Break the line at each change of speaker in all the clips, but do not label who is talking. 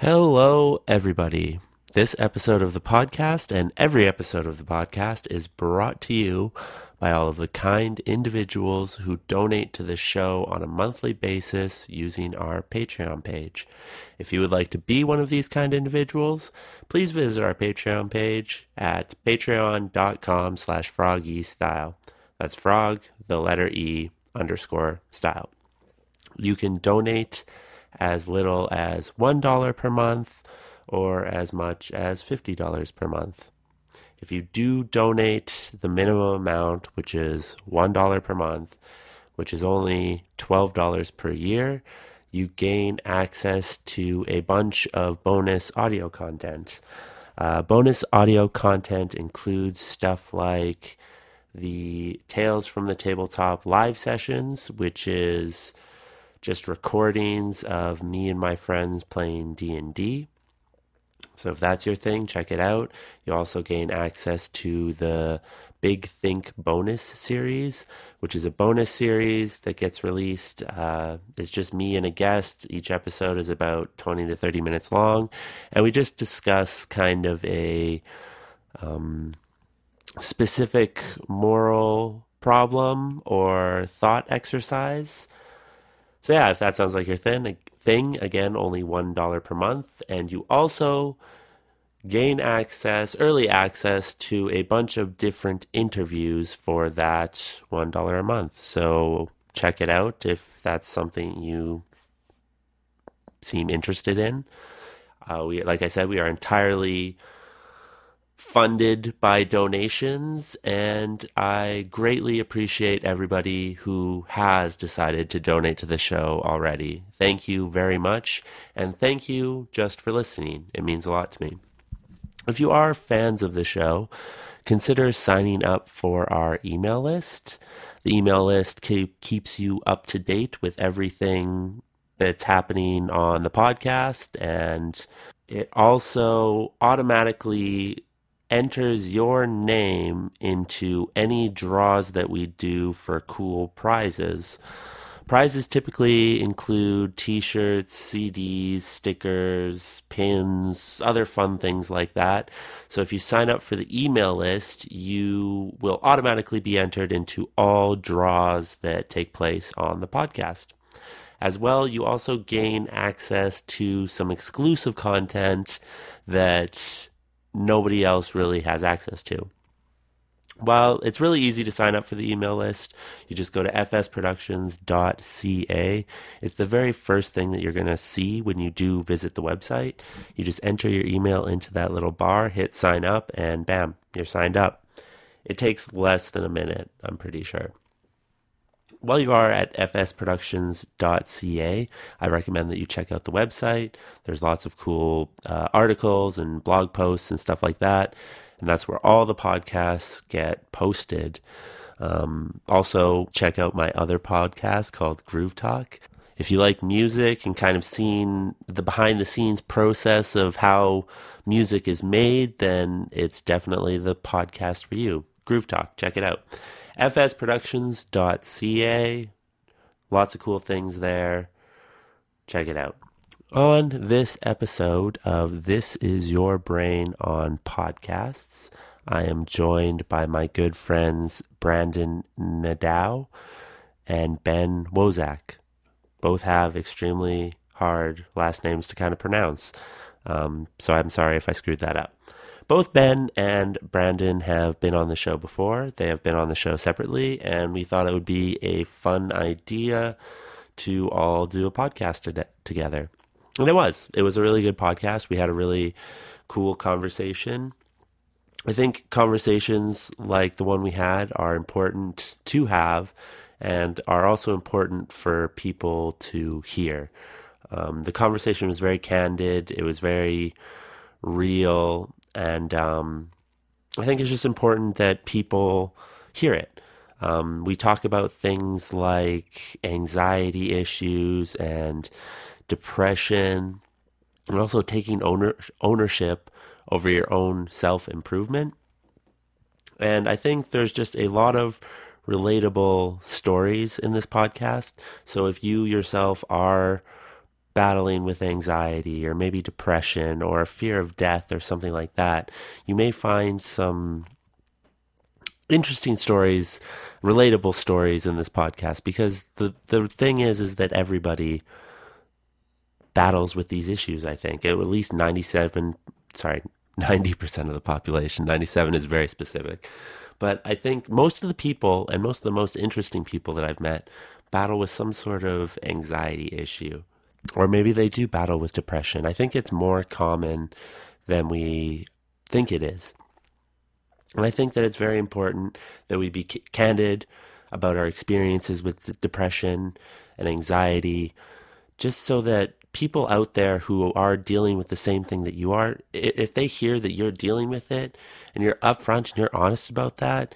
Hello, everybody. This episode of the podcast and every episode of the podcast is brought to you by all of the kind individuals who donate to the show on a monthly basis using our Patreon page. If you would like to be one of these kind individuals, please visit our Patreon page at patreon.com slash frogestyle. That's frog, the letter E, underscore style. You can donate as little as $1 per month or as much as $50 per month. If you do donate the minimum amount, which is $1 per month, which is only $12 per year, you gain access to a bunch of bonus audio content. Uh, bonus audio content includes stuff like the Tales from the Tabletop live sessions, which is just recordings of me and my friends playing D&D. So if that's your thing, check it out. You also gain access to the Big Think bonus series, which is a bonus series that gets released. Uh, it's just me and a guest. Each episode is about 20 to 30 minutes long. And we just discuss kind of a um, specific moral problem or thought exercise so yeah, if that sounds like your thing, thing again, only one dollar per month, and you also gain access, early access to a bunch of different interviews for that one dollar a month. So check it out if that's something you seem interested in. Uh, we, like I said, we are entirely funded by donations, and I greatly appreciate everybody who has decided to donate to the show already. Thank you very much, and thank you just for listening. It means a lot to me. If you are fans of the show, consider signing up for our email list. The email list keep, keeps you up to date with everything that's happening on the podcast, and it also automatically enters your name into any draws that we do for cool prizes. Prizes typically include t shirts, CDs, stickers, pins, other fun things like that. So if you sign up for the email list, you will automatically be entered into all draws that take place on the podcast. As well, you also gain access to some exclusive content that nobody else really has access to. While it's really easy to sign up for the email list, you just go to fsproductions.ca. It's the very first thing that you're going to see when you do visit the website. You just enter your email into that little bar, hit sign up, and bam, you're signed up. It takes less than a minute, I'm pretty sure while you are at fsproductions.ca, I recommend that you check out the website. There's lots of cool uh, articles and blog posts and stuff like that. And that's where all the podcasts get posted. Um, also, check out my other podcast called Groove Talk. If you like music and kind of seeing the behind the scenes process of how music is made, then it's definitely the podcast for you. Groove Talk, check it out fsproductions.ca. Lots of cool things there. Check it out. On this episode of This Is Your Brain on Podcasts, I am joined by my good friends Branden Nadeau and Ben Wojtczak. Both have extremely hard last names to kind of pronounce. Um, so I'm sorry if I screwed that up. Both Ben and Branden have been on the show before. They have been on the show separately, and we thought it would be a fun idea to all do a podcast to- together. And it was. It was a really good podcast. We had a really cool conversation. I think conversations like the one we had are important to have and are also important for people to hear. Um, the conversation was very candid, it was very real, and um, I think it's just important that people hear it. Um, we talk about things like anxiety issues and depression, and also taking owner, ownership over your own self improvement. And I think there's just a lot of relatable stories in this podcast. So if you yourself are battling with anxiety or maybe depression or a fear of death or something like that, you may find some interesting stories, relatable stories in this podcast because the the thing is is that everybody battles with these issues, I think. At least 97 sorry, 90% of the population. 97 is very specific. But I think most of the people and most of the most interesting people that I've met battle with some sort of anxiety issue. Or maybe they do battle with depression. I think it's more common than we think it is. And I think that it's very important that we be candid about our experiences with depression and anxiety, just so that people out there who are dealing with the same thing that you are, if they hear that you're dealing with it and you're upfront and you're honest about that,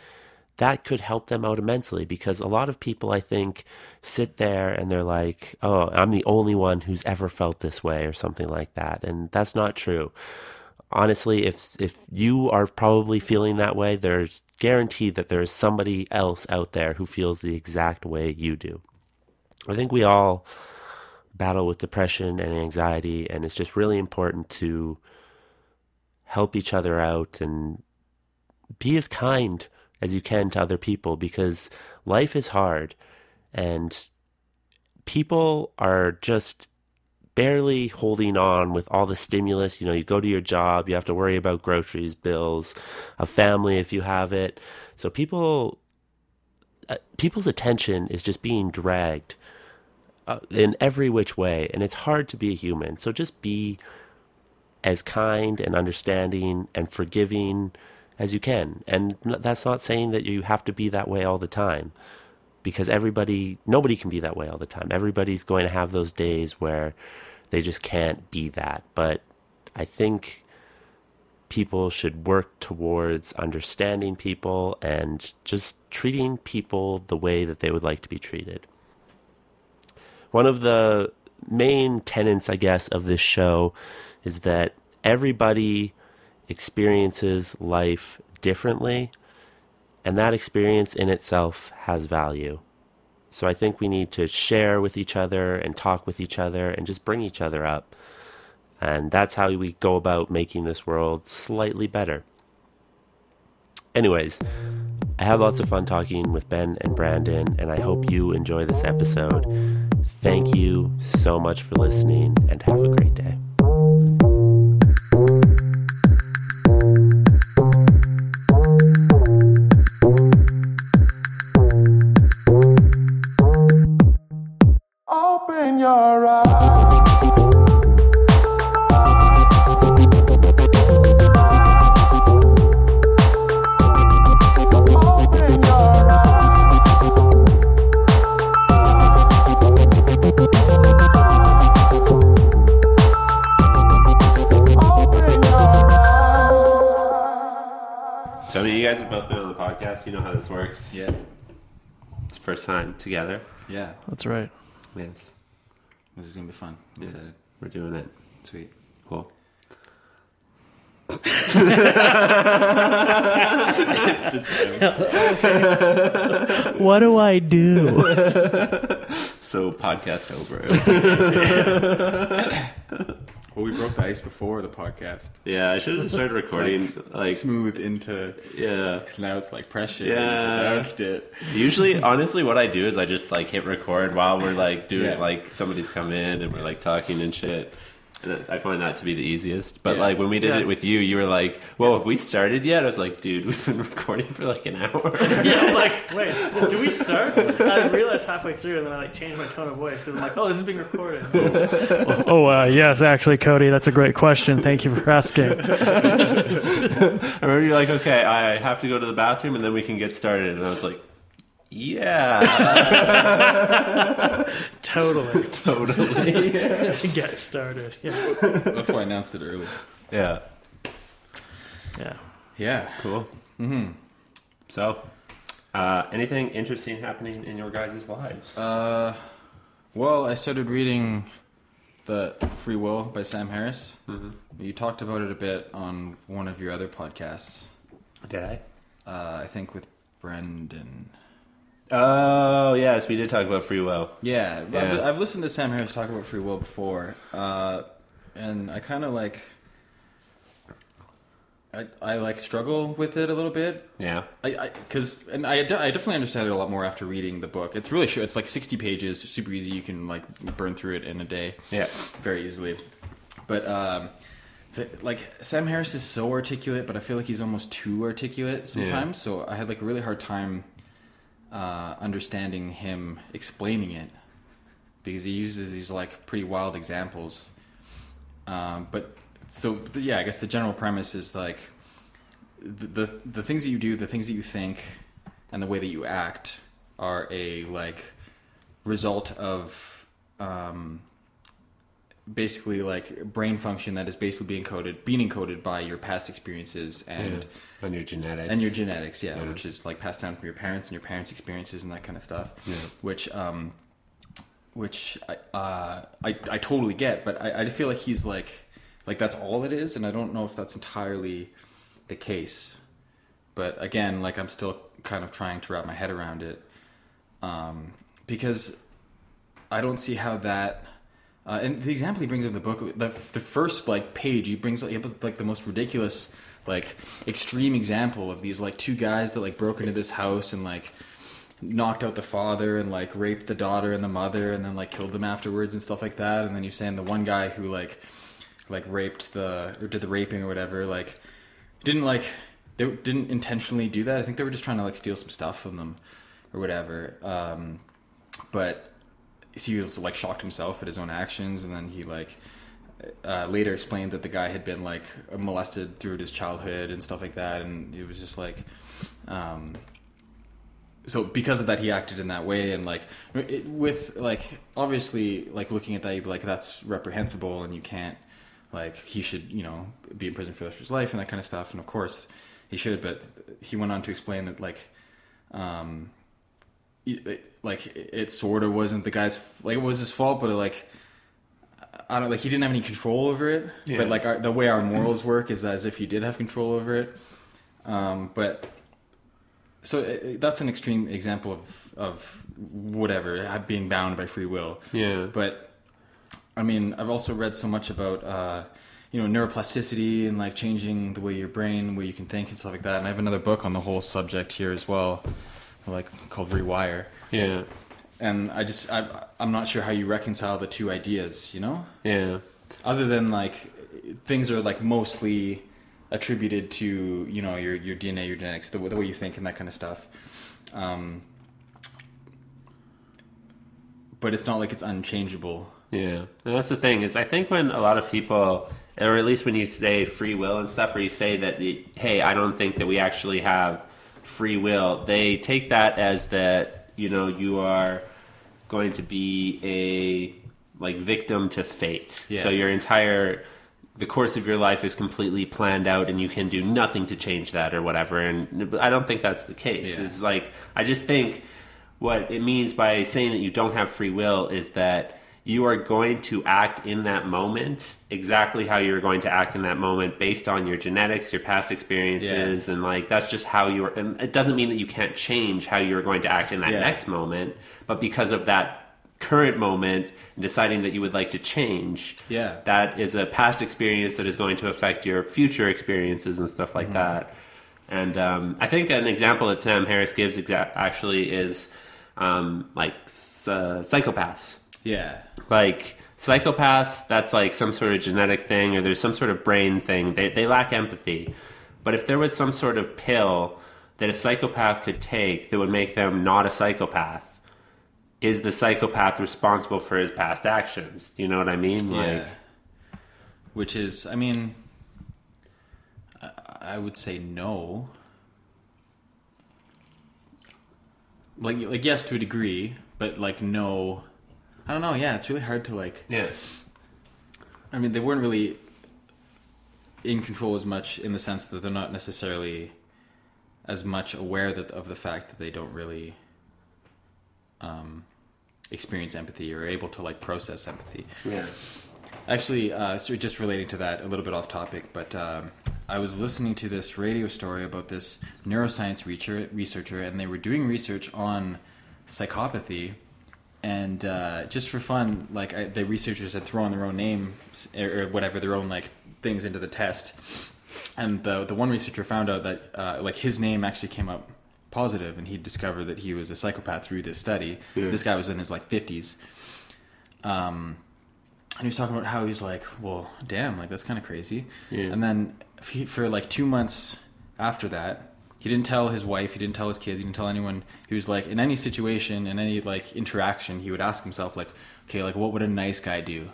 that could help them out immensely because a lot of people, I think, sit there and they're like, oh, I'm the only one who's ever felt this way or something like that. And that's not true. Honestly, if if you are probably feeling that way, there's guaranteed that there's somebody else out there who feels the exact way you do. I think we all battle with depression and anxiety, and it's just really important to help each other out and be as kind as you can to other people because life is hard and people are just barely holding on with all the stimulus. You know, you go to your job, you have to worry about groceries, bills, a family if you have it. So people, uh, people's attention is just being dragged uh, in every which way, and it's hard to be a human. So just be as kind and understanding and forgiving as you can. And that's not saying that you have to be that way all the time because everybody, nobody can be that way all the time. Everybody's going to have those days where they just can't be that. But I think people should work towards understanding people and just treating people the way that they would like to be treated. One of the main tenets, I guess, of this show is that everybody experiences life differently, and that experience in itself has value. So I think we need to share with each other and talk with each other and just bring each other up. And that's how we go about making this world slightly better. Anyways, I had lots of fun talking with Ben and Branden, and I hope you enjoy this episode. Thank you so much for listening and have a great day. First time together.
Yeah.
That's right.
Yes.
This is gonna be fun.
Yes. Excited. We're doing it.
Sweet.
Cool.
what do I do?
so podcast over.
Well, we broke the ice before the podcast.
Yeah, I should have started recording like, like,
smooth into
yeah.
Because now it's like pressure.
Yeah,
announced it.
Usually, honestly, what I do is I just like hit record while we're like doing yeah. like somebody's come in and we're like talking and shit. I find that to be the easiest. But yeah. like when we did yeah. it with you, you were like, "Well, have we started yet?" I was like, "Dude, we've been recording for like an hour."
yeah, I'm like, "Wait, do we start?" And I realized halfway through, and then I like changed my tone of voice because I'm like, "Oh, this is being recorded." oh, uh, yes, actually, Cody, that's a great question. Thank you for asking.
I remember you're like, "Okay, I have to go to the bathroom, and then we can get started." And I was like. Yeah.
totally.
Totally.
Get started. Yeah.
That's why I announced it early.
Yeah.
Yeah.
Yeah.
Cool.
Mm-hmm.
So, uh, anything interesting happening in your guys' lives?
Uh, well, I started reading the Free Will by Sam Harris.
Mm-hmm.
You talked about it a bit on one of your other podcasts.
Did I?
Uh, I think with Brendan.
Oh yes, we did talk about free will.
Yeah,
Yeah.
I've, I've listened to Sam Harris talk about free will before, uh, and I kind of like. I, I like struggle with it a little bit.
Yeah.
I because and I, de- I definitely understand it a lot more after reading the book. It's really short. It's like sixty pages, super easy. You can like burn through it in a day.
Yeah.
very easily. But um, the, like Sam Harris is so articulate, but I feel like he's almost too articulate sometimes. So I had like a really hard time uh, understanding him explaining it because he uses these like pretty wild examples. Um, but so yeah, I guess the general premise is like the, the the things that you do, the things that you think, and the way that you act are a like result of um, basically like brain function that is basically being coded, being encoded by your past experiences and
On your genetics.
and your genetics, yeah,
Yeah.
which is like passed down from your parents and your parents' experiences and that kind of stuff.
Yeah.
Which, um, which I, uh, I, I totally get, but I, I feel like he's like, like that's all it is, and I don't know if that's entirely the case. But again, like I'm still kind of trying to wrap my head around it, um, because I don't see how that. Uh, and the example he brings in the book, the, the first like page, he brings like, like the most ridiculous, like extreme example of these like two guys that like broke into this house and like knocked out the father and like raped the daughter and the mother and then like killed them afterwards and stuff like that. And then you're saying the one guy who like like raped the or did the raping or whatever like didn't like they didn't intentionally do that. I think they were just trying to like steal some stuff from them or whatever. Um, but he was like shocked himself at his own actions, and then he like uh, later explained that the guy had been like molested through his childhood and stuff like that, and it was just like. Um, so because of that he acted in that way and like it, with like obviously like looking at that you'd be like that's reprehensible and you can't like he should you know be in prison for the rest of his life and that kind of stuff and of course he should but he went on to explain that like um it, it- like it, it sort of wasn't the guy's like it was his fault but like I don't like he didn't have any control over it
Yeah.
but like our, the way our morals work is as if he did have control over it um but so uh, that's an extreme example of of whatever being bound by free will
Yeah.
but I mean, I've also read so much about uh, you know neuroplasticity and like changing the way your brain, where you can think and stuff like that. And I have another book on the whole subject here as well, like called Rewire.
Yeah.
And I just I, I'm not sure how you reconcile the two ideas. You know,
Yeah.
other than like things are like mostly attributed to you know your your DNA, your genetics, the, the way you think, and that kind of stuff. Um, but it's not like it's unchangeable.
Yeah, and that's the thing is I think when a lot of people, or at least when you say free will and stuff, or you say that, hey, I don't think that we actually have free will, they take that as that you know you are going to be a like victim to fate.
Yeah.
So your entire the course of your life is completely planned out and you can do nothing to change that or whatever and I don't think that's the case.
Yeah.
It's like I just think what it means by saying that you don't have free will is that you are going to act in that moment exactly how you're going to act in that moment based on your genetics, your past experiences, and like that's just how you're. And it doesn't mean that you can't change how you're going to act in that
Yeah.
next moment, but because of that current moment and deciding that you would like to change,
Yeah.
that is a past experience that is going to affect your future experiences and stuff like that. And um, I think an example that Sam Harris gives exa- actually is um, like uh, psychopaths.
Yeah.
Like psychopaths, that's like some sort of genetic thing, or there's some sort of brain thing. They they lack empathy. But if there was some sort of pill that a psychopath could take that would make them not a psychopath, is the psychopath responsible for his past actions? Do you know what I mean? Like,
yeah. Which is, I mean, I, I would say no. Like, like yes to a degree, but like no. I don't know. Yeah, it's really hard to like.
yeah,
I mean, they weren't really in control as much in the sense that they're not necessarily as much aware that of the fact that they don't really um, experience empathy or are able to like process empathy.
yeah,
Actually, uh, so just relating to that, a little bit off topic, but um, I was listening to this radio story about this neuroscience reacher, researcher, and they were doing research on psychopathy. And uh, just for fun, like I, the researchers had thrown their own name or, or whatever, their own like things into the test, and the the one researcher found out that uh, like his name actually came up positive, and he discovered that he was a psychopath through this study.
Yeah.
This guy was in his like fifties, um, and he was talking about how he's like, well, damn, like that's kind of crazy.
Yeah.
And then he, for like two months after that, he didn't tell his wife, he didn't tell his kids, he didn't tell anyone. He was like, in any situation, in any like interaction, he would ask himself like, okay, like what would a nice guy do?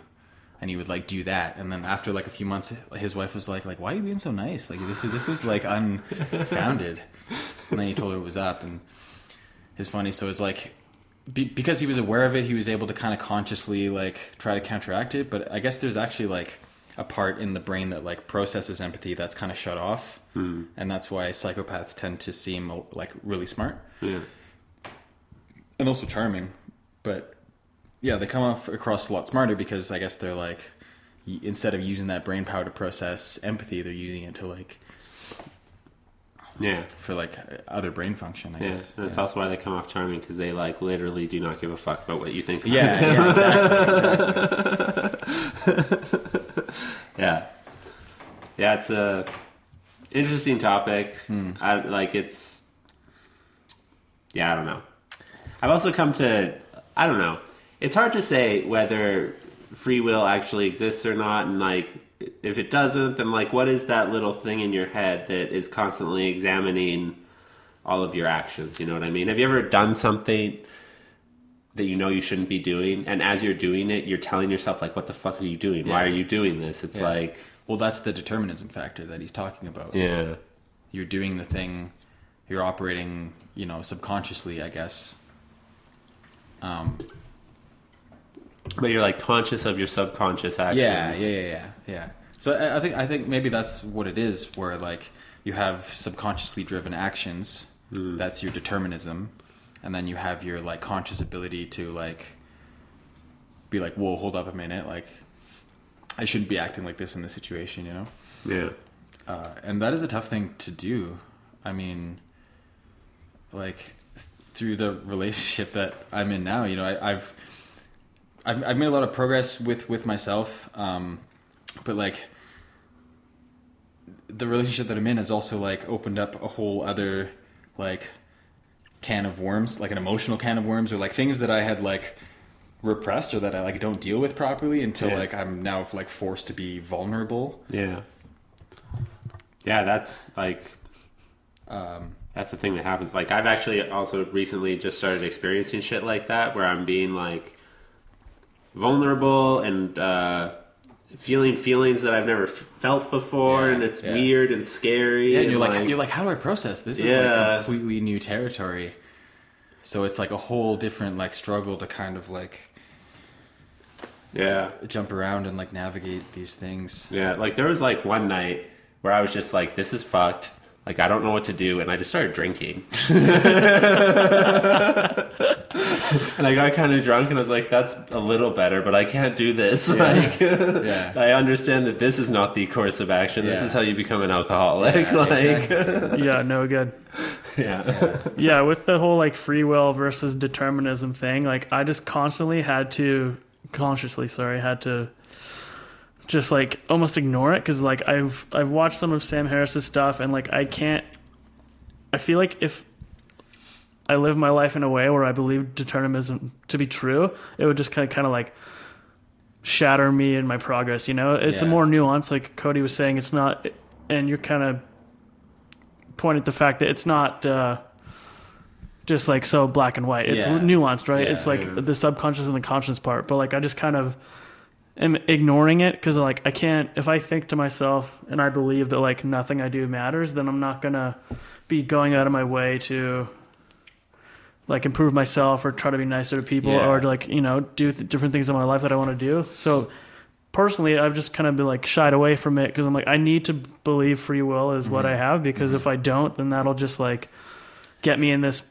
And he would like do that, and then after like a few months, his wife was like, like why are you being so nice? Like this is this is like unfounded. and then he told her it was up, and it's funny. So it's like be, because he was aware of it, he was able to kind of consciously like try to counteract it. But I guess there's actually like a part in the brain that like processes empathy that's kind of shut off,
Hmm.
and that's why psychopaths tend to seem like really smart
Yeah.
and also charming. But yeah, they come off across a lot smarter because I guess they're like instead of using that brain power to process empathy, they're using it to like
Yeah.
for like other brain function. I
Yeah,
guess.
and that's
yeah.
also why they come off charming because they like literally do not give a fuck about what you think. about
Yeah, yeah, exactly.
yeah, yeah. It's a interesting topic.
Hmm.
I like it's. Yeah, I don't know. I've also come to I don't know. It's hard to say whether free will actually exists or not, and like if it doesn't, then like what is that little thing in your head that is constantly examining all of your actions? You know what I mean? Have you ever done something? that you know you shouldn't be doing and as you're doing it you're telling yourself like what the fuck are you doing why are you doing this it's
Yeah.
like
Well, that's the determinism factor that he's talking about.
yeah
You're doing the thing, you're operating, you know, subconsciously, I guess. Um,
but you're like conscious of your subconscious actions
yeah, yeah, yeah, yeah, yeah. So I, I think I think maybe that's what it is, where like you have subconsciously driven actions. That's your determinism, and then you have your like conscious ability to like be like, whoa, hold up a minute, like I shouldn't be acting like this in this situation, you know.
yeah
uh, and that is a tough thing to do. I mean, like th- through the relationship that I'm in now, you know, I, I've, I've I've made a lot of progress with with myself, um, but like the relationship that I'm in has also like opened up a whole other like can of worms, like an emotional can of worms, or like things that I had like repressed or that I like don't deal with properly until
Yeah.
like I'm now like forced to be vulnerable.
yeah yeah that's like
Um,
that's the thing that happens like i've actually also recently just started experiencing shit like that where i'm being like vulnerable and uh feeling feelings that i've never felt before
Yeah,
and it's
yeah.
weird and scary
Yeah, and you're like, you're like, how do I process this? Is
Yeah.
like completely new territory. So it's like a whole different like struggle to kind of like
yeah
jump around and like navigate these things.
Yeah, like there was like one night where I was just like, "This is fucked." Like I don't know what to do, and I just started drinking. and I got kind of drunk, and I was like, "That's a little better, but I can't do this." Like,
Yeah.
I understand that this is not the course of action. This is how you become an alcoholic.
Yeah,
like,
exactly.
yeah, no good.
yeah,
Yeah, with the whole like free will versus determinism thing, like I just constantly had to consciously, sorry, had to just like almost ignore it cuz like I've I've watched some of Sam Harris's stuff and like I can't I feel like if I live my life in a way where I believe determinism to be true, it would just kind of kind of like shatter me in my progress, you know? It's a more nuanced like Cody was saying it's not and you're kind of pointing at the fact that it's not uh just like so black and white. It's
Yeah.
nuanced, right?
Yeah,
it's like
yeah.
the subconscious and the conscious part. But like I just kind of am ignoring it because like I can't. If I think to myself and I believe that like nothing I do matters, then I'm not gonna be going out of my way to like improve myself or try to be nicer to people or to like you know do th- different things in my life that I want to do. So personally, I've just kind of been like shied away from it because I'm like I need to believe free will is what mm-hmm. I have because mm-hmm. if I don't, then that'll just like get me in this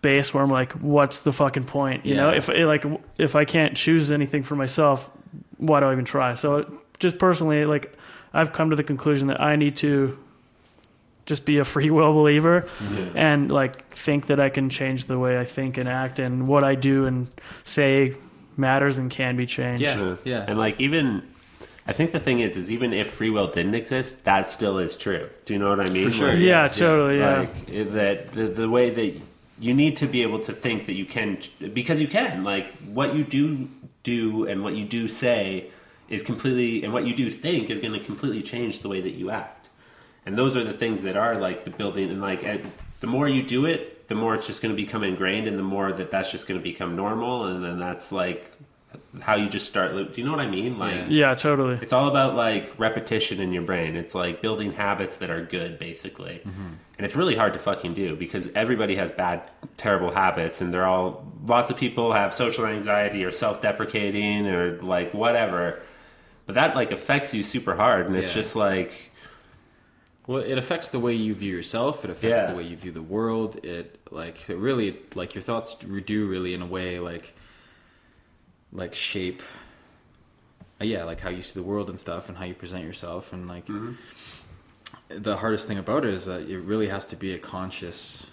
space where I'm like, what's the fucking point? You know,
Yeah.
if eh, like if I can't choose anything for myself, why do I even try? So just personally, like I've come to the conclusion that I need to just be a free will believer
Yeah.
and like think that I can change the way I think and act and what I do and say matters and can be changed.
Yeah.
Sure.
yeah.
And like even I think the thing is is even if free will didn't exist, that still is true. Do you know what I mean?
For sure,
Like,
Yeah, totally. Yeah.
Like that the, the way that you need to be able to think that you can because you can. Like what you do do and what you do say is completely and what you do think is going to completely change the way that you act. And those are the things that are like the building and like the more you do it, the more it's just going to become ingrained and the more that that's just going to become normal and then that's like how you just start do you know what I mean? Like
Yeah.
Yeah, totally.
it's all about like repetition in your brain. It's like building habits that are good, basically. Mm-hmm. And it's really hard to fucking do because everybody has bad, terrible habits, and they're all. Lots of people have social anxiety or self-deprecating or like whatever, but that like affects you super hard, and it's
Yeah.
just like
Well, it affects the way you view yourself. It affects
Yeah.
the way you view the world. It like it really like your thoughts do really in a way like like shape. uh, Yeah, like how you see the world and stuff, and how you present yourself, and like the hardest thing about it is that it really has to be a conscious.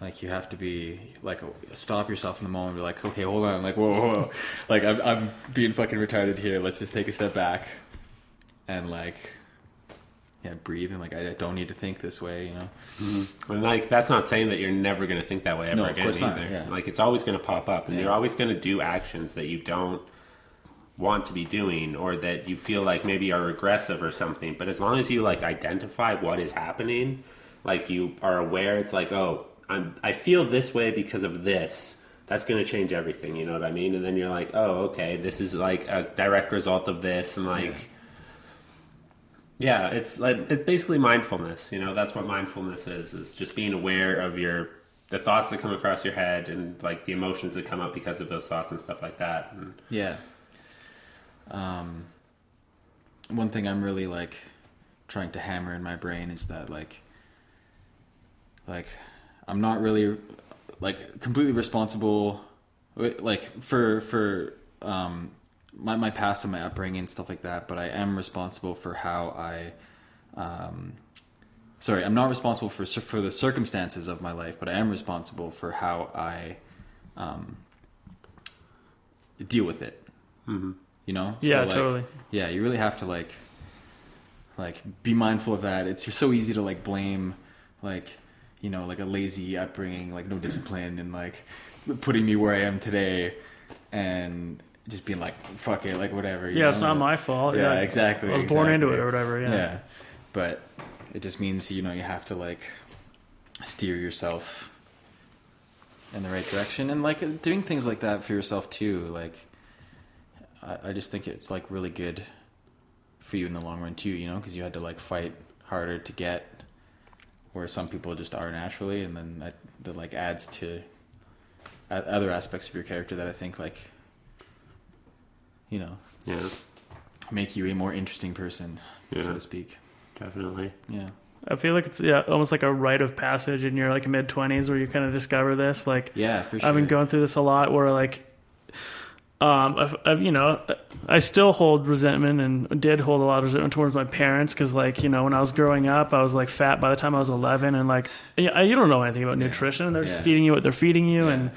Like you have to be like stop yourself in the moment. Be like, okay, hold on. Like whoa, whoa, whoa. like I'm I'm being fucking retarded here. Let's just take a step back, and like yeah, breathe and like I don't need to think this way, you know. Mm-hmm.
And like that's not saying that you're never going to think that way ever
No, of
again
course not, yeah.
Like it's always going to pop up, and
Yeah.
you're always going to do actions that you don't want to be doing, or that you feel like maybe are regressive or something. But as long as you like identify what is happening, like you are aware, it's like oh, I'm I feel this way because of this. That's going to change everything. You know what I mean? And then you're like, oh, okay, this is like a direct result of this, and like.
Yeah.
Yeah, it's like it's basically mindfulness. You know, that's what mindfulness is. Is just being aware of your the thoughts that come across your head and like the emotions that come up because of those thoughts and stuff like that. And,
Yeah. Um, one thing I'm really like trying to hammer in my brain is that like, like I'm not really like completely responsible, like for for um my my past and my upbringing and stuff like that. But I am responsible for how I. Um, sorry, I'm not responsible for for the circumstances of my life, but I am responsible for how I um, deal with it. You know?
Yeah,
like,
totally.
Yeah, you really have to like like be mindful of that. It's so easy to like blame like you know like a lazy upbringing, like no discipline, and like putting me where I am today, and just being like fuck it, like whatever.
Yeah, it's
know?
not my fault.
Yeah,
Yeah,
exactly.
I was born into it or whatever. Yeah.
Yeah. But it just means, you know, you have to like steer yourself in the right direction and like doing things like that for yourself too. Like, I, I just think it's like really good for you in the long run too, you know, because you had to like fight harder to get where some people just are naturally. And then that, that like adds to other aspects of your character that I think like, you know,
yeah,
make you a more interesting person, so to speak.
definitely.
Yeah.
I feel like it's yeah, almost like a rite of passage in your like mid twenties where you kind of discover this. Like
Yeah, for sure.
I've been going through this a lot where like um I've, I've you know I still hold resentment and did hold a lot of resentment towards my parents because like you know when I was growing up I was like fat by the time I was 11 and like yeah, you don't know anything about
Yeah.
nutrition they're
Yeah.
just feeding you what they're feeding you
Yeah.
and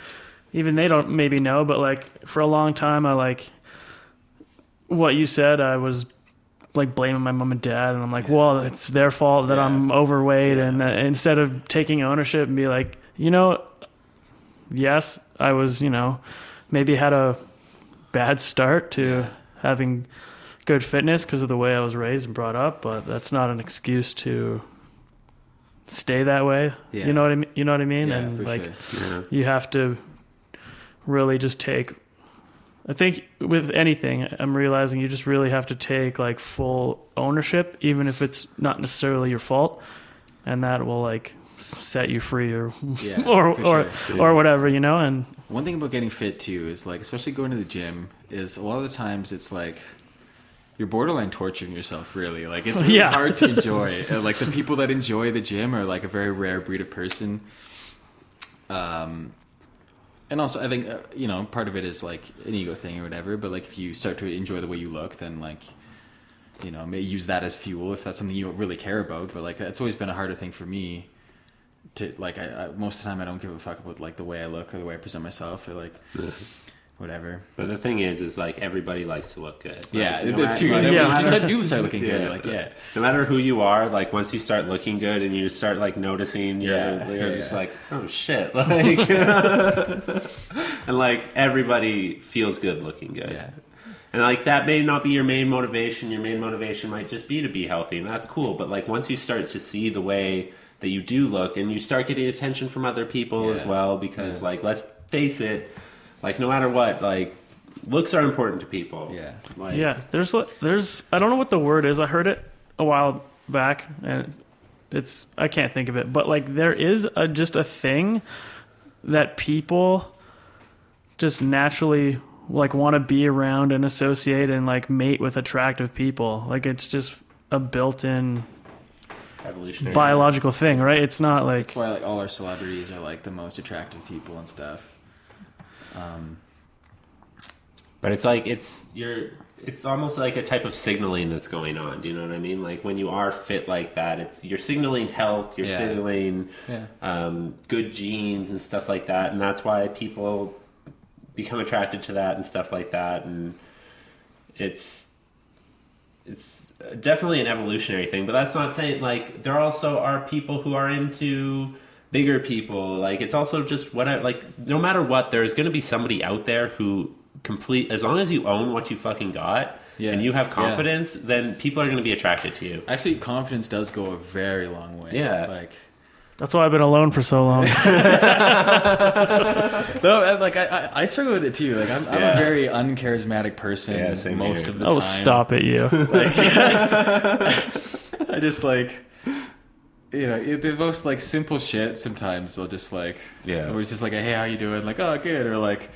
even they don't maybe know but like for a long time I like what you said I was like blaming my mom and dad and I'm like well it's their fault that
Yeah.
I'm overweight
Yeah.
and uh, instead of taking ownership and be like you know yes I was you know maybe had a bad start to
Yeah.
having good fitness because of the way I was raised and brought up but that's not an excuse to stay that way
Yeah.
you know what I mean you know what I mean
yeah,
and like
sure.
You have to really just take I think with anything I'm realizing you just really have to take like full ownership even if it's not necessarily your fault and that will like set you free or
Yeah,
or or
sure.
or whatever you know and
One thing about getting fit too is like, especially going to the gym, is a lot of the times it's like you're borderline torturing yourself. Really, like it's really
Yeah.
hard to enjoy. Uh, like the people that enjoy the gym are like a very rare breed of person. Um, and also I think uh, you know part of it is like an ego thing or whatever. But like if you start to enjoy the way you look, then like you know, may use that as fuel if that's something you really care about. But like, that's always been a harder thing for me. To like, I, I most of the time I don't give a fuck about like the way I look or the way I present myself or like whatever.
But the thing is, is like everybody likes to look good. Like,
Yeah,
no
that's
matter-
true.
like,
Like,
Yeah.
You start, do start looking good, you're like, yeah.
No matter who you are, like once you start looking good and you start like noticing, you're,
Yeah,
you're
yeah,
just like, oh shit, like, and like everybody feels good looking good.
Yeah.
And like that may not be your main motivation. Your main motivation might just be to be healthy, and that's cool. But like once you start to see the way that you do look, and you start getting attention from other people as well, because
Yeah.
like let's face it, like no matter what, like looks are important to people.
Yeah.
Like,
Yeah, there's there's I don't know what the word is. I heard it a while back, and it's, it's I can't think of it. But like there is a, just a thing that people just naturally like want to be around and associate and like mate with attractive people. Like it's just a built-in
evolutionary.
biological thing, right? It's not like
That's why like all our celebrities are like the most attractive people and stuff. Um,
But it's like it's you're it's almost like a type of signaling that's going on. Do you know what I mean? Like when you are fit like that, it's you're signaling health, you're
Yeah.
signaling
yeah.
um, good genes and stuff like that, and that's why people become attracted to that and stuff like that. And it's it's definitely an evolutionary thing, but that's not saying like there also are people who are into bigger people. Like it's also just whatever. Like no matter what, there's going to be somebody out there who complete as long as you own what you fucking got.
Yeah.
And you have
Yeah.
confidence, then people are going to be attracted to you.
Actually, confidence does go a very long way.
Yeah.
Like,
that's why I've been alone for so long.
no, like I, I, I struggle with it too. Like, I'm, I'm
Yeah.
a very uncharismatic person
Yeah,
most
here.
of the
oh,
time.
Oh, stop it, you.
Like, I just like, you know, it- the most like simple shit. Sometimes they'll just like,
Yeah.
or it's just like, hey, how you doing? Like, oh, good, or like.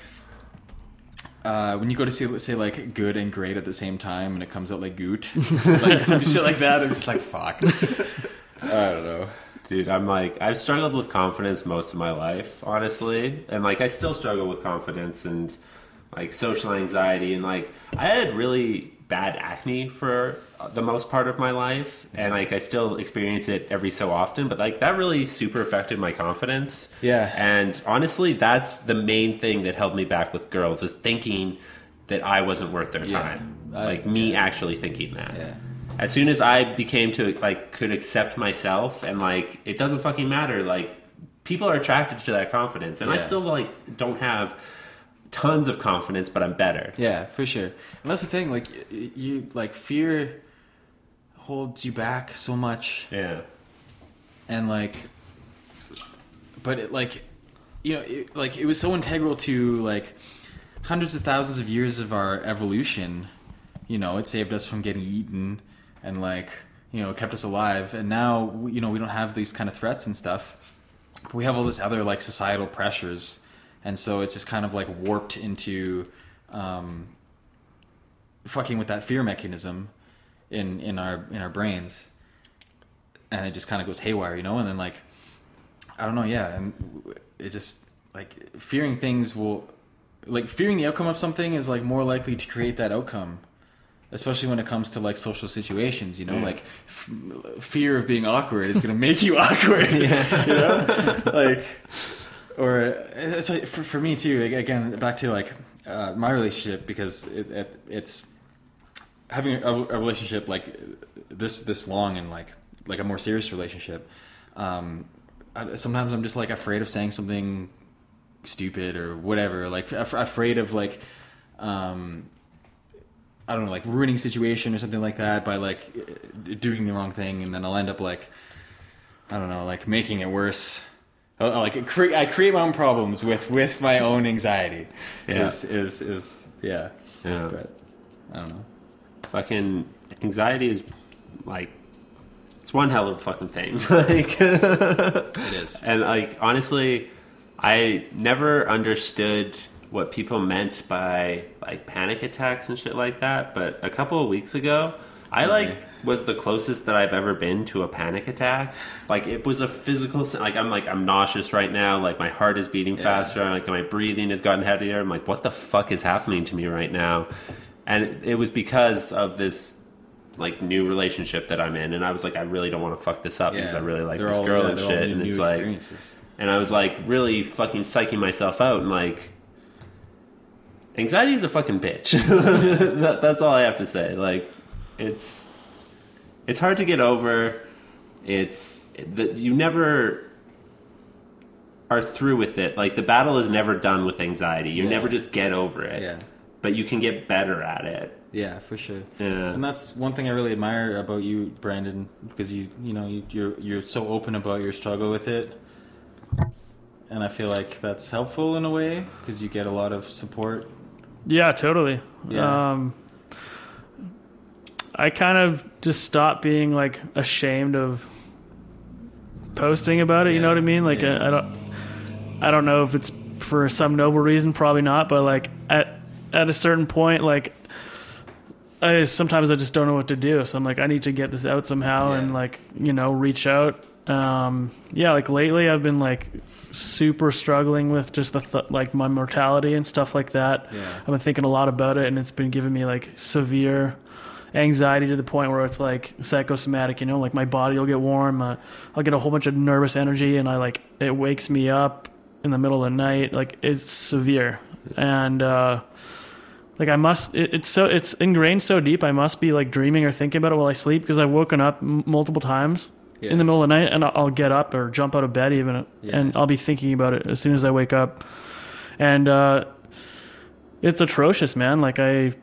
Uh, when you go to see, let's say, like good and great at the same time, and it comes out like goot, like shit like that, I'm just like, fuck. I don't know.
Dude, I'm like I've struggled with confidence most of my life, honestly, and like I still struggle with confidence and like social anxiety and like I had really bad acne for uh, the most part of my life and like I still experience it every so often, but like that really super affected my confidence.
Yeah.
And honestly, that's the main thing that held me back with girls is thinking that I wasn't worth their
Yeah.
time.
I-
like me actually thinking that
Yeah.
as soon as I became to like could accept myself and like it doesn't fucking matter like people are attracted to that confidence and I still like don't have tons of confidence but I'm better.
Yeah, for sure. And that's the thing. Like you, like fear holds you back so much,
Yeah.
and like, but it, like, you know, it, like it was so integral to like hundreds of thousands of years of our evolution. You know, it saved us from getting eaten, and like, you know, kept us alive. And now, you know, we don't have these kind of threats and stuff. But we have all this other like societal pressures, and so it's just kind of like warped into. Um, fucking with that fear mechanism in in our in our brains. And it just kind of goes haywire you know? And then like i don't know yeah. And it just like fearing things will like fearing the outcome of something is like more likely to create that outcome especially when it comes to like social situations you know?
Yeah.
like f- fear of being awkward is going to make you awkward you know? Like or like for, for me too again back to like uh, my relationship because it, it, it's having a, a relationship like this this long and like like a more serious relationship um I, sometimes i'm just like afraid of saying something stupid or whatever like af- afraid of like um i don't know like ruining situation or something like that by like doing the wrong thing and then i'll end up like i don't know like making it worse I, I like cre- I create my own problems with with my own anxiety
Yeah.
is is is yeah
Yeah.
but i don't know
Fucking anxiety is like it's one hell of a fucking thing. like
it is
And like honestly, I never understood what people meant by like panic attacks and shit like that. But a couple of weeks ago, I like. Was the closest that I've ever been to a panic attack. Like it was a physical. Like I'm like I'm nauseous right now. Like my heart is beating
Yeah.
faster. Like my breathing has gotten heavier. I'm like, what the fuck is happening to me right now? And it, was because of this like new relationship that I'm in, and I was like, I really don't want to fuck this up because I really like
They're
this
all-
girl
yeah,
and shit, and it's like, and I was like really fucking psyching myself out, and like, anxiety is a fucking bitch. that, that's all I have to say. Like, it's it's hard to get over. It's that you never are through with it. Like the battle is never done with anxiety. You
Yeah.
never just get over it.
Yeah.
But you can get better at it.
Yeah, for sure.
Yeah.
And that's one thing I really admire about you, Branden, because you you know you, you're you're so open about your struggle with it, and I feel like that's helpful in a way because you get a lot of support.
Yeah, totally.
Yeah.
Um, I kind of just stopped being like ashamed of posting about it. You know what I mean? Like
yeah.
I, I don't, I don't know if it's for some noble reason, probably not. But like at at a certain point, like I sometimes I just don't know what to do. So I'm like, I need to get this out somehow
Yeah.
and like you know reach out. Um, yeah, like lately I've been like super struggling with just the th- like my mortality and stuff like that.
Yeah.
I've been thinking a lot about it, and it's been giving me like severe anxiety to the point where it's like psychosomatic. You know, like my body will get warm. Uh, I'll get a whole bunch of nervous energy, and I like it wakes me up in the middle of the night. Like it's severe, and uh, like I must. It, it's so it's ingrained so deep. I must be like dreaming or thinking about it while I sleep because I've woken up m- multiple times.
Yeah.
In the middle of the night, and I'll get up or jump out of bed even,
Yeah.
and I'll be thinking about it as soon as I wake up, and uh, it's atrocious, man. Like I,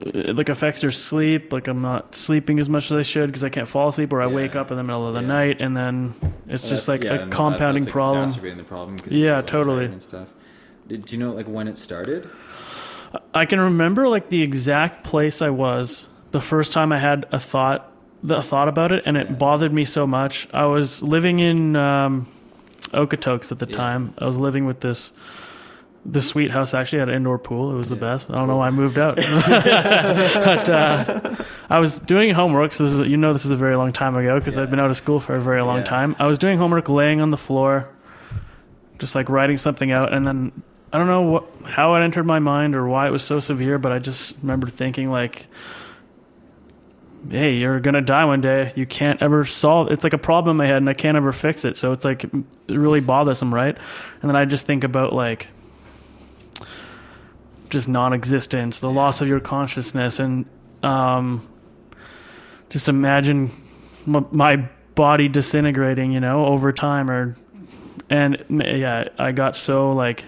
it like affects your sleep. Like I'm not sleeping as much as I should because I can't fall asleep, or I
Yeah.
wake up in the middle of the
Yeah.
night, and then it's just like
yeah,
a compounding
that's, like,
problem.
Exacerbating the problem.
Yeah, totally.
And stuff. Did, do you know like when it started?
I can remember like the exact place I was the first time I had a thought, the thought about it, and it
Yeah.
bothered me so much. I was living in um, Okotoks at the
Yeah.
time. I was living with this. The sweet house actually had an indoor pool. It was the best. I don't know why I moved out, but uh, I was doing homework. So this is, you know, this is a very long time ago because
Yeah.
I'd been out of school for a very long
Yeah.
time. I was doing homework, laying on the floor, just like writing something out, and then I don't know what, how it entered my mind or why it was so severe, but I just remember thinking like, "Hey, you're gonna die one day. You can't ever solve. It's like a problem I had, and I can't ever fix it. So it's like really bothersome, right?" And then I just think about like just non-existence, the loss of your consciousness, and um, just imagine m- my body disintegrating, you know, over time, or and yeah, I got so like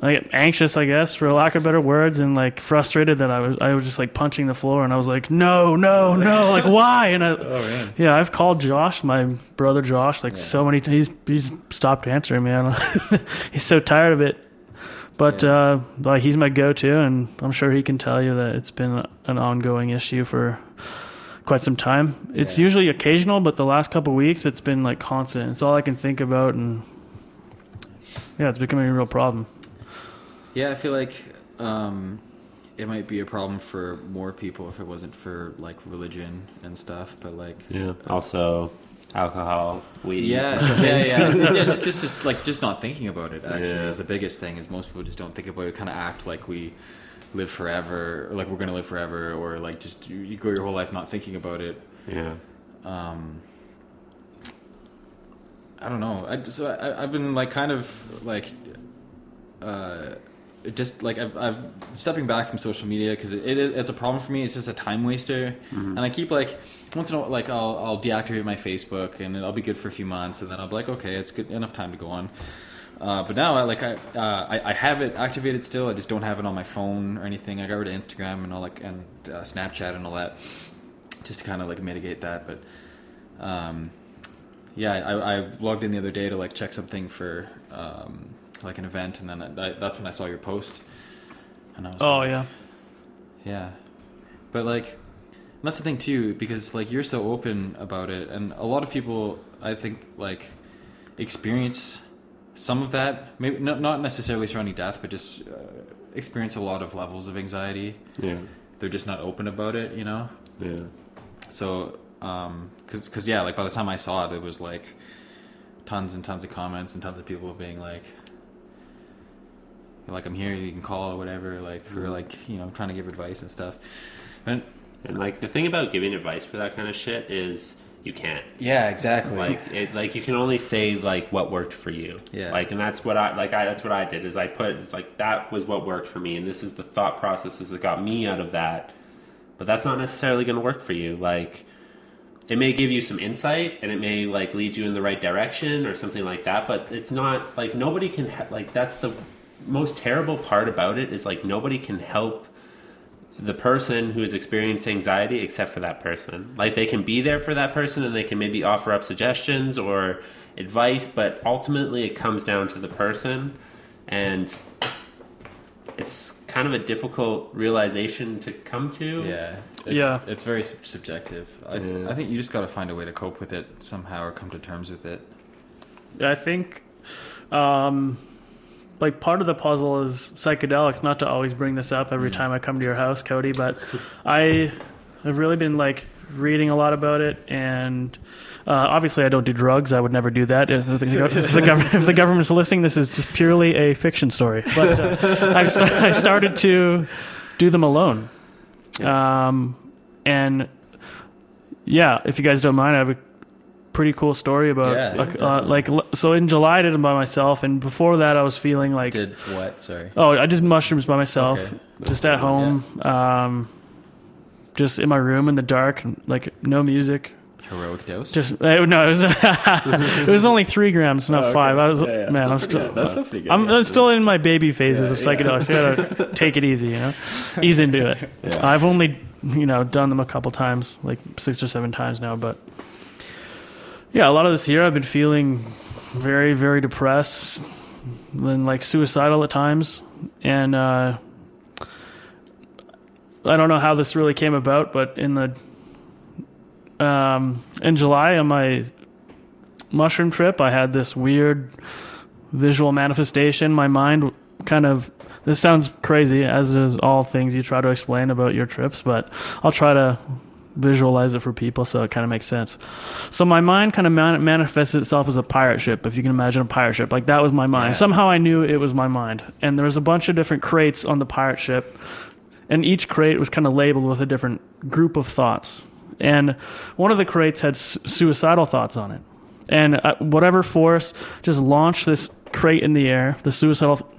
like anxious, I guess, for lack of better words, and like frustrated that I was I was just like punching the floor, and I was like, no, no, no, like why? And I,
Oh man.
yeah, I've called Josh, my brother Josh, like
Yeah.
so many times. He's he's stopped answering me. He's so tired of it. But
Yeah.
uh, like he's my go-to, and I'm sure he can tell you that it's been an ongoing issue for quite some time. It's usually occasional, but the last couple weeks it's been like constant. It's all I can think about, and yeah, it's becoming a real problem.
Yeah, I feel like um, it might be a problem for more people if it wasn't for like religion and stuff. But like,
Yeah. Also, alcohol, weed.
yeah, yeah, yeah, yeah. Just, just, just like just not thinking about it actually
Yeah.
is the biggest thing. Is most people just don't think about it. Kind of act like we live forever, or like we're gonna live forever, or like just you, you go your whole life not thinking about it.
Yeah.
um I don't know. I so I, I've been like kind of like uh just like I've, I've stepping back from social media because it, it it's a problem for me. It's just a time waster, and I keep like once in a while like I'll I'll deactivate my Facebook and I'll be good for a few months, and then I'll be like okay, it's good enough time to go on. Uh, but now I like I, uh, I I have it activated still. I just don't have it on my phone or anything. I got rid of Instagram and all like and uh, Snapchat and all that, just to kind of like mitigate that. But um, yeah, I, I logged in the other day to like check something for um, like an event, and then I, that's when I saw your post, and I was
Oh
like,
yeah,
yeah. But like, and that's the thing too, because like you're so open about it, and a lot of people, I think, like experience some of that. Maybe not not necessarily surrounding death, but just uh, experience a lot of levels of anxiety.
Yeah.
They're just not open about it, you know.
Yeah.
So, um, cause, cause yeah, like by the time I saw it, it was like tons and tons of comments and tons of people being like, like I'm here, you can call or whatever, like for
Mhm.
like you know I'm trying to give advice and stuff. And
And like the thing about giving advice for that kind of shit is you can't.
yeah, exactly.
Like it, like you can only say like what worked for you.
Yeah.
Like, and that's what I like. I that's what I did is I put it's like that was what worked for me, and this is the thought processes that got me out of that. But that's not necessarily going to work for you. Like, it may give you some insight, and it may like lead you in the right direction or something like that. But it's not like nobody can ha- like that's the most terrible part about it is like nobody can help the person who is experiencing anxiety except for that person. Like they can be there for that person and they can maybe offer up suggestions or advice, but ultimately it comes down to the person and it's kind of a difficult realization to come to.
yeah, it's,
Yeah.
it's very sub- subjective. I,
Yeah.
I think you just got to find a way to cope with it somehow or come to terms with it.
I think, um, like part of the puzzle is psychedelics. Not to always bring this up every
Mm.
time I come to your house, Cody, but I have really been like reading a lot about it, and uh, obviously I don't do drugs. I would never do that. If the, if the, gov- if the government's listening, this is just purely a fiction story. But uh, I, sta- I started to do them alone, um, and yeah, if you guys don't mind, I have a pretty cool story about
Yeah,
like, uh, like so in July I did them by myself, and before that I was feeling like
Did what? Sorry.
oh I did mushrooms by myself,
Okay.
just at home, um, just in my room in the dark, like no music.
Heroic dose.
Just uh, no, it was it was only three grams, not
Oh, okay.
five. I was
Yeah, yeah,
man, I'm
still good. That's still pretty good,
I'm,
yeah.
I'm still in my baby phases of
Yeah, yeah.
psychedelics. You gotta take it easy, you know, ease into it.
Yeah.
I've only you know done them a couple times, like six or seven times now, but yeah, a lot of this year I've been feeling very, very depressed and like suicidal at times, and uh, I don't know how this really came about, but in the um, in July on my mushroom trip, I had this weird visual manifestation. My mind kind of this sounds crazy, as is all things you try to explain about your trips, but I'll try to visualize it for people so it kind of makes sense. So my mind kind of man- manifested itself as a pirate ship, if you can imagine a pirate ship. Like that was my mind.
Yeah.
Somehow I knew it was my mind. And there was a bunch of different crates on the pirate ship, and each crate was kind of labeled with a different group of thoughts. And one of the crates had su- suicidal thoughts on it. And uh, whatever force just launched this crate in the air, the suicidal th-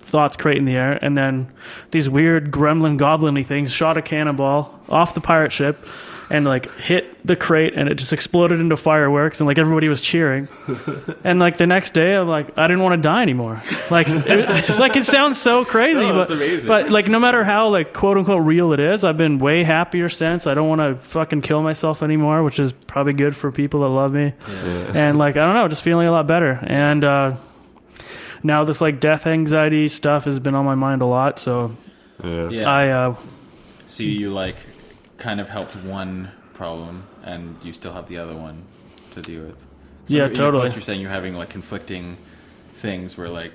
thoughts crate in the air, and then these weird gremlin goblin things shot a cannonball off the pirate ship and like hit the crate and it just exploded into fireworks and like everybody was cheering. and like the next day I'm like I didn't want to die anymore. Like it, like it sounds so crazy,
No,
but
amazing.
but like no matter how like quote unquote real it is, I've been way happier since. I don't want to fucking kill myself anymore, which is probably good for people that love me. And like I don't know, just feeling a lot better. And uh now this like death anxiety stuff has been on my mind a lot, so
Yeah.
Yeah.
I uh
So you like kind of helped one problem, and you still have the other one to deal with. So
Yeah,
in your
totally.
post You're saying you're having like conflicting things, where like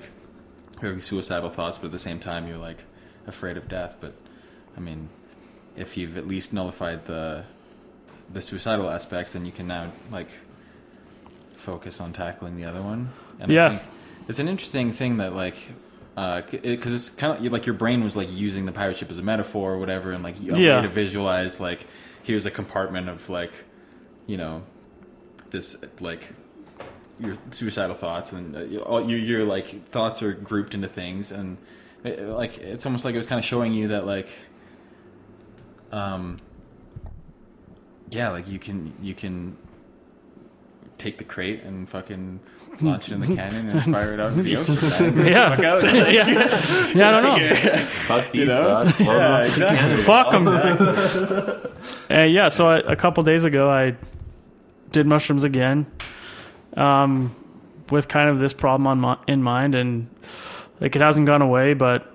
you're having suicidal thoughts, but at the same time you're like afraid of death. But I mean, if you've at least nullified the the suicidal aspects, then you can now like focus on tackling the other one. And
Yeah.
I think it's an interesting thing that like because it's kind of like your brain was like using the pirate ship as a metaphor or whatever, and like a
Yeah.
way to visualize like here's a compartment of like you know this like your suicidal thoughts and uh, all your your like thoughts are grouped into things and it, like it's almost like it was kind of showing you that like um yeah like you can you can take the crate and fucking launch it in the cannon and fire it out into the ocean man.
yeah.
Fuck out.
yeah. Yeah, I don't know.
Fuck these
You know?
thoughts.
Yeah, exactly.
Fuck them. uh, yeah, so I, a couple days ago, I did mushrooms again, um, with kind of this problem on my, in mind, and like it hasn't gone away, but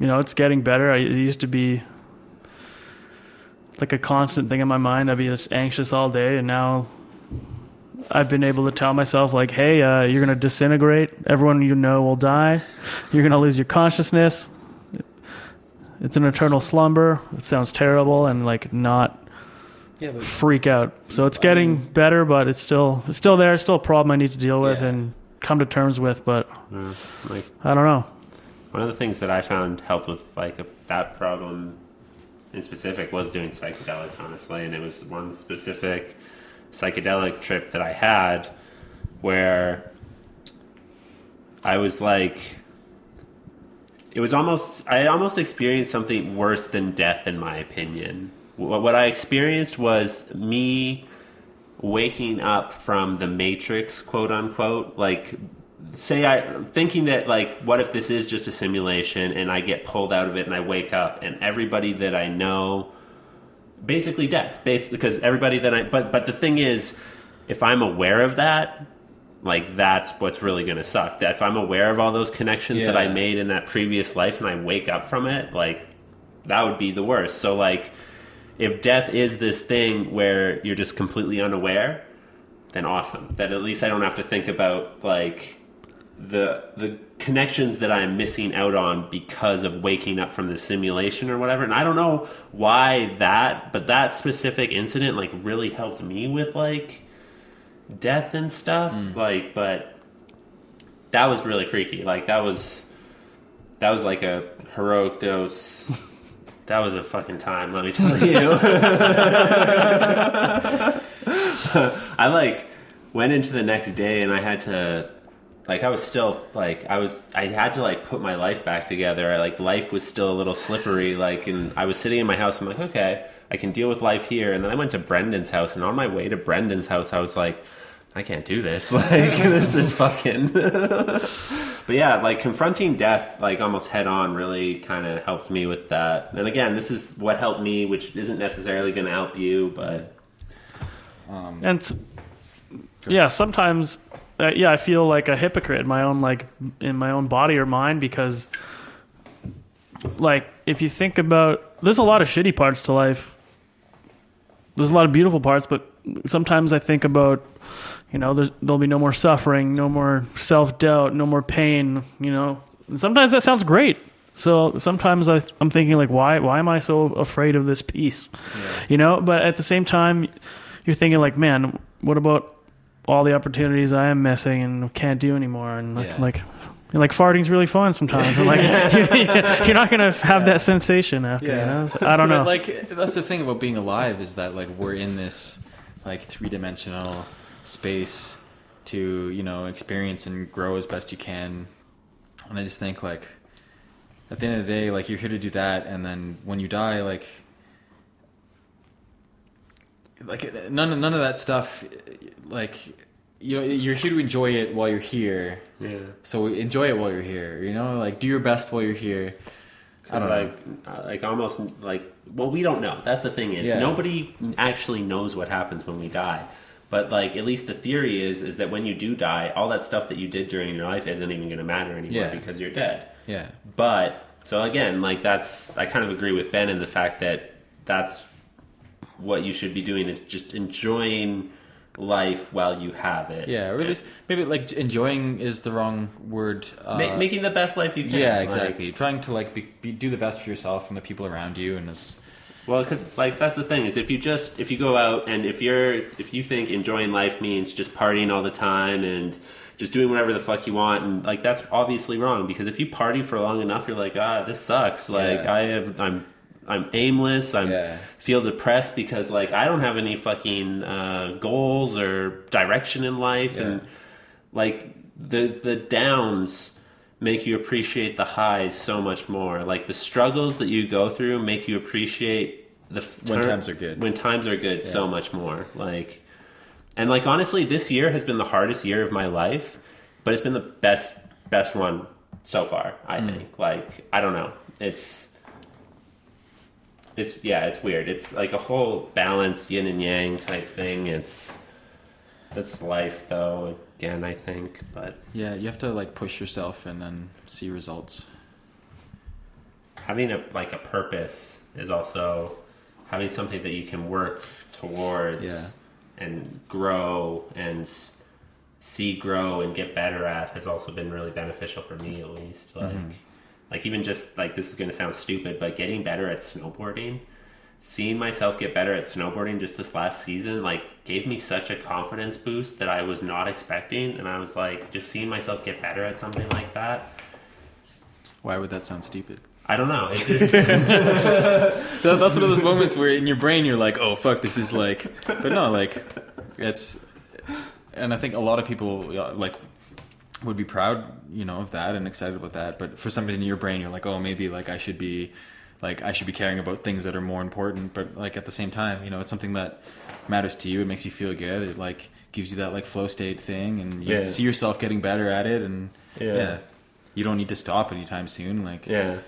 you know it's getting better. I, it used to be like a constant thing in my mind. I'd be just anxious all day, and now I've been able to tell myself like, "Hey, uh, you're gonna disintegrate. Everyone you know will die. You're gonna lose your consciousness." It's an eternal slumber. It sounds terrible and like not
yeah but
freak out. So it's getting better, but it's still it's still there. It's still a problem I need to deal with
Yeah.
and come to terms with. But
Yeah. Like
I don't know.
one of the things that I found helped with like a, that problem in specific was doing psychedelics, honestly, and it was one specific psychedelic trip that I had where I was like, it was almost I almost experienced something worse than death, in my opinion. What, I experienced was me waking up from the matrix, quote unquote, like say I thinking that like what if this is just a simulation and I get pulled out of it and I wake up and everybody that I know basically death basically because everybody that I but but the thing is if I'm aware of that like that's what's really going to suck. That if I'm aware of all those connections that I made in that previous life and I wake up from it like that would be the worst. So like if death is this thing where you're just completely unaware then awesome. That at least I don't have to think about like the the connections that I'm missing out on because of waking up from the simulation or whatever. And I don't know why that, but that specific incident like really helped me with like death and stuff. Mm. Like, but that was really freaky. Like that was that was like a heroic dose. That was a fucking time, let me tell you. I like went into the next day and I had to like I was still like I was I had to like put my life back together. I, like life was still a little slippery. Like and I was sitting in my house. I'm like, okay, I can deal with life here. And then I went to Brendan's house, and on my way to Brendan's house, I was like, I can't do this. Like this is fucking. but yeah, like confronting death like almost head on really kind of helped me with that. And again, this is what helped me, which isn't necessarily going to help you, but
Um,
And yeah, sometimes, uh, yeah, I feel like a hypocrite in my own like in my own body or mind because, like, if you think about, there's a lot of shitty parts to life. There's a lot of beautiful parts, but sometimes I think about, you know, there's there'll be no more suffering, no more self doubt, no more pain. You know, and sometimes that sounds great. So sometimes I, I'm thinking like, why why am I so afraid of this peace? You know, but at the same time, you're thinking like, man, what about all the opportunities I am missing and can't do anymore? And like,
Yeah.
like, like farting's really fun sometimes. And like, you're not gonna have that sensation after. You know? So I don't
But,
know.
Like that's the thing about being alive is that like we're in this like three dimensional space to you know experience and grow as best you can, and I just think like at the end of the day, like you're here to do that, and then when you die, like like none of none of that stuff, like you know you're here to enjoy it while you're here.
yeah.
So enjoy it while you're here. You know, like do your best while you're here. I don't
like, uh, like almost like well, we don't know. That's the thing is
Yeah.
nobody actually knows what happens when we die. But like at least the theory is is that when you do die, all that stuff that you did during your life isn't even going to matter anymore
Yeah.
because you're dead.
Yeah.
But so again, like that's I kind of agree with Ben in the fact that that's what you should be doing is just enjoying life while you have it.
Yeah, or at least maybe like enjoying is the wrong word. Uh,
Ma- making the best life you can.
yeah,
like-
exactly. Trying to like be, be, do the best for yourself and the people around you, and it's
Well, because like that's the thing is if you just if you go out and if you're if you think enjoying life means just partying all the time and just doing whatever the fuck you want and like that's obviously wrong because if you party for long enough you're like ah this sucks like
Yeah.
I have I'm I'm aimless I'm
Yeah.
feel depressed because like I don't have any fucking uh, goals or direction in life
Yeah.
and like the the downs make you appreciate the highs so much more like the struggles that you go through make you appreciate the f-
When times are good.
when times are good so much more like and like honestly this year has been the hardest year of my life but it's been the best best one so far i
Mm.
think like i don't know it's it's yeah it's weird it's like a whole balance yin and yang type thing it's that's life though again i think but
yeah, you have to like push yourself and then see results.
having a like a purpose is also having something that you can work towards
Yeah.
and grow and see grow and get better at has also been really beneficial for me at least like mm-hmm. Like even just like this is going to sound stupid but getting better at snowboarding seeing myself get better at snowboarding just this last season like gave me such a confidence boost that I was not expecting and I was like just seeing myself get better at something like that
Why would that sound stupid?
I don't know. It just
That's one of those moments where in your brain you're like, "Oh fuck, this is like," but no, like it's, and I think a lot of people like would be proud, you know, of that and excited about that. But for some reason in your brain, you're like, "Oh, maybe like I should be, like I should be caring about things that are more important." But like at the same time, you know, it's something that matters to you. It makes you feel good. It like gives you that like flow state thing, and you
Yeah.
see yourself getting better at it, and
Yeah.
yeah. You don't need to stop anytime soon. Like
yeah.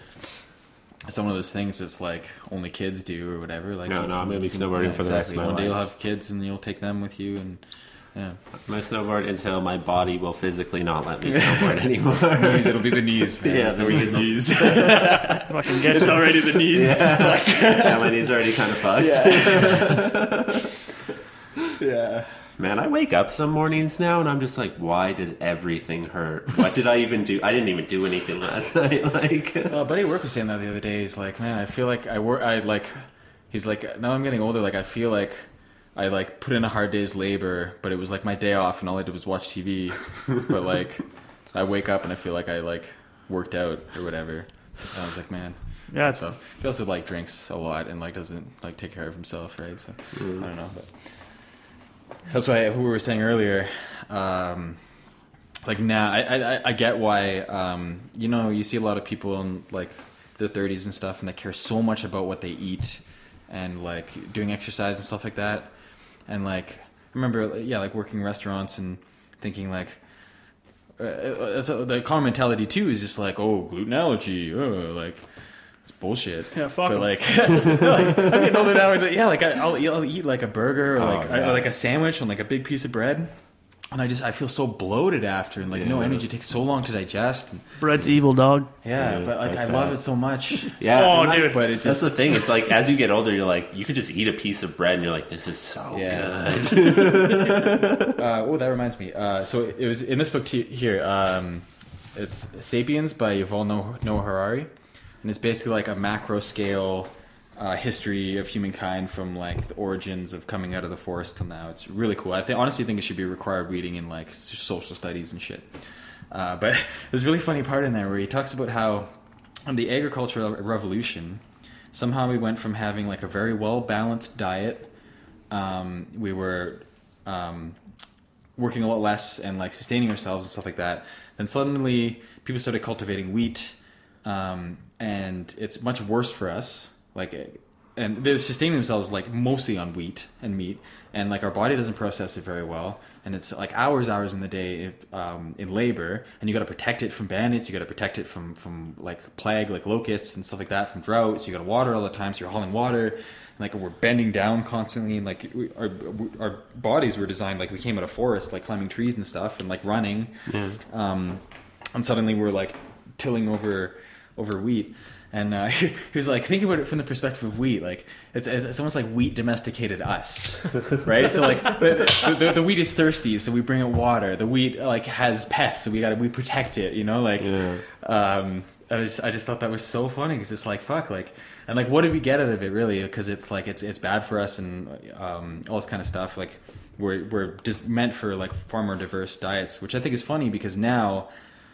it's one of those things that's like only kids do or whatever. Like
No, no, I'm gonna be snowboarding for the rest of my
One day you'll have kids and you'll take them with you, and yeah,
My snowboard until my body will physically not let me snowboard anymore.
it'll be the knees, man.
Yeah,
It's
the
always
knees
the
will-
knees.
Fucking get
it's already the knees.
yeah, my knees are already kind of fucked.
yeah.
Man, I wake up some mornings now and I'm just like, why does everything hurt? What did I even do? I didn't even do anything last night. Like,
Uh, buddy work was saying that the other day. He's like, man, I feel like I work. I like. He's like, now I'm getting older. Like, I feel like I like put in a hard day's labor, but it was like my day off, and all I did was watch TV. but like, I wake up and I feel like I like worked out or whatever. And I was like, man,
Yeah, it's,
stuff. He also like drinks a lot and like doesn't like take care of himself, right? So I don't know. But that's why who we were saying earlier. Um, like now, I, I I- I get why. Um, you know, you see a lot of people in like their thirties and stuff, and they care so much about what they eat and like doing exercise and stuff like that. And like, I remember, yeah, like working restaurants and thinking like. Uh, uh, so the common mentality too is just like, oh, gluten allergy, uh, like it's bullshit.
Yeah, fuck
But
'em.
like, like I'm getting older now. and, Yeah, like I, I'll, eat- I'll eat like a burger or
Oh,
like I-
yeah.
like a sandwich on like a big piece of bread, and I just I feel so bloated after, and like no energy. It takes so long to digest. And,
bread's evil, dog.
yeah,
Yeah,
but like
like
I love it so much.
yeah.
Oh,
and that-
dude.
But it
That's the thing. It's like as you get older, you're like, you could just eat a piece of bread and you're like, this is so
Yeah.
good.
uh, oh, that reminds me. Uh, so it was in this book t- here. Um, it's *Sapiens* by Yuval Noah Noah Harari, and it's basically like a macro scale uh, history of humankind from like the origins of coming out of the forest till now. It's really cool. I think honestly think it should be required reading in like social studies and shit. Uh, but there's a really funny part in there where he talks about how the agricultural revolution, somehow we went from having like a very well balanced diet. Um, we were um, working a lot less and like sustaining ourselves and stuff like that. Then suddenly people started cultivating wheat, um, and it's much worse for us. Like, and they're sustaining themselves like mostly on wheat and meat, and like our body doesn't process it very well, and it's like hours, hours in the day if, um, in labor, and you got to protect it from bandits, you got to protect it from from like plague, like locusts and stuff like that, from droughts So you got to water all the time, so you're hauling water. And, like we're bending down constantly, and like we, our our bodies were designed like we came out of forest, like climbing trees and stuff, and like running. Um, and suddenly we're like tilling over over wheat. And uh, he was like, think about it from the perspective of wheat. Like it's, it's almost like wheat domesticated us, right? So like the, the, the wheat is thirsty, so we bring it water. The wheat like has pests, so we got we protect it. You know, like
Yeah.
um, I just I just thought that was so funny because it's like fuck like and like what did we get out of it really? Because it's like it's it's bad for us and um, all this kind of stuff. Like we're we're just meant for like far more diverse diets, which I think is funny because now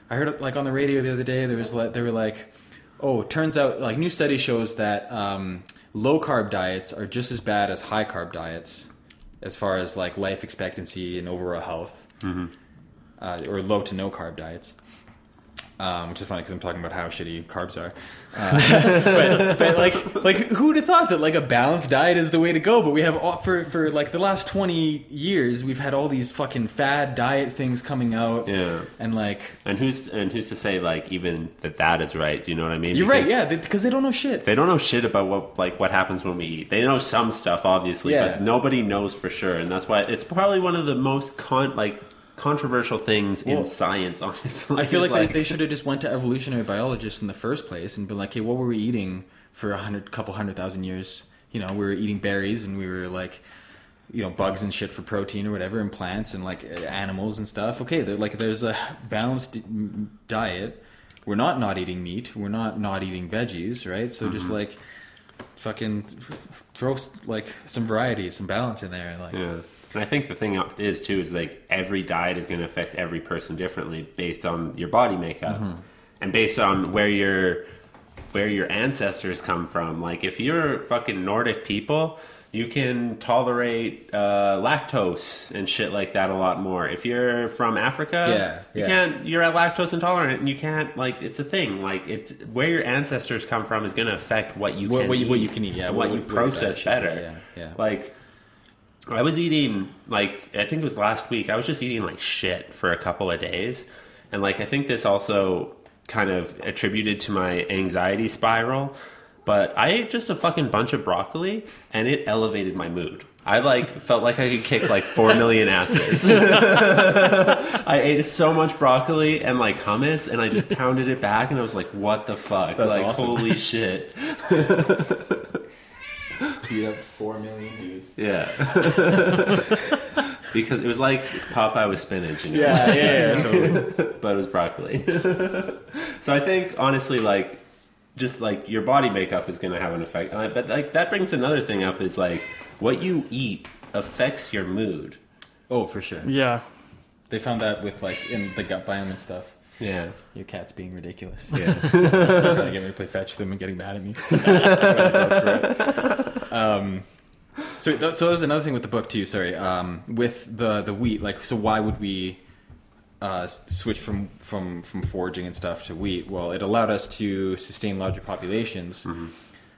I heard like on the radio the other day there was like they were like oh it turns out like new study shows that um, low carb diets are just as bad as high carb diets as far as like life expectancy and overall health uh, or low to no carb diets. Um, which is funny because I'm talking about how shitty carbs are. Uh, but, but like, like who'd have thought that like a balanced diet is the way to go? But we have all, for for like the last 20 years, we've had all these fucking fad diet things coming out,
Yeah.
and like
And who's and who's to say like even that that is right? Do you know what I mean?
you're right, yeah, because they don't know shit.
They don't know shit about what like what happens when we eat. They know some stuff, obviously,
Yeah.
but nobody knows for sure, and that's why it's probably one of the most con like controversial things
Well,
in science. Honestly,
I feel
is,
like, they, they should have just went to evolutionary biologists in the first place and been like, "Hey, what were we eating for a hundred, couple hundred thousand years? You know, we were eating berries and we were like, you know, bugs and shit for protein or whatever, and plants and like animals and stuff. Okay, like there's a balanced diet. We're not not eating meat. We're not not eating veggies, right? So just mm-hmm. like." Fucking throw like some variety, some balance in there, like
Yeah. And I think the thing is too is like every diet is going to affect every person differently based on your body makeup.
Mm-hmm.
and based on where your where your ancestors come from. Like if you're fucking Nordic people, you can tolerate uh, lactose and shit like that a lot more. If you're from Africa,
Yeah,
you
yeah.
can't. You're at lactose intolerant, and you can't. Like it's a thing. Like it's where your ancestors come from is going to affect what you
What-
can
what you-
eat,
what you can eat, yeah, what-
what you process
that should be,
better.
yeah, yeah.
Like I was eating like I think it was last week. I was just eating like shit for a couple of days, and like I think this also kind of attributed to my anxiety spiral. But I ate just a fucking bunch of broccoli, and it elevated my mood. I like felt like I could kick like four million asses. I ate so much broccoli and like hummus, and I just pounded it back, and I was like, "What the fuck?
That's
like,
awesome.
holy shit!"
You have four million views.
Yeah. because it was like Popeye with spinach, you know?
Yeah, yeah, yeah, totally.
but it was broccoli. so I think honestly, like, just like your body makeup is going to have an effect. But like that brings another thing up is like what you eat affects your mood.
Oh, for sure.
Yeah.
They found that with like in the gut biome and stuff.
Yeah.
Your cat's being ridiculous.
Yeah.
trying to get me to play fetch them and getting mad at me. um, so, th- so there's another thing with the book too. Sorry, um, with the the wheat. Like, so why would we uh, switch from from from foraging and stuff to wheat? Well, it allowed us to sustain larger populations.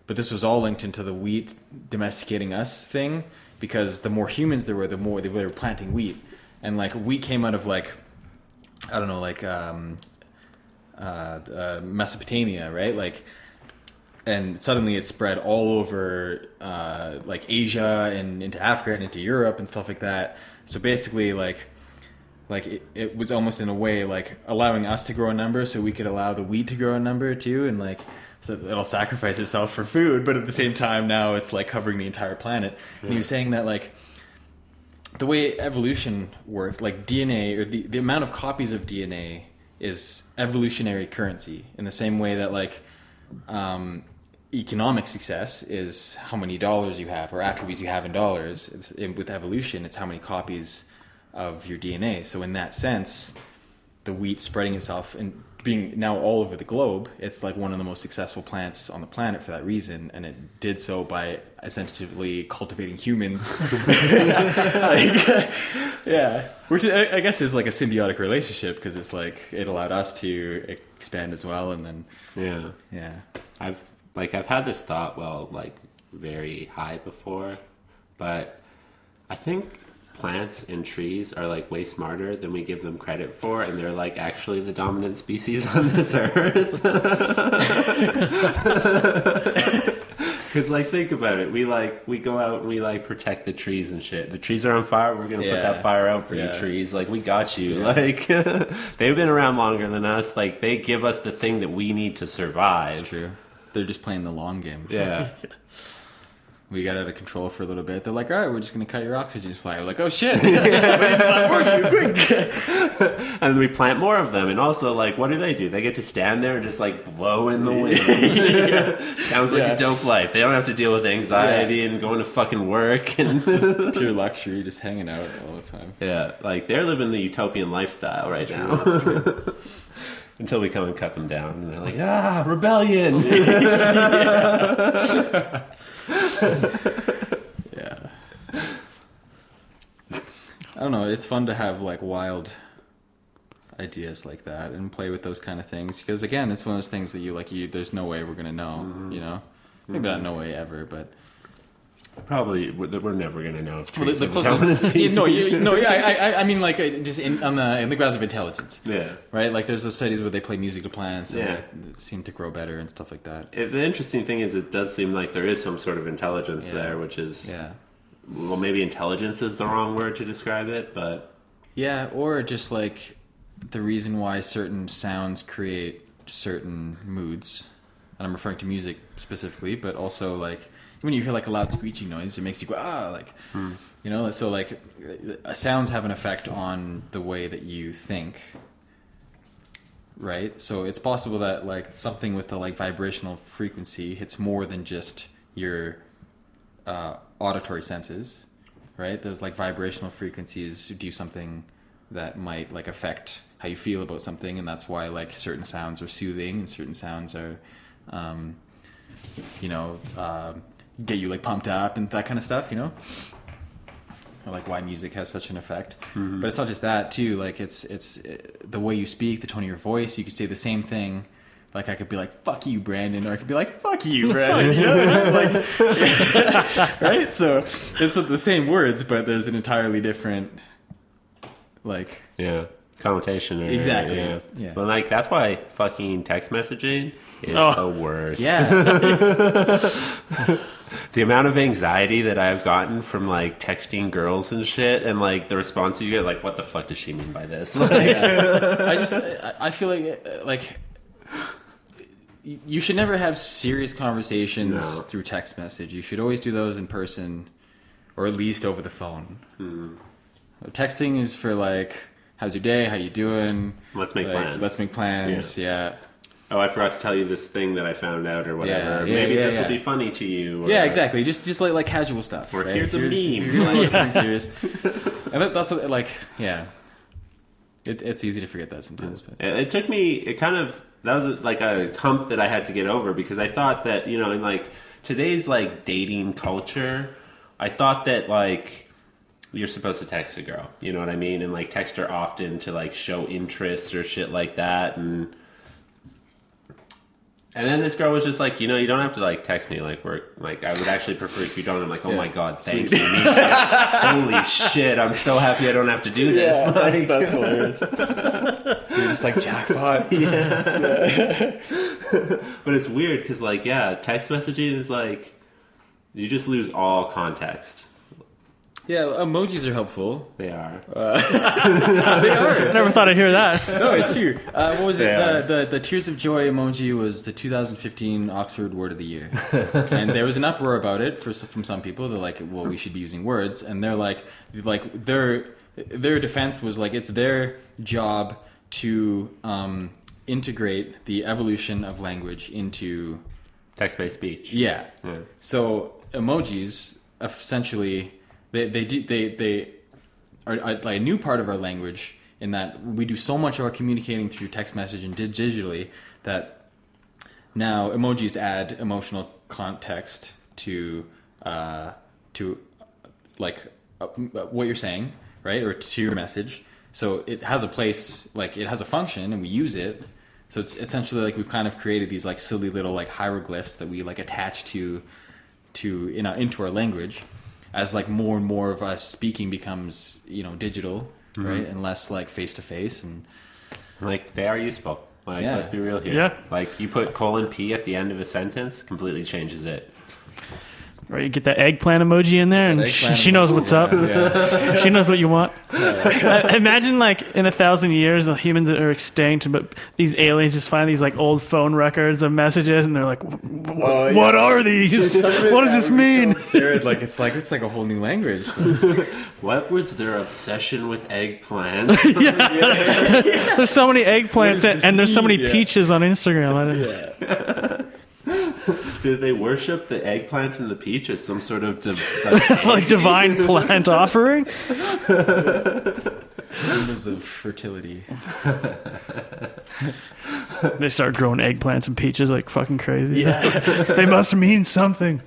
But this was all linked into the wheat domesticating us thing because the more humans there were, the more they were planting wheat, and like wheat came out of like I don't know, like um, uh, uh, Mesopotamia, right? Like, and suddenly it spread all over uh, like Asia and into Africa and into Europe and stuff like that. So basically, like, like it, it was almost in a way like allowing us to grow a number, so we could allow the wheat to grow a number too, and like. So it'll sacrifice itself for food, but at the same time, now it's like covering the entire planet. And he was saying that like the way evolution worked, like DNA or the, the amount of copies of DNA is evolutionary currency in the same way that like um, economic success is how many dollars you have or attributes you have in dollars. In, with evolution, it's how many copies of your DNA. So in that sense, the wheat spreading itself and being now all over the globe, it's like one of the most successful plants on the planet for that reason, and it did so by essentially cultivating humans. Like, yeah, which I I guess is like a symbiotic relationship because it's like it allowed us to expand as well, and then
Yeah.
yeah,
I've like I've had this thought well like very high before, but I think plants and trees are like way smarter than we give them credit for and they're like actually the dominant species on this earth. Cuz like think about it. We like we go out and we like protect the trees and shit. The trees are on fire, we're going to put that fire out for
Yeah.
you trees. Like we got you. Like they've been around longer than us. Like they give us the thing that we need to survive.
it's true. They're just playing the long game.
Yeah.
we got out of control for a little bit. They're like, all right, we're just gonna cut your oxygen supply. We're like, oh shit, we need to plant more of you, quick.
and we plant more of them. And also, like, what do they do? They get to stand there and just like blow in the wind. Sounds like
Yeah.
a dope life. They don't have to deal with anxiety and going to fucking work. And just
Pure luxury, just hanging out all the time.
yeah, like they're living the utopian lifestyle right now.
true.
Until we come and cut them down, and they're like, ah, rebellion.
Yeah. I don't know. It's fun to have like wild ideas like that and play with those kind of things because again, it's one of those things that you like. You there's no way we're gonna know. Mm-hmm. You know, maybe not mm-hmm. no way ever, but
Probably we're, we're never gonna know if
well, the,
trees are the
closest.
species.
no, you, no, yeah, I, I, I mean like uh, just in on the in the grounds of intelligence.
yeah.
Right, like there's those studies where they play music to plants and
Yeah.
they, they seem to grow better and stuff like that.
It, the interesting thing is, it does seem like there is some sort of intelligence
Yeah.
there, which is
Yeah,
well, maybe intelligence is the wrong word to describe it, but
Yeah, or just like the reason why certain sounds create certain moods. And I'm referring to music specifically, but also like when you hear like a loud screeching noise, it makes you go ah, like you know. So like uh, sounds have an effect on the way that you think, right? So it's possible that like something with the like vibrational frequency hits more than just your uh, auditory senses, right? Those like vibrational frequencies do something that might like affect how you feel about something, and that's why like certain sounds are soothing and certain sounds are, um, you know, uh, get you like pumped up and that kind of stuff. You know, or like why music has such an effect. But it's not just that too. Like it's it's uh, the way you speak, the tone of your voice. You could say the same thing. Like I could be like "fuck you, Branden," or I could be like "fuck you, Branden." You know, it's like right. So it's the same words, but there's an entirely different like
Yeah. Connotation. Or,
Exactly.
Yeah.
Yeah.
But like that's why fucking text messaging is
Oh.
the worst.
yeah.
The amount of anxiety that I've gotten from like texting girls and shit, and like the response you get, like, what the fuck does she mean by this? Like,
I just I I feel like uh, like you should never have serious conversations
No.
through text message. You should always do those in person, or at least over the phone.
Hmm.
Texting is for like, how's your day? How you doing?
Let's make
Like,
plans.
Let's make plans. Yeah.
Oh, I forgot to tell you this thing that I found out, or whatever.
Yeah, yeah,
Maybe
yeah,
this
yeah.
will be funny to you. Or,
Yeah, exactly. Just just like like casual stuff.
Or
right?
here's a
If
meme.
You're
Like-
something serious, and that, that's like yeah, it, it's easy to forget that sometimes. But
It, it took me. It kind of that was like a hump that I had to get over because I thought that you know in like today's like dating culture, I thought that like you're supposed to text a girl, you know what I mean, and like text her often to like show interest or shit like that, and and then this girl was just like, you know, you don't have to like text me. Like we're like I would actually prefer if you don't. I'm like, oh
Yeah.
my god, thank you. Holy shit, I'm so happy I don't have to do this. Like-
hilarious. You're just like jackpot. Yeah.
But it's weird because, like, yeah, text messaging is like you just lose all context.
Yeah, emojis are helpful.
They are.
They are.
I never thought I'd hear that.
no, it's true. Uh, what was it?
They are.
The, the the tears of joy emoji was the 2015 Oxford Word of the Year, and there was an uproar about it for, from some people. They're like, "Well, we should be using words," and they're like, like their their defense was like, it's their job to um, integrate the evolution of language into
Text based speech.
yeah.
Yeah.
So emojis essentially they they do they they are, are like a new part of our language in that we do so much of our communicating through text message and digitally that now emojis add emotional context to uh, to like uh, what you're saying right or to your message. So it has a place like it has a function and we use it. So it's essentially like we've kind of created these like silly little like hieroglyphs that we like attach to to in our, into our language as like more and more of us speaking becomes you know digital mm-hmm. right and less like face to face and
Like, they are useful. Like,
Yeah.
let's be real here.
Yeah.
Like, you put colon P at the end of a sentence, completely changes it.
Right, you get that eggplant emoji in there, and she, she knows what's up.
yeah.
She knows what you want. Uh, Imagine like in a thousand years, the humans are extinct, but these aliens just find these like old phone records of messages, and they're like, "Wh- wh-
Oh, yeah.
"What are these? what does this mean?"
absurd like it's like it's like a whole new language
What was their obsession with eggplant?
There's so many eggplants,
does
and,
this
and there's so
mean?
many
Yeah.
peaches on Instagram. I didn't,
Did they worship the eggplant and the peach as some sort of div-
like divine plant offering.
symbols of fertility
They start growing eggplants and peaches like fucking crazy. Yeah. they must mean something.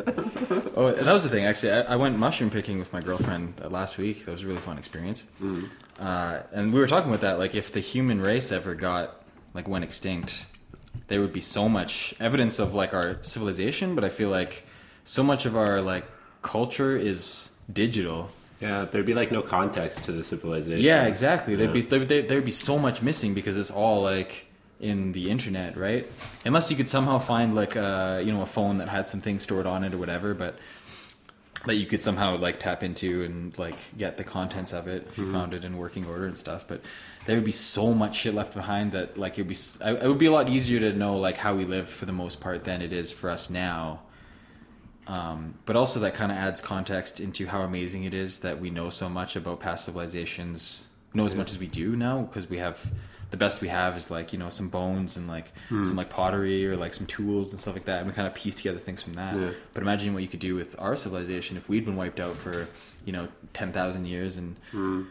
oh that was the thing actually I, I went mushroom picking with my girlfriend uh, last week that was a really fun experience uh, and we were talking about that like if the human race ever got like went extinct there would be so much evidence of like our civilization but i feel like so much of our like culture is digital
Yeah, there'd be like no context to the civilization.
Yeah, exactly. There'd be there, there, there'd be so much missing because it's all like in the internet, right? Unless you could somehow find like uh you know a phone that had some things stored on it or whatever, but that you could somehow like tap into and like get the contents of it if you found it in working order and stuff. But there would be so much shit left behind that like it'd be s- I- it would be a lot easier to know like how we live for the most part than it is for us now. Um, but also that kind of adds context into how amazing it is that we know so much about past civilizations, know as much as we do now because we have the best we have is like you know some bones and like hmm. some like pottery or like some tools and stuff like that, and we kind of piece together things from that.
Yeah.
But imagine what you could do with our civilization if we'd been wiped out for you know ten thousand years and hmm.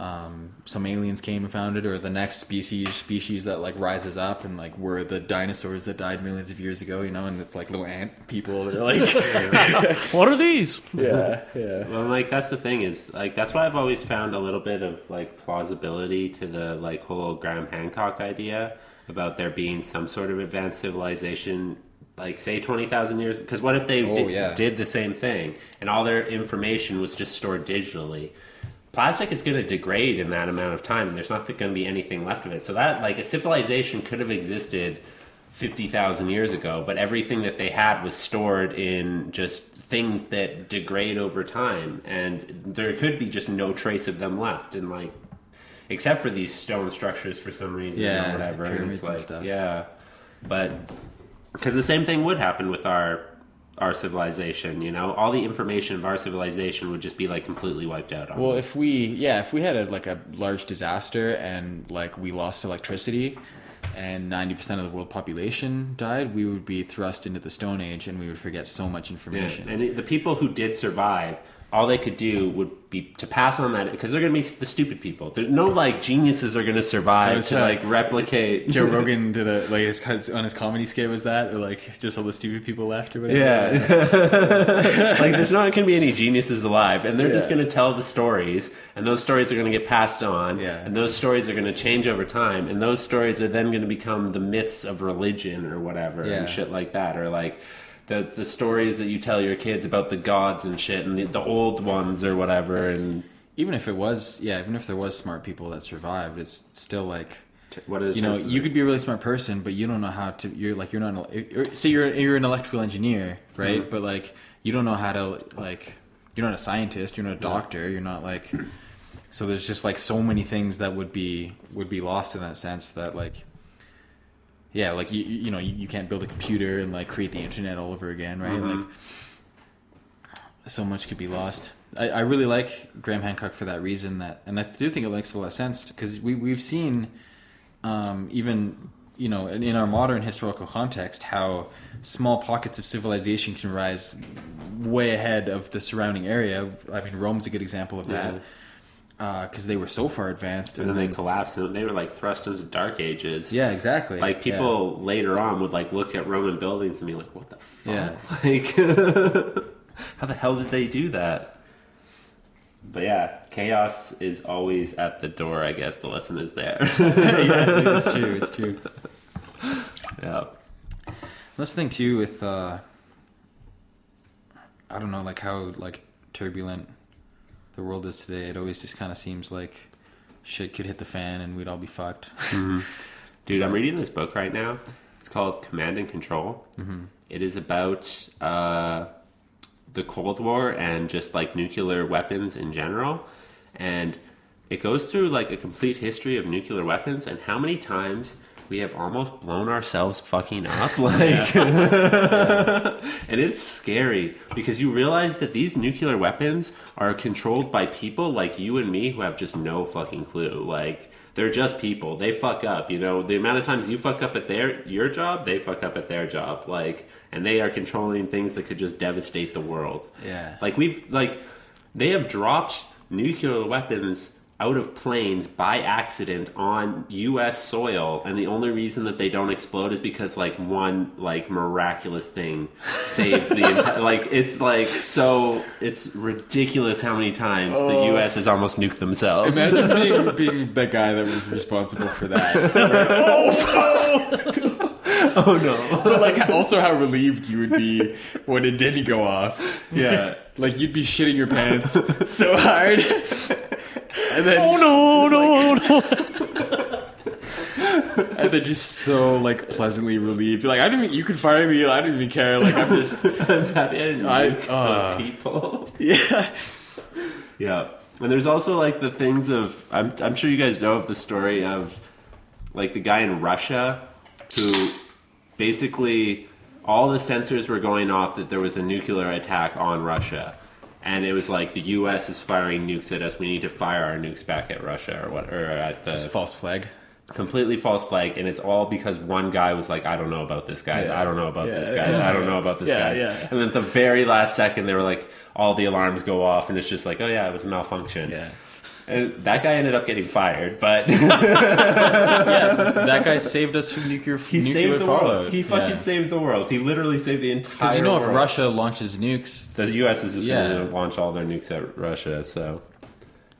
Um, some aliens came and found it, or the next species species that like rises up and like were the dinosaurs that died millions of years ago, you know, and it's like little ant people that are like,
What are these?
yeah, yeah,
Well, like that's the thing is like that's why I've always found a little bit of like plausibility to the like whole Graham Hancock idea about there being some sort of advanced civilization, like say twenty thousand years. Because what if they
Oh,
di-
yeah.
did the same thing and all their information was just stored digitally? Plastic is going to degrade in that amount of time, and there's not going to be anything left of it. So that like a civilization could have existed fifty thousand years ago, but everything that they had was stored in just things that degrade over time, and there could be just no trace of them left, and like except for these stone structures for some reason
Yeah,
or whatever. And it's
and
like
stuff.
yeah, but because the same thing would happen with our our civilization. You know, all the information of our civilization would just be like completely wiped out.
Well,
them.
if we yeah, if we had a, like a large disaster and like we lost electricity and 90% of the world population died, we would be thrust into the stone age and we would forget so much
Yeah,
information.
and it, the people who did survive, all they could do would be to pass on that because they're going to be the stupid people. There's no like geniuses are going to survive to like replicate.
Joe Rogan did a like his on his comedy skit was that or like just all the stupid people left or whatever.
Yeah, like there's not going to be any geniuses alive, and they're just going to tell the stories, and those stories are going to get passed on,
Yeah.
and those stories are going to change over time, and those stories are then going to become the myths of religion or whatever
Yeah.
and shit like that, or like the the stories that you tell your kids about the gods and shit, and the, the old ones or whatever, and
Even if it was yeah, even if there was smart people that survived, it's still like
what is
you know you could be a really smart person but you don't know how to you're like you're not an, you're, say you're you're an electrical engineer right
Mhm.
but like you don't know how to like you're not a scientist you're not a doctor you're not like so there's just like so many things that would be would be lost in that sense that like yeah like you you know you, you can't build a computer and like create the internet all over again right?
Mhm.
like so much could be lost. I, I really like Graham Hancock for that reason that and I do think it makes a lot of sense because we we've seen um, even you know in, in our modern historical context how small pockets of civilization can rise way ahead of the surrounding area. I mean rome's a good example of that because they were so far advanced
and then they collapsed, and they were like thrust into dark ages.
yeah exactly
Like people later on would like look at Roman buildings and be like, "What the fuck?
Yeah.
Like, how the hell did they do that?" But yeah, chaos is always at the door. I guess the lesson is there.
yeah, yeah it's true it's true
yeah,
That's the thing too with uh I don't know, like how like turbulent the world is today. It always just kind of seems like shit could hit the fan and we'd all be fucked.
dude, I'm reading this book right now. It's called Command and Control.
Mm-hmm.
It is about uh, the Cold War and just like nuclear weapons in general, and it goes through like a complete history of nuclear weapons and how many times we have almost blown ourselves fucking up like and it's scary because you realize that these nuclear weapons are controlled by people like you and me who have just no fucking clue like they're just people they fuck up you know the amount of times you fuck up at their your job they fuck up at their job like and they are controlling things that could just devastate the world
Yeah.
like we've like they have dropped nuclear weapons out of planes by accident on US soil and the only reason that they don't explode is because like one like miraculous thing saves the entire like it's like so it's ridiculous how many times the oh. US has almost nuked themselves.
Imagine being, being the guy that was responsible for that.
oh no.
Oh, but like also how relieved you would be when it didn't go off.
Yeah.
Like you'd be shitting your pants so hard. And then
Oh no, no, no.
and then just so like pleasantly relieved. Like I didn't. Even, you could fire me. I didn't even care. Like I'm just.
That end,
I-
those
uh.
people.
Yeah.
Yeah. And there's also like the things of I'm I'm sure you guys know of the story of like the guy in Russia who basically all the sensors were going off that there was a nuclear attack on Russia. And it was like the US is firing nukes at us, we need to fire our nukes back at Russia or what or at the
False flag.
completely false flag and it's all because one guy was like i don't know about this guys
Yeah.
i don't know about
Yeah,
this guys
yeah.
i don't know about this guy and then at the very last second they were like all the alarms go off and it's just like oh yeah it was a malfunction
Yeah.
And that guy ended up getting fired, but
yeah, that guy saved us from nuclear
he
nuclear
saved the
fallout.
world. He fucking
yeah.
saved the world. He literally saved the entire.
Because you know, if. Russia launches nukes,
the U.S. is just
Yeah.
going to launch all their nukes at Russia, so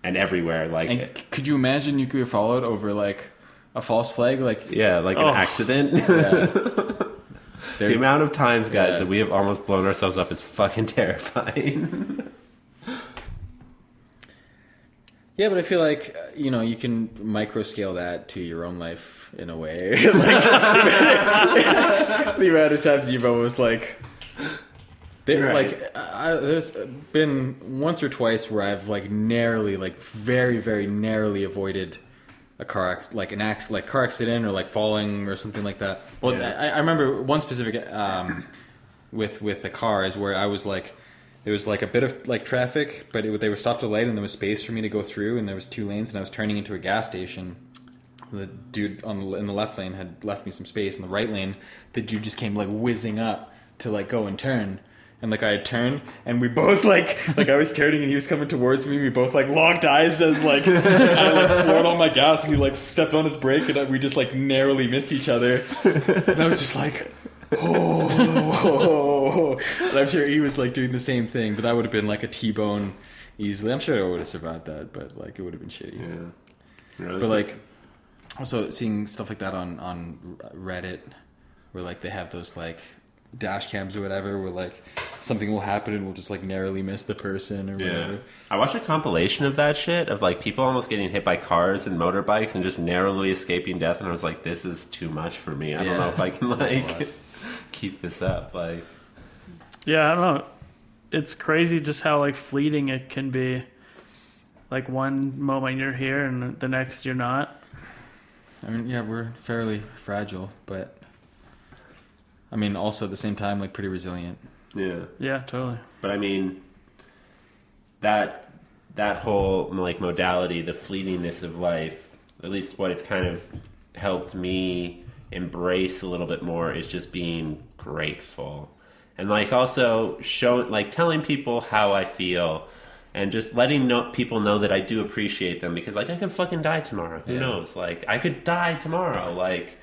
and everywhere, like
and c- could you imagine nuclear fallout over like a false flag? Like,
yeah, like an
Oh.
accident.
yeah.
the amount of times, guys,
Yeah.
that we have almost blown ourselves up is fucking terrifying.
Yeah, but I feel like uh, you know you can micro scale that to your own life in a way. like, the amount of times you've almost like. There,
Right.
Like I, there's been once or twice where I've like narrowly, like very, very narrowly avoided a car acc- like an acc- like car accident or like falling or something like that. Well,
Yeah.
I, I remember one specific um, with with the car is where I was like, there was like a bit of like traffic, but it, they were stopped at a light and there was space for me to go through, and there was two lanes, and I was turning into a gas station. The dude on the, in the left lane had left me some space. In the right lane, the dude just came like whizzing up to like go and turn. And like I had turned, and we both like like I was turning, and he was coming towards me. We both like locked eyes as like I like floored on my gas, and he like stepped on his brake, and we just like narrowly missed each other. And I was just like, oh, and I'm sure he was like doing the same thing, but that would have been like a T-bone easily. I'm sure I would have survived that, but like it would have been shitty.
Yeah.
But like, also seeing stuff like that on on Reddit, where like they have those like dash cams or whatever, where like something will happen and we'll just like narrowly miss the person or
Yeah.
whatever.
I watched a compilation of that shit of like people almost getting hit by cars and motorbikes and just narrowly escaping death and I was like this is too much for me. I don't know if I can like keep this up like
Yeah, I don't know. It's crazy just how like fleeting it can be. Like one moment you're here and the next you're not.
I mean, yeah, we're fairly fragile, but I mean, also at the same time, like pretty resilient.
yeah.
Yeah, totally.
But I mean that that whole like modality, the fleetingness of life, at least what it's kind of helped me embrace a little bit more is just being grateful. And like also showing like telling people how I feel and just letting know, people know that I do appreciate them because like I could fucking die tomorrow. Who
Yeah.
knows? Like I could die tomorrow. Like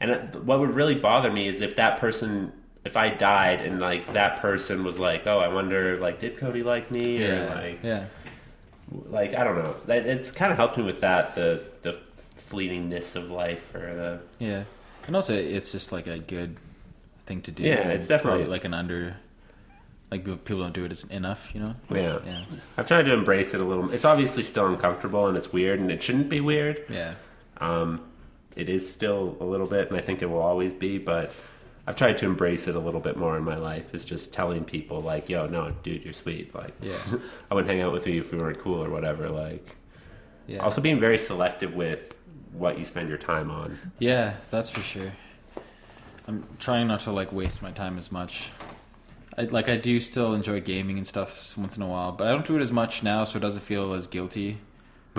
and what would really bother me is if that person if I died and like that person was like, "Oh, I wonder like did Cody like me?" or like
yeah,
like I don't know. It's, it's kind of helped me with that the the fleetingness of life or the
yeah. And also, it's just like a good thing to do.
Yeah, it's definitely-
like an under. Like people- people don't do it enough, you know.
yeah.
Yeah,
I've tried to embrace it a little. It's obviously still uncomfortable and it's weird and it shouldn't be weird.
yeah,
Um, it is still a little bit, and I think it will always be. But I've tried to embrace it a little bit more in my life. Is just telling people like, "Yo, no, dude, you're sweet." Like,
Yeah.
I wouldn't hang out with you if we weren't cool or whatever. Like,
yeah.
also being very selective with what you spend your time on.
Yeah, that's for sure. I'm trying not to like waste my time as much. I like I do still enjoy gaming and stuff once in a while, but I don't do it as much now, so it doesn't feel as guilty.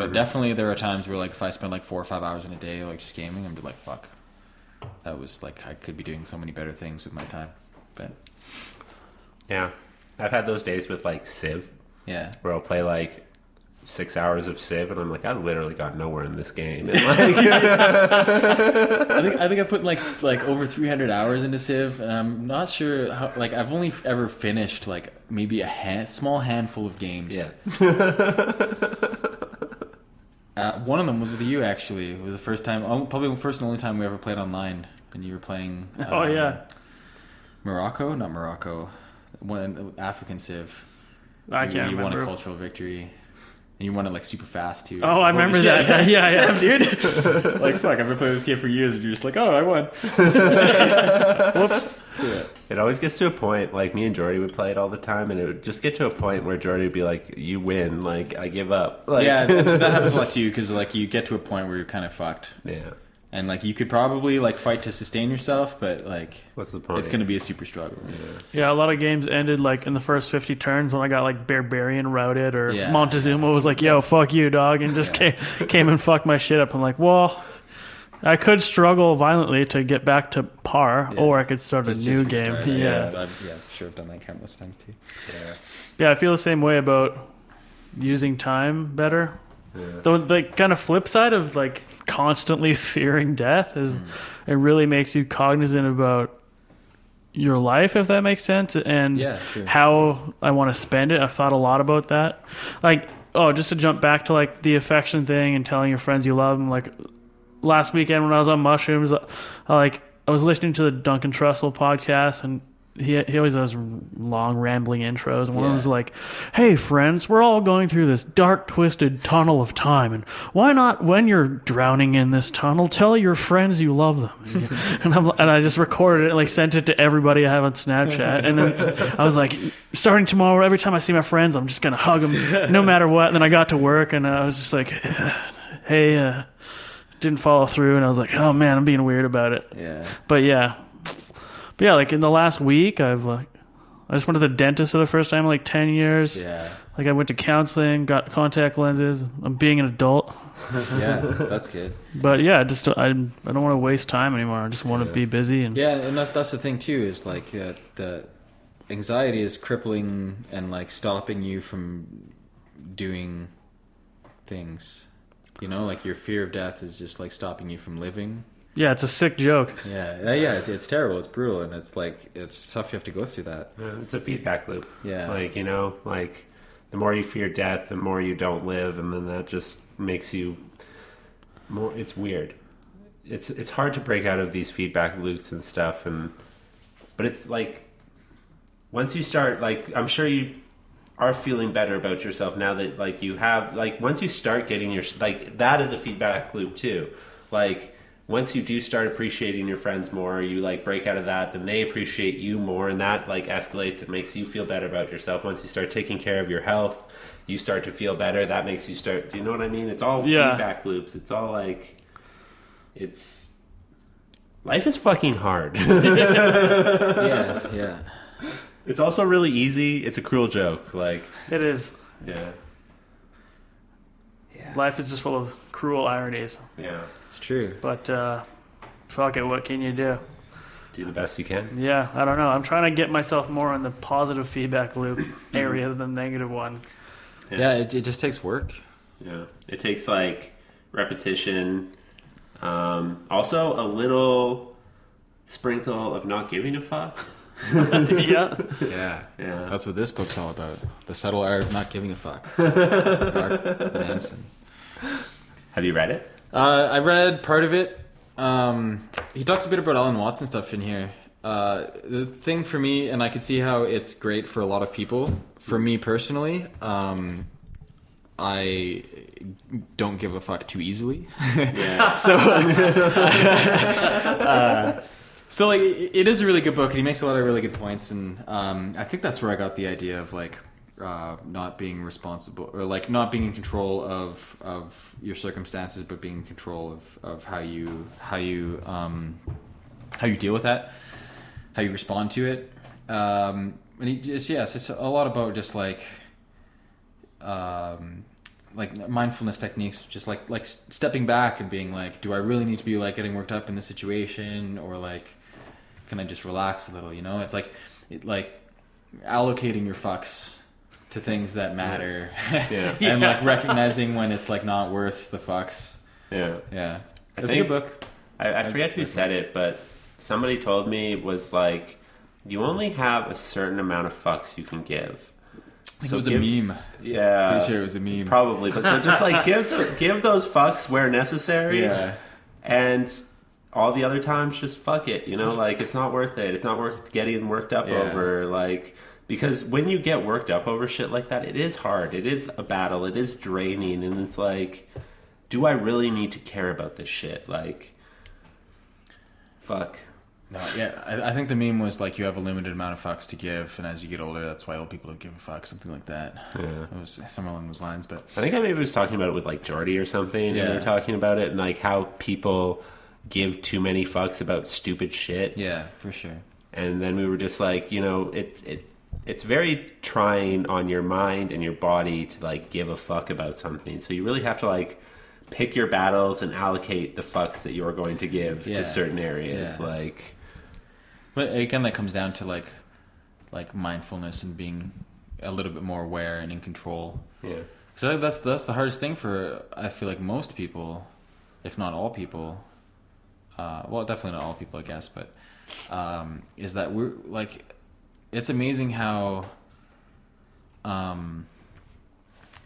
But
Mhm.
definitely there are times where like if I spend like four or five hours in a day like just gaming, I'm like fuck. That was like I could be doing so many better things with my time. But
Yeah, I've had those days with like Civ,
yeah.
where I'll play like six hours of Civ, and I'm like, I literally got nowhere in this game. And like,
I think I think I put like like over 300 hours into Civ, and I'm not sure how. Like I've only ever finished like maybe a hand, small handful of games.
yeah,
Uh, one of them was with you actually. It was the first time, oh, probably the first and only time we ever played online, and you were playing.
Oh,
um,
yeah.
Morocco, not Morocco, one African Civ.
I
you,
can't remember.
you won a cultural victory, and you won it like super fast too.
Oh, I remember
shit.
that. yeah, yeah.
dude. like fuck, I've been playing this game for years, and you're just like, oh, I won.
Whoops.
Yeah.
it always gets to a point. Like me and Jordy would play it all the time, and it would just get to a point where Jordy would be like, "You win. Like I give up." Like,
yeah, that, that happens a lot to you because like you get to a point where you're kind of fucked,
yeah.
And like you could probably like fight to sustain yourself, but like
What's the point?
it's gonna be a super struggle.
Yeah, a lot of games ended like in the first 50 turns when I got like Barbarian routed or
Yeah.
Montezuma was like, yo, fuck you, dog, and just came, came and fucked my shit up. I'm like, well, I could struggle violently to get back to par,
Yeah.
or I could start
Just-
a new game.
restart it.
Yeah.
I've, yeah, sure, I've done that countless times too.
Yeah.
Yeah, I feel the same way about using time better. The, the kind of flip side of like constantly fearing death is
Mm.
it really makes you cognizant about your life, if that makes sense, and
Yeah, sure.
how I want to spend it. I've thought a lot about that. Like, oh, just to jump back to like the affection thing and telling your friends you love them. Like last weekend when I was on mushrooms, I, like I was listening to the Duncan Trussell podcast and. He, he always does long rambling intros. And one
Yeah.
was like, "Hey friends, we're all going through this dark, twisted tunnel of time, and why not, when you're drowning in this tunnel, tell your friends you love them?" and, I'm, and I just recorded it and like sent it to everybody I have on Snapchat. And then I was like, starting tomorrow, every time I see my friends, I'm just gonna hug them, no matter what. And then I got to work, and I was just like, "Hey, uh, didn't follow through," and I was like, "Oh man, I'm being weird about it."
Yeah.
But yeah, but yeah, like in the last week, I've like, I just went to the dentist for the first time in like ten years.
Yeah.
Like I went to counseling, got contact lenses. I'm being an adult,
Yeah. That's good.
but yeah, I just I I don't want to waste time anymore. I just want to be busy and
Yeah, and that, that's the thing too. Is like uh, the anxiety is crippling and like stopping you from doing things. You know, like your fear of death is just like stopping you from living.
Yeah, it's a sick joke.
Yeah, yeah, yeah. It's, it's terrible. It's brutal, and it's like it's tough. You have to go through that.
Yeah, it's a feedback loop.
Yeah.
Like, you know, like the more you fear death, the more you don't live, and then that just makes you more it's weird. It's it's hard to break out of these feedback loops and stuff and but it's like once you start like I'm sure you are feeling better about yourself now that like you have like once you start getting your like that is a feedback loop too. Like once you do start appreciating your friends more, you like break out of that, then they appreciate you more, and that like escalates. It makes you feel better about yourself. Once you start taking care of your health, you start to feel better. That makes you start. Do you know what I mean? It's all
Yeah.
feedback loops. It's all like, it's life is fucking hard.
yeah, yeah.
it's also really easy. It's a cruel joke. Like,
It is.
yeah,
Life is just full of cruel ironies.
yeah.
It's true.
But uh, fuck it, what can you do?
Do the best you can.
Yeah, I don't know. I'm trying to get myself more in the positive feedback loop area than the negative one.
Yeah.
Yeah, it, it just takes work.
Yeah, it takes like repetition. Um, also, a little sprinkle of not giving a fuck.
yeah.
Yeah.
Yeah,
That's what this book's all about. The subtle art of not giving a fuck. Mark Manson.
Have you read it?
Uh, I read part of it. Um, he talks a bit about Alan Watts's stuff in here. Uh, the thing for me, and I can see how it's great for a lot of people. For me personally, um, I don't give a fuck too easily.
Yeah,
so, uh, so like it it is a really good book, and he makes a lot of really good points. And um, I think that's where I got the idea of like uh, not being responsible or like not being in control of of your circumstances, but being in control of of how you how you um, how you deal with that, how you respond to it. Um, and he just yes, it's a lot about just like um, like mindfulness techniques, just like like stepping back and being like, do I really need to be like getting worked up in this situation, or like, can I just relax a little? You know, it's like it, like allocating your fucks to things that matter,
Yeah.
and like recognizing when it's like not worth the fucks.
yeah.
Yeah,
I
it's
think-
a good book.
I, I forget who said it, but somebody told me it was like you only have a certain amount of fucks you can give.
I think
So
it was
give-
a meme.
Yeah,
Pretty sure it was a meme.
probably. But so just like give give those fucks where necessary.
Yeah,
and all the other times just fuck it you know like it's not worth it it's not worth getting worked up
Yeah.
over like because when you get worked up over shit like that it is hard. It is a battle. It is draining. And it's like do i really need to care about this shit? Like fuck.
No, yeah. I, I think the meme was like you have a limited amount of fucks to give, and as you get older, that's why old people don't give a fuck, something like that.
yeah.
It was somewhere along those lines, but
i think i maybe was talking about it with like jordy or something and we were talking about it and like how people give too many fucks about stupid shit.
Yeah, for sure.
and then we were just like you know it it it's very trying on your mind and your body to like give a fuck about something so you really have to like pick your battles and allocate the fucks that you're going to give
Yeah.
to certain areas
Yeah.
like
But again, that comes down to like, like mindfulness and being a little bit more aware and in control.
yeah
Because that's that's the hardest thing for I feel like most people, if not all people. Uh, well, definitely not all people, I guess, but um, is that we're like, it's amazing how um,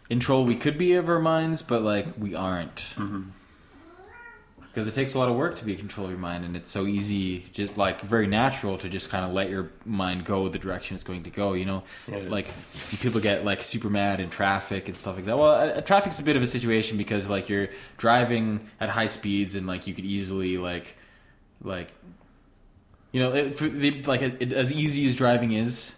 in control we could be of our minds, but like we aren't. Because it takes a lot of work to be in control of your mind, and it's so easy, just like very natural to just kind of let your mind go the direction it's going to go. You know,
Yeah.
like people get like super mad in traffic and stuff like that. Well, uh, traffic's a bit of a situation because like you're driving at high speeds and like you could easily like, like, you know, it, for the, like it, as easy as driving is,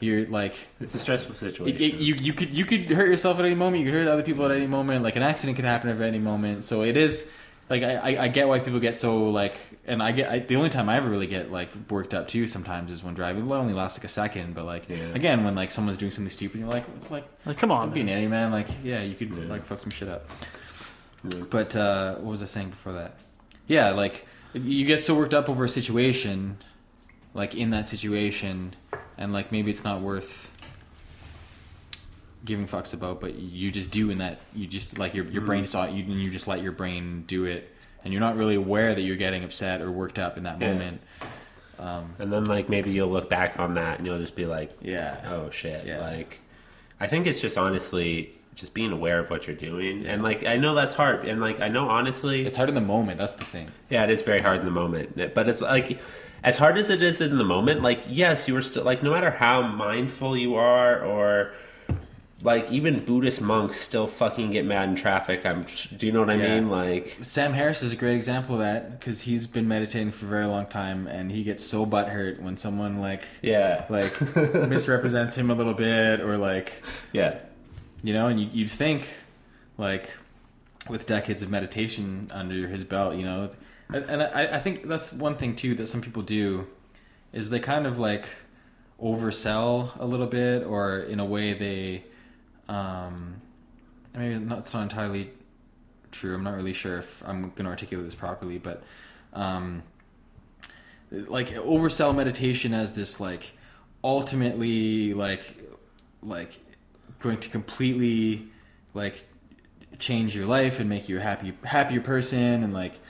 you're like
It's a stressful situation.
it- you you could you could hurt yourself at any moment. You could hurt other people at any moment. Like an accident could happen at any moment. So it is like I, I, I get why people get so like, and I get I, the only time I ever really get like worked up too sometimes is when driving. It only lasts like a second, but like
Yeah.
again when like someone's doing something stupid, you're like like
Like, come on,
be an
man.
idiot, man. Like yeah, you could
Yeah.
like fuck some shit up.
Yeah.
But uh, what was I saying before that? Yeah, like you get so worked up over a situation, like in that situation, and like maybe it's not worth giving fucks about, but you just do in that. You just like your your
Mm.
brain saw it, you and you just let your brain do it, and you're not really aware that you're getting upset or worked up in that
Yeah.
moment. Um,
and then like maybe you'll look back on that and you'll just be like,
yeah,
oh shit
Yeah.
like i think it's just honestly just being aware of what you're doing
Yeah.
and like i know that's hard and like i know honestly
it's hard in the moment. That's the thing.
yeah it is very hard in the moment but it's like as hard as it is in the moment like yes you were still like no matter how mindful you are or like even buddhist monks still fucking get mad in traffic i'm do you know what i
Yeah.
mean like
Sam Harris is a great example of that because he's been meditating for a very long time, and he gets so butthurt when someone like
yeah
like misrepresents him a little bit, or like
yeah
you know, and you, you'd think like with decades of meditation under his belt, you know, and, and I, I think that's one thing too that some people do is they kind of like oversell a little bit, or in a way they um, maybe not, it's not entirely true. I'm not really sure if I'm going to articulate this properly, but um, like oversell meditation as this like ultimately like like going to completely like change your life and make you a happy happier person and like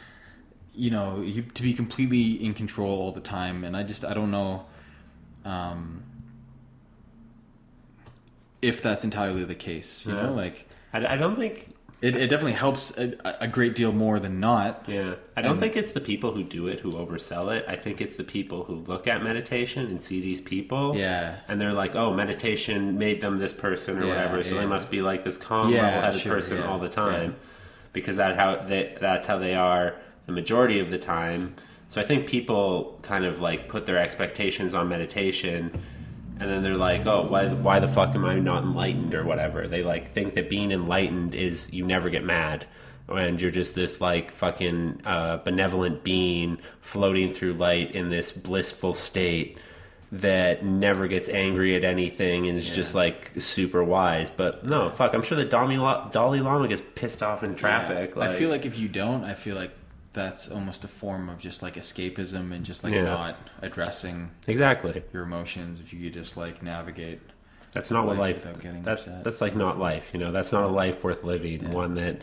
you know you to be completely in control all the time and i just i don't know um if that's entirely the case you
Yeah.
know like
I, I don't think
it, it definitely helps a, a great deal more than not
Yeah. I don't
And-
think it's the people who do it who oversell it. I think it's the people who look at meditation and see these people.
yeah
And they're like, oh, meditation made them this person or
Yeah,
whatever, so
yeah.
they must be like this calm,
Yeah,
level-headed
sure,
person all the time, because that how they, that's how they are the majority of the time. So I think people kind of like put their expectations on meditation, and then they're like, oh, why why the fuck am I not enlightened or whatever? They like think that being enlightened is you never get mad. And you're just this like fucking uh, benevolent being floating through light in this blissful state that never gets angry at anything and is just like super wise. But no, fuck, I'm sure the Dalai, La- Dalai Lama gets pissed off in traffic.
Yeah. I feel like if you don't, I feel like that's almost a form of just like escapism and just like
Yeah.
not addressing
exactly.
your emotions. If you could just like navigate,
That's not what
Life
life.
without getting
That's
upset.
that's like not life. You know, that's not a life worth living.
Yeah.
One that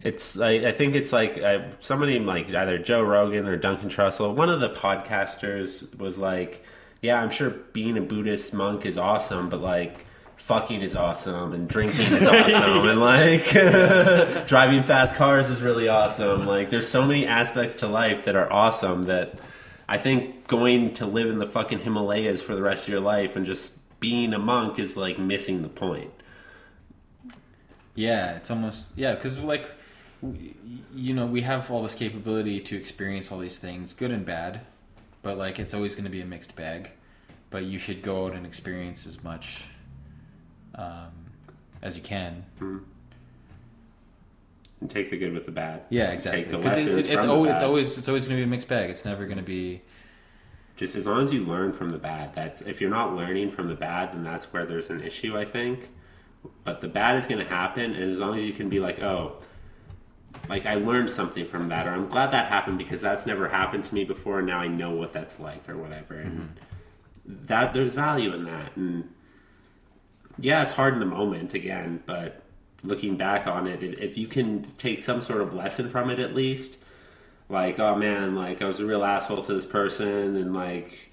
it's. I, I think it's like somebody like either Joe Rogan or Duncan Trussell. One of the podcasters was like, "Yeah, I'm sure being a Buddhist monk is awesome, but like." Fucking is awesome, and drinking is awesome, and like driving fast cars is really awesome. Like, there's so many aspects to life that are awesome that I think going to live in the fucking Himalayas for the rest of your life and just being a monk is like missing the point.
yeah, it's almost yeah, because like you know we have all this capability to experience all these things, good and bad, but like it's always going to be a mixed bag. But you should go out and experience as much um, as you can.
And take the good with the bad.
Yeah, exactly.
Take the
'Cause it-
lessons
it's
from the
always it's always it's always going to be a mixed bag. It's never going to be
Just as long as you learn from the bad. That's if you're not learning from the bad, then that's where there's an issue. I think. But the bad is going to happen, and as long as you can be like, oh, like I learned something from that, or I'm glad that happened because that's never happened to me before, and now I know what that's like, or whatever. And that there's value in that, and yeah, it's hard in the moment again, but looking back on it, if, you can take some sort of lesson from it at least, like, oh man, like I was a real asshole to this person and like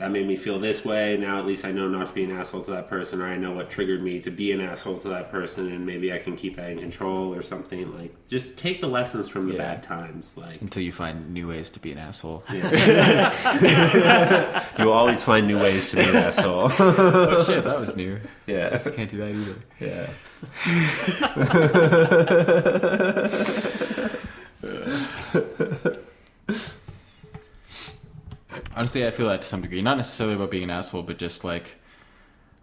that made me feel this way. Now at least I know not to be an asshole to that person, or I know what triggered me to be an asshole to that person, and maybe I can keep that in control or something. Like, just take the lessons from the
Yeah.
bad times. Like,
Until you find new ways to be an asshole.
yeah. you will always find new ways to be an asshole.
oh shit, that was new.
yeah,
I can't do that either.
yeah.
Honestly, I feel that to some degree. Not necessarily about being an asshole, but just like,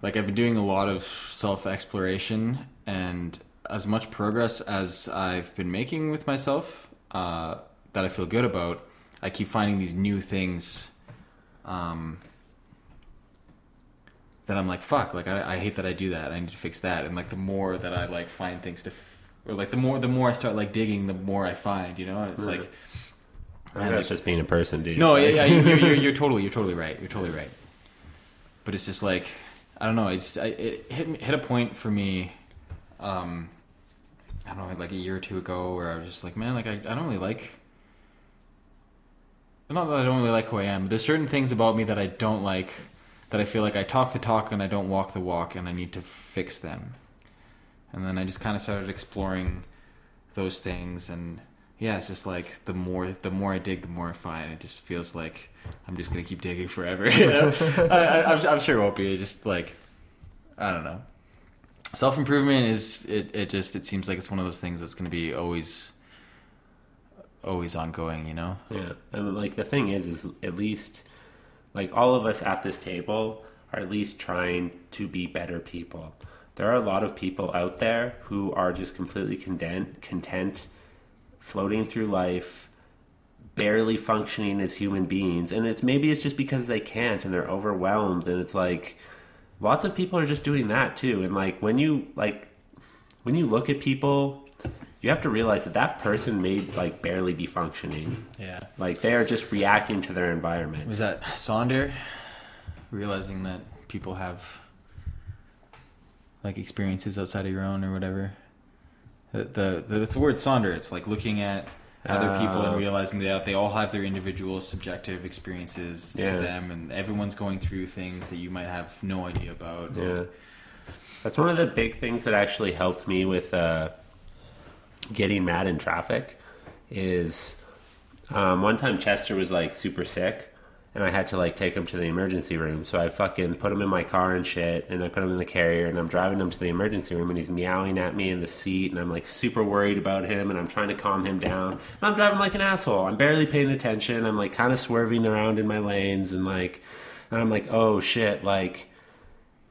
like I've been doing a lot of self exploration, and as much progress as I've been making with myself, uh, that I feel good about, I keep finding these new things. Um, that I'm like, fuck, like I, I hate that I do that. I need to fix that. And like the more that I like find things to, f- or like the more the more I start like digging, the more I find. You know, and it's like.
I think that's just being a person, dude.
No, yeah, yeah, you're, you're, you're totally, you're totally right. You're totally right. But it's just like, I don't know. It's I, it hit hit a point for me. Um, I don't know, like a year or two ago, where I was just like, man, like I, I don't really like. Not that I don't really like who I am. But there's certain things about me that I don't like. That I feel like I talk the talk and I don't walk the walk, and I need to fix them. And then I just kind of started exploring those things and yeah it's just like the more the more i dig the more i find it just feels like i'm just gonna keep digging forever you know? I, I'm sure it won't be It just like i don't know self-improvement is it, it just it seems like it's one of those things that's gonna be always always ongoing you know
Yeah, and like the thing is, is at least like all of us at this table are at least trying to be better people. There are a lot of people out there who are just completely content, content, floating through life, barely functioning as human beings, and it's maybe it's just because they can't and they're overwhelmed, and it's like lots of people are just doing that too. And like when you like when you look at people. You have to realize that that person may like barely be functioning.
yeah
Like they are just reacting to their environment.
was that sonder realizing that people have like experiences outside of your own or whatever the the, the it's the word sonder it's like looking at other people and
Oh.
realizing that they all have their individual subjective experiences
Yeah.
to them and everyone's going through things that you might have no idea about
Yeah. That's one of the big things that actually helped me with uh, getting mad in traffic is um, one time Chester was like super sick and I had to like take him to the emergency room. So I fucking put him in my car and shit and I put him in the carrier and I'm driving him to the emergency room and he's meowing at me in the seat and I'm like super worried about him and I'm trying to calm him down. And I'm driving like an asshole. I'm barely paying attention. I'm like kind of swerving around in my lanes and like and I'm like, "Oh shit, like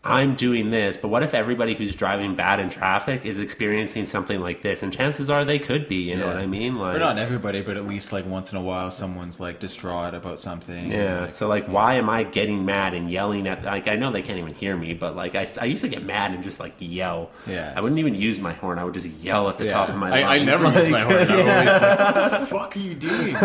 I'm doing this, but what if everybody who's driving bad in traffic is experiencing something like this? And chances are they could be, you know what I mean? Like
or not everybody but at least like once in a while someone's like distraught about something
Yeah, so like why am I getting mad and yelling at like I know they can't even hear me, but like I, I used to get mad and just like yell.
Yeah.
I wouldn't even use my horn. I would just yell at the
Yeah.
top of my
I, I
lungs.
never use my
Like,
horn. I'm always like, what the fuck are you doing?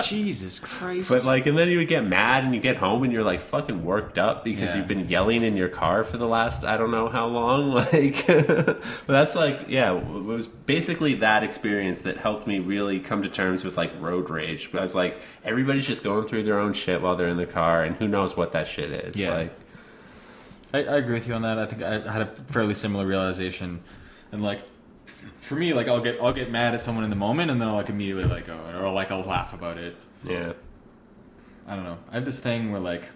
Jesus Christ.
But like, and then you would get mad and you get home and you're like fucking worked up because
Yeah.
you've been yelling in your car for the last I don't know how long. Like, but that's like, yeah, it was basically that experience that helped me really come to terms with like road rage. But I was like, everybody's just going through their own shit while they're in the car, and who knows what that shit is.
Yeah.
Like,
I, I agree with you on that. I think I had a fairly similar realization, and like for me, like I'll get I'll get mad at someone in the moment, and then I'll like immediately let go, or like I'll laugh about it.
yeah,
I don't know. I have this thing where like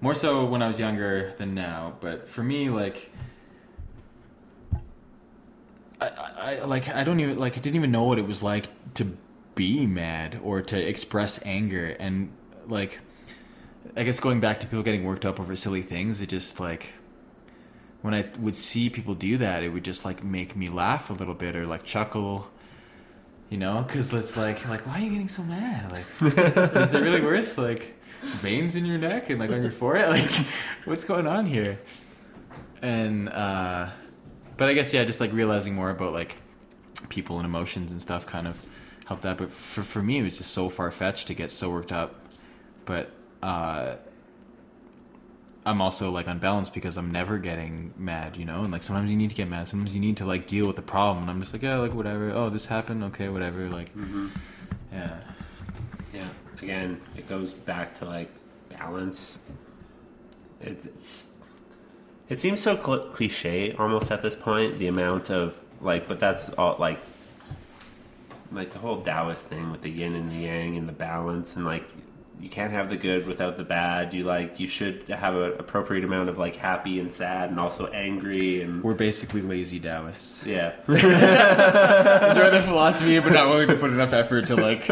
more so when I was younger than now, but for me, like I, I, I like I don't even like I didn't even know what it was like to be mad or to express anger, and like I guess going back to people getting worked up over silly things, it just like when I would see people do that, it would just like make me laugh a little bit or like chuckle. You know, because it's like, like, why are you getting so mad? Like, is it really worth like veins in your neck and like on your forehead? Like, what's going on here? And uh, but I guess yeah, just like realizing more about like people and emotions and stuff kind of helped that. But for for me, it was just so far fetched to get so worked up. But uh, I'm also like unbalanced because I'm never getting mad, you know, and like sometimes you need to get mad, sometimes you need to like deal with the problem, and I'm just like, yeah, like whatever. Oh, this happened, okay, whatever. Like,
Mm-hmm.
yeah,
Yeah. Again, it goes back to like balance. It's, it's it seems so cl- cliche almost at this point. The amount of like, but that's all like like the whole Taoist thing with the yin and the yang and the balance and like you can't have the good without the bad. You like you should have an appropriate amount of like happy and sad and also angry and
we're basically lazy Taoists.
yeah.
Enjoy the philosophy, but not willing to put enough effort to like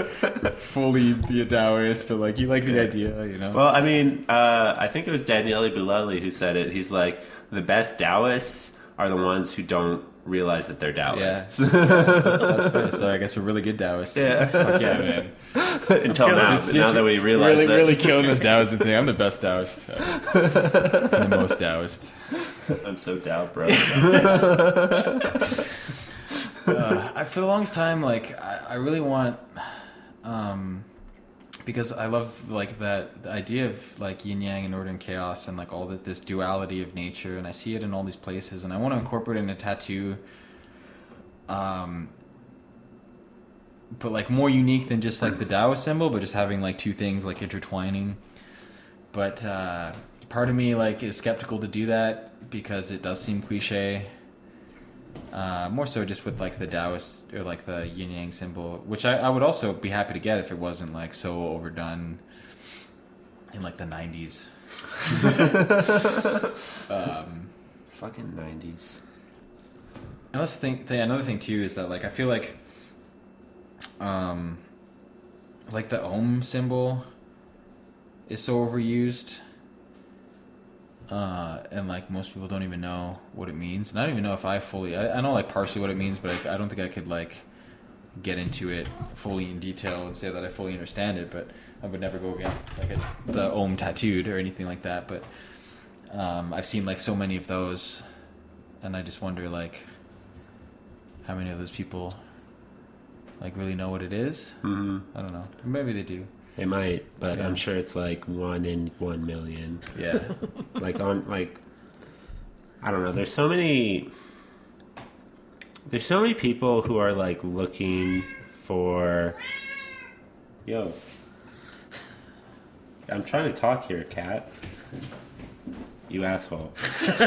fully be a Taoist. But like, you like the idea, you know.
Well, I mean, uh, I think it was Daniele Bolelli who said it. He's like, the best Taoists are the ones who don't realize that they're Taoists.
That's fair. So I guess we're really good Taoists.
Yeah.
Fuck yeah, man.
Until now,
Just-
but
just
now that we realize
really,
that.
really killing this Taoist thing. I'm the best Taoist. I'm the most Taoist.
I'm so Tao, bro.
uh, I for the longest time, like I, I really want, um, because I love like that the idea of like yin yang and order and chaos and like all that this duality of nature, and I see it in all these places, and I want to incorporate it in a tattoo. Um, but like more unique than just like the Taoist symbol, but just having like two things like intertwining. But uh, part of me like is skeptical to do that because it does seem cliche. Uh, more so just with like the Taoist or like the yin yang symbol, which I, I would also be happy to get if it wasn't like so overdone in like the nineties. um,
Fucking 90s.
And let's think, th- another thing too is that like I feel like, um, like the Om symbol is so overused, uh, and like most people don't even know what it means. And I don't even know if I fully. I, I know like partially what it means, but I, I don't think I could like get into it fully in detail and say that I fully understand it. But I would never go get like a, the Om tattooed or anything like that. But um, I've seen like so many of those, and I just wonder like how many of those people like really know what it is.
hmm
I don't know. Maybe they do.
They might, but
Yeah.
I'm sure it's like one in one million.
Yeah.
like on like I don't know. There's so many. There's so many people who are like looking for. Yo. I'm trying to talk here, cat. You asshole.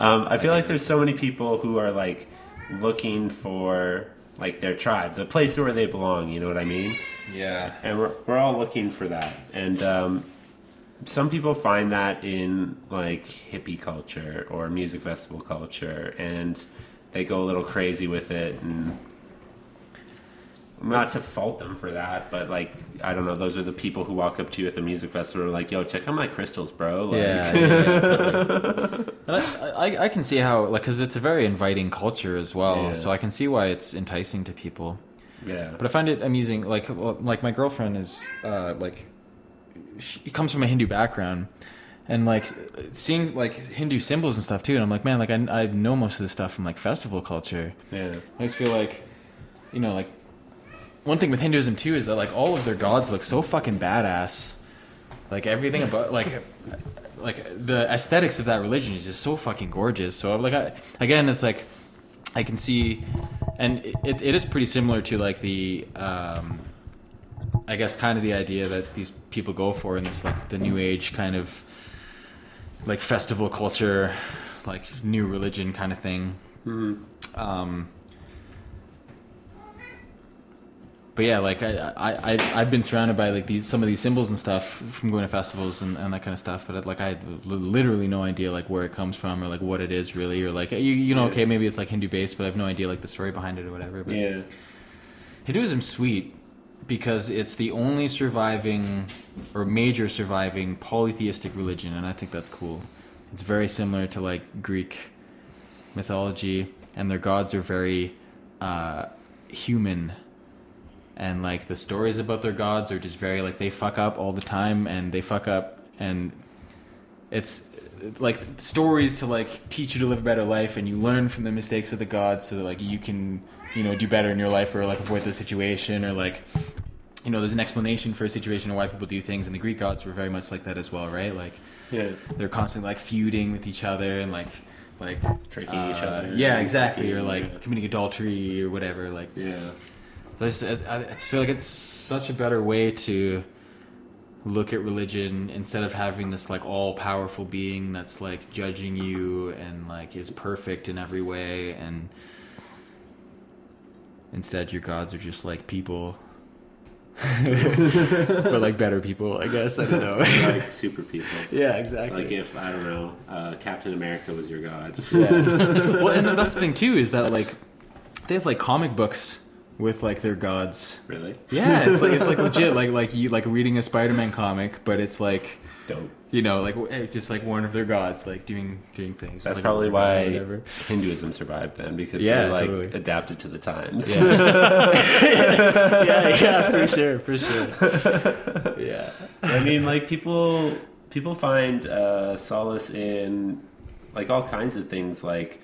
um, I feel like there's so many people who are like looking for like their tribe, the place where they belong. You know what I mean?
yeah.
and we're, we're all looking for that and um, some people find that in like hippie culture or music festival culture and they go a little crazy with it and not to fault them for that but like i don't know those are the people who walk up to you at the music festival and are like yo check out my crystals bro like,
Yeah, yeah, yeah. I, I, I can see how like because it's a very inviting culture as well,
Yeah.
so I can see why it's enticing to people.
yeah
But I find it amusing. Like well, like my girlfriend is uh, like she comes from a Hindu background, and like seeing like Hindu symbols and stuff too. And I'm like, man, like I, I know most of this stuff from like festival culture.
yeah
I just feel like, you know, like one thing with Hinduism too is that like all of their gods look so fucking badass. Like everything about like like the aesthetics of that religion is just so fucking gorgeous. So like I, again, it's like I can see, and it, it is pretty similar to like the. Um, I guess kind of the idea that these people go for in this like the new age kind of like festival culture, like new religion kind of thing. Um, but yeah, like I, I, I, I've been surrounded by like these some of these symbols and stuff from going to festivals and, and that kind of stuff. But like I had literally no idea like where it comes from or like what it is really or like you, you know
Yeah.
okay maybe it's like Hindu based, but I have no idea like the story behind it or whatever. But
yeah
Hinduism's sweet because it's the only surviving or major surviving polytheistic religion, and I think that's cool. It's very similar to like Greek mythology, and their gods are very uh, human. And like the stories about their gods are just very like they fuck up all the time, and they fuck up, and it's like stories to like teach you to live a better life, and you learn from the mistakes of the gods, so that like you can you know do better in your life or like avoid the situation or like you know, there's an explanation for a situation of why people do things, and the Greek gods were very much like that as well, right? Like
Yeah.
they're constantly like feuding with each other and like like
Tricking each
uh,
other.
Yeah, exactly. Or
Yeah.
like committing adultery or whatever. Like
Yeah.
I just, I, I just feel like it's such a better way to look at religion instead of having this like all powerful being that's like judging you and like is perfect in every way and instead your gods are just like people but like better people i guess i don't know
like super people.
yeah
It's
exactly
like if I don't know, uh, Captain America was your god.
Yeah. well, and that's the thing too is that like they have like comic books with like their gods.
really?
Yeah, it's like it's like legit, like like you like reading a Spider-Man comic, but it's like
Dope.
you know like w- just like one of their gods like doing doing things.
That's
Like,
probably why. Hinduism survived then because
Yeah,
they like
totally.
adapted to the times.
Yeah.
yeah, yeah, for sure, for sure.
yeah.
I mean, like people people find uh, solace in like all kinds of things, like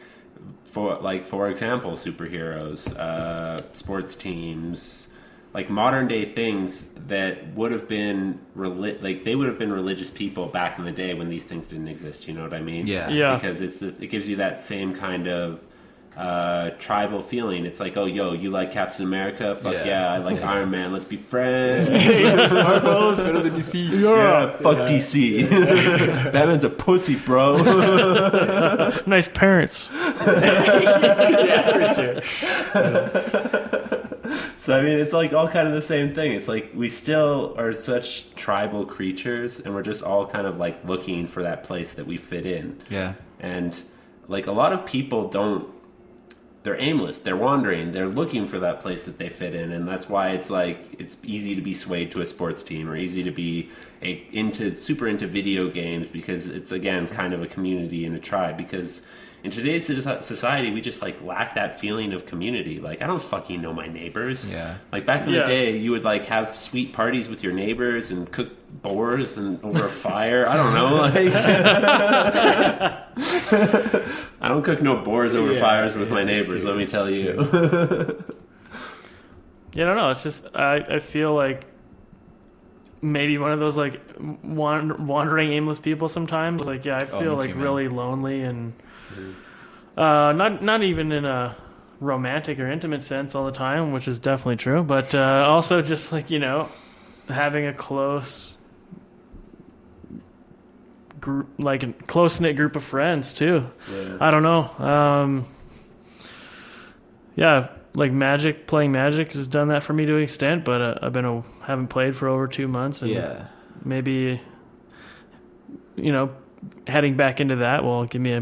for like for example, superheroes, uh, sports teams, like modern day things that would have been reli- like they would have been religious people back in the day when these things didn't exist. You know what I mean?
Yeah.
Yeah.
Because it's the, it gives you that same kind of uh, tribal feeling. It's like, oh, yo, you like Captain America? Fuck
Yeah.
yeah, I like Iron Man. Let's be friends.
Marvel is better than DC.
Yeah, fuck DC. Batman's a pussy, bro.
Nice parents.
yeah, for sure.
so I mean, it's like all kind of the same thing. It's like we still are such tribal creatures, and we're just all kind of like looking for that place that we fit in.
Yeah.
And like a lot of people don't. They're aimless. They're wandering. They're looking for that place that they fit in, and that's why it's like it's easy to be swayed to a sports team or easy to be a, into super into video games because it's again kind of a community and a tribe. Because in today's society, we just like lack that feeling of community. Like I don't fucking know my neighbors.
Yeah.
Like back in
Yeah.
the day, you would like have sweet parties with your neighbors and cook boars and over a fire. I don't know. Like I don't cook no boars over
Yeah,
fires with
yeah,
my neighbors.
true,
let me
that's
tell you.
Yeah, I don't know. It's just I, I feel like maybe one of those like wand- wandering aimless people sometimes. Like yeah, I
Oh,
feel
me
like
too,
really lonely and uh, not not even in a romantic or intimate sense all the time, which is definitely true. But uh, also just like you know having a close group, like a close knit group of friends too.
Yeah.
I don't know. Um, yeah, like Magic, playing Magic has done that for me to an extent, but uh, I've been a, haven't played for over two months, and
Yeah.
maybe you know heading back into that will give me a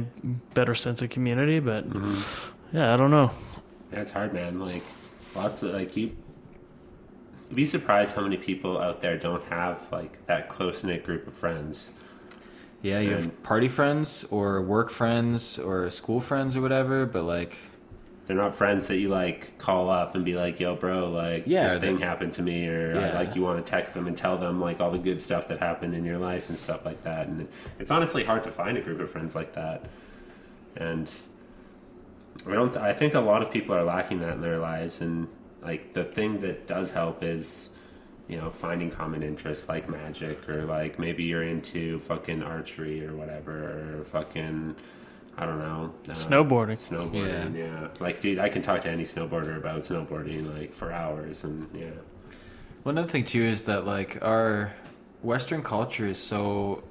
better sense of community. But
Mhm.
yeah, I don't know.
Yeah, it's hard, man. Like lots of like you. You'd be surprised how many people out there don't have like that close knit group of friends.
Yeah, you
And-
have party friends or work friends or school friends or whatever, but like
They're not friends that you like call up and be like, "Yo, bro, like
Yeah,
this thing happened to me," or
Yeah.
like you want to text them and tell them like all the good stuff that happened in your life and stuff like that. And it's honestly hard to find a group of friends like that. And I don't. I think a lot of people are lacking that in their lives. And like the thing that does help is, you know, finding common interests like magic or like maybe you're into fucking archery or whatever or fucking. I don't know. uh,
Snowboarding.
Snowboarding, yeah. Like, dude, I can talk to any snowboarder about snowboarding like for hours, and yeah.
Well, another thing too is that like our Western culture is so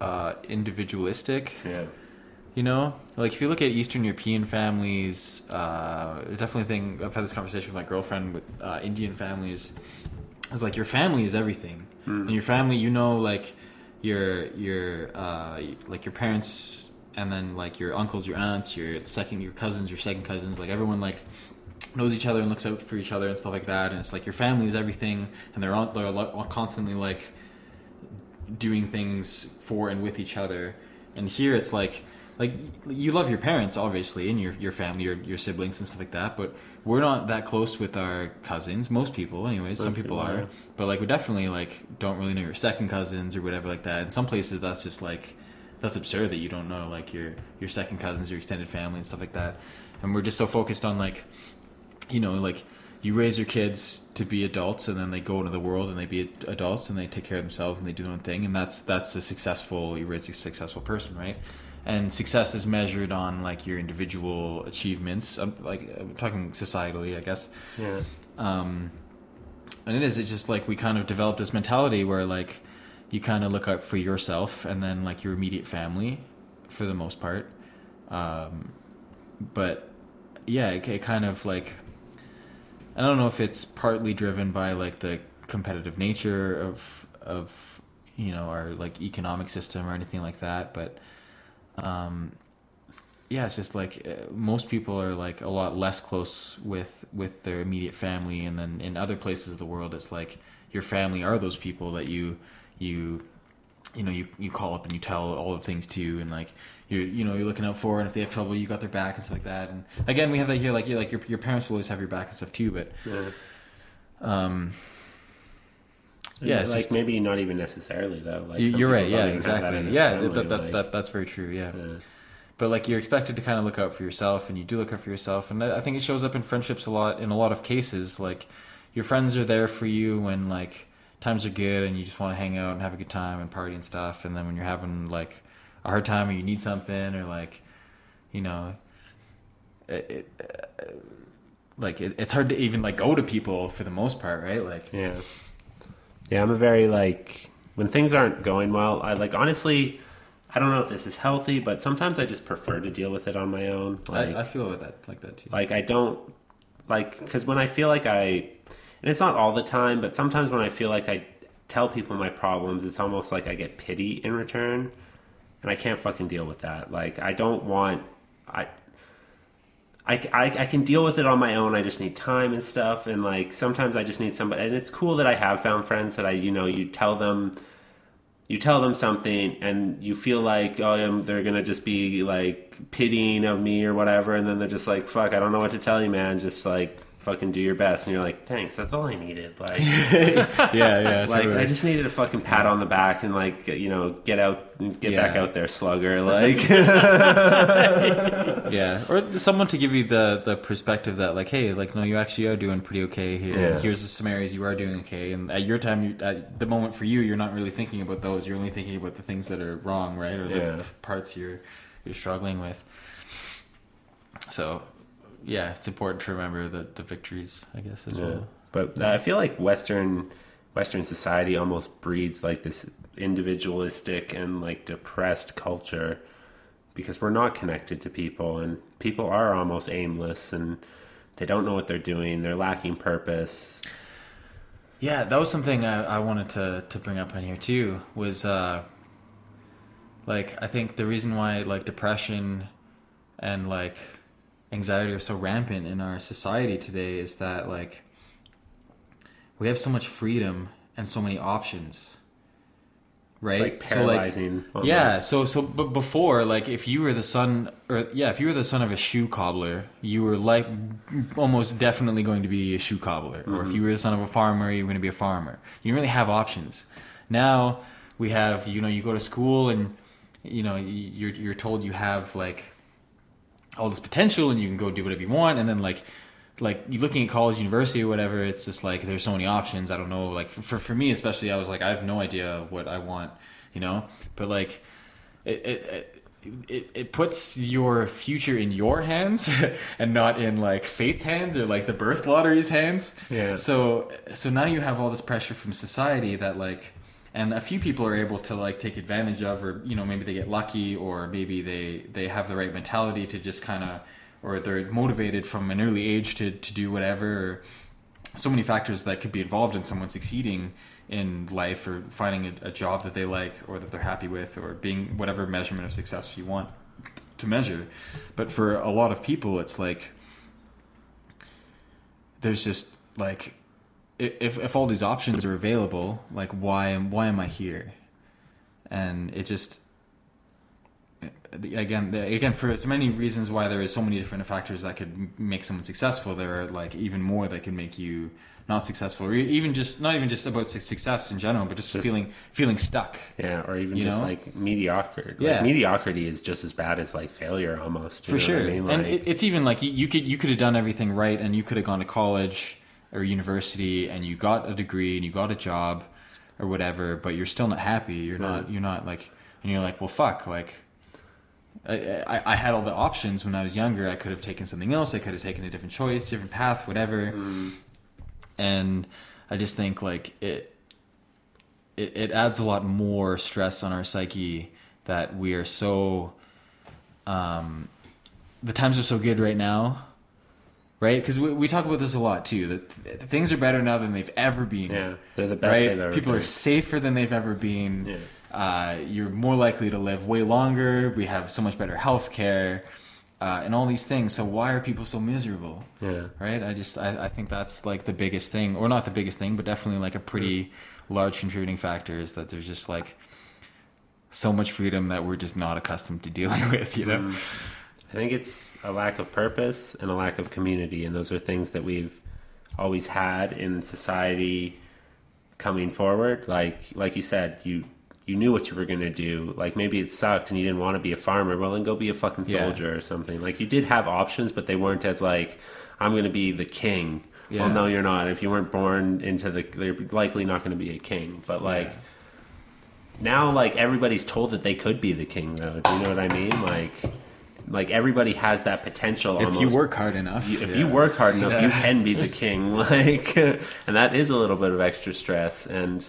uh, individualistic.
Yeah.
You know, like if you look at Eastern European families, uh, definitely thing. I've had this conversation with my girlfriend with uh, Indian families. It's like your family is everything, and your family, you know, like your your uh, like your parents, and then like your uncles, your aunts, your second, your cousins, your second cousins, like everyone like knows each other and looks out for each other and stuff like that. And it's like your family is everything, and they're all, they're all constantly like doing things for and with each other. And here it's like like you love your parents obviously and your your family, your your siblings and stuff like that, but we're not that close with our cousins. Most people, anyways. Some people
people
are,
are.
but like we definitely like don't really know your second cousins or whatever like that. In some places, that's just like that's absurd that you don't know like your your second cousins, your extended family and stuff like that. And we're just so focused on like you know like you raise your kids to be adults and then they go into the world and they be adults and they take care of themselves and they do their own thing and that's that's a successful you raise a successful person right and success is measured on like your individual achievements I'm, like I'm talking societally i guess
Yeah.
um, and it is it's just like we kind of developed this mentality where like you kind of look out for yourself and then like your immediate family for the most part. Um, but yeah it, it kind of like i don't know if it's partly driven by like the competitive nature of of you know our like economic system or anything like that but um yeah it's just like uh, most people are like a lot less close with with their immediate family and then in other places of the world it's like your family are those people that you you you know you you call up and you tell all the things to you and like you you know you're looking out for and if they have trouble you got their back and stuff like that and again we have that here like you like your your parents will always have your back and stuff too but
Yeah.
um
Yeah, like
just-
maybe not even necessarily though. Like
you're right yeah
have that
exactly yeah
family,
that, that,
like-
that that's very true yeah
yeah.
but like you're expected to kind of look out for yourself and you do look out for yourself and I think it shows up in friendships a lot in a lot of cases like your friends are there for you when like times are good and you just want to hang out and have a good time and party and stuff and then when you're having like a hard time or you need something or like you know it, it, uh, like it, it's hard to even like go to people for the most part right like
Yeah. Yeah, I'm a very like when things aren't going well, I like honestly I don't know if this is healthy, but sometimes I just prefer to deal with it on my own. Like
I, I feel that like that too
like I don't like cuz when I feel like I and it's not all the time, but sometimes when I feel like I tell people my problems, it's almost like I get pity in return, and I can't fucking deal with that. Like I don't want I I, I, I can deal with it on my own. I just need time and stuff. And like sometimes I just need somebody. And it's cool that I have found friends that I, you know, you tell them, you tell them something and you feel like, oh, um, they're going to just be like pitying of me or whatever. And then they're just like, fuck, I don't know what to tell you, man. Just like fucking do your best. And you're like, thanks. That's all I needed. Like,
yeah yeah
like. I just needed a fucking pat on the back and like, you know, get out, get back out there, slugger. Like,
yeah or someone to give you the the perspective that like hey like no you actually are doing pretty okay here
Yeah.
here's some areas you are doing okay and at your time you, at the moment for you you're not really thinking about those you're only thinking about the things that are wrong right or
Yeah.
the parts you're you're struggling with so yeah it's important to remember the the victories i guess as
Yeah.
well
But I feel like Western Western society almost breeds like this individualistic and like depressed culture because we're not connected to people and people are almost aimless and they don't know what they're doing. They're lacking purpose.
Yeah, that was something I, I wanted to, to bring up on here too. Was uh, like I think the reason why like depression and like anxiety are so rampant in our society today is that like we have so much freedom and so many options, right?
It's like
So,
paralyzing.
yeah, so so but before, like if you were the son or yeah, if you were the son of a shoe cobbler, you were like almost definitely going to be a shoe cobbler. Or if mm-hmm. you were the son of a farmer, you were going to be a farmer. You didn't really have options. Now we have, you know, you go to school and you know you're you're told you have like all this potential and you can go do whatever you want, and then like like you looking at college, university, or whatever, it's just like there's so many options. I don't know. Like for for, for me especially, I was like I have no idea what I want, you know. But like it it. It, it puts your future in your hands and not in like fate's hands or like the birth lottery's hands.
Yeah.
So so now you have all this pressure from society that like and a few people are able to like take advantage of or you know maybe they get lucky or maybe they they have the right mentality to just kind of or they're motivated from an early age to to do whatever. So many factors that could be involved in someone succeeding in life or finding a, a job that they like or that they're happy with or being whatever measurement of success you want to measure. But for a lot of people it's like there's just like if if all these options are available like why am why am i here and it just eh, again again for as many reasons why there is so many different factors that could make someone successful there are like even more that can make you not successful or even just not even just about success in general but just,
Just-
feeling feeling stuck
Yeah, or even just
know?
like mediocre.
Yeah.
Like mediocrity is just as bad as like failure almost.
for sure
I mean?
and it, it's even like you, you could you could have done everything right and you could have gone to college or university and you got a degree and you got a job or whatever, but you're still not happy. You're not. You're not like. And you're like, well, fuck. Like, I, I, I had all the options when I was younger. I could have taken something else. I could have taken a different choice, different path, whatever. And I just think like it, it, it adds a lot more stress on our psyche that we are so, um, the times are so good right now. Right, because we, we talk about this a lot too. That th- things are better now than they've ever been
Yeah, they're the best
right?
they've ever
People are safer than they've ever been.
Yeah.
Uh, you're more likely to live way longer. We have so much better health care uh, and all these things. So why are people so miserable?
Yeah.
Right? I just I, I think that's like the biggest thing, or not the biggest thing, but definitely like a pretty large contributing factor is that there's just like so much freedom that we're just not accustomed to dealing with. You know?
Mm. I think it's a lack of purpose and a lack of community, and those are things that we've always had in society coming forward. Like like you said, you you knew what you were gonna do. Like maybe it sucked and you didn't want to be a farmer. Well, then go be a fucking
Yeah.
soldier or something. Like you did have options, but they weren't as like I'm gonna be the king.
Yeah.
Well, no, you're not. If you weren't born into the, they're likely not going to be a king. But like
Yeah.
now like everybody's told that they could be the king though do you know what i mean like like everybody has that potential
If
almost.
you work hard enough,
You- if
yeah.
you work hard enough you can be the king like and that is a little bit of extra stress and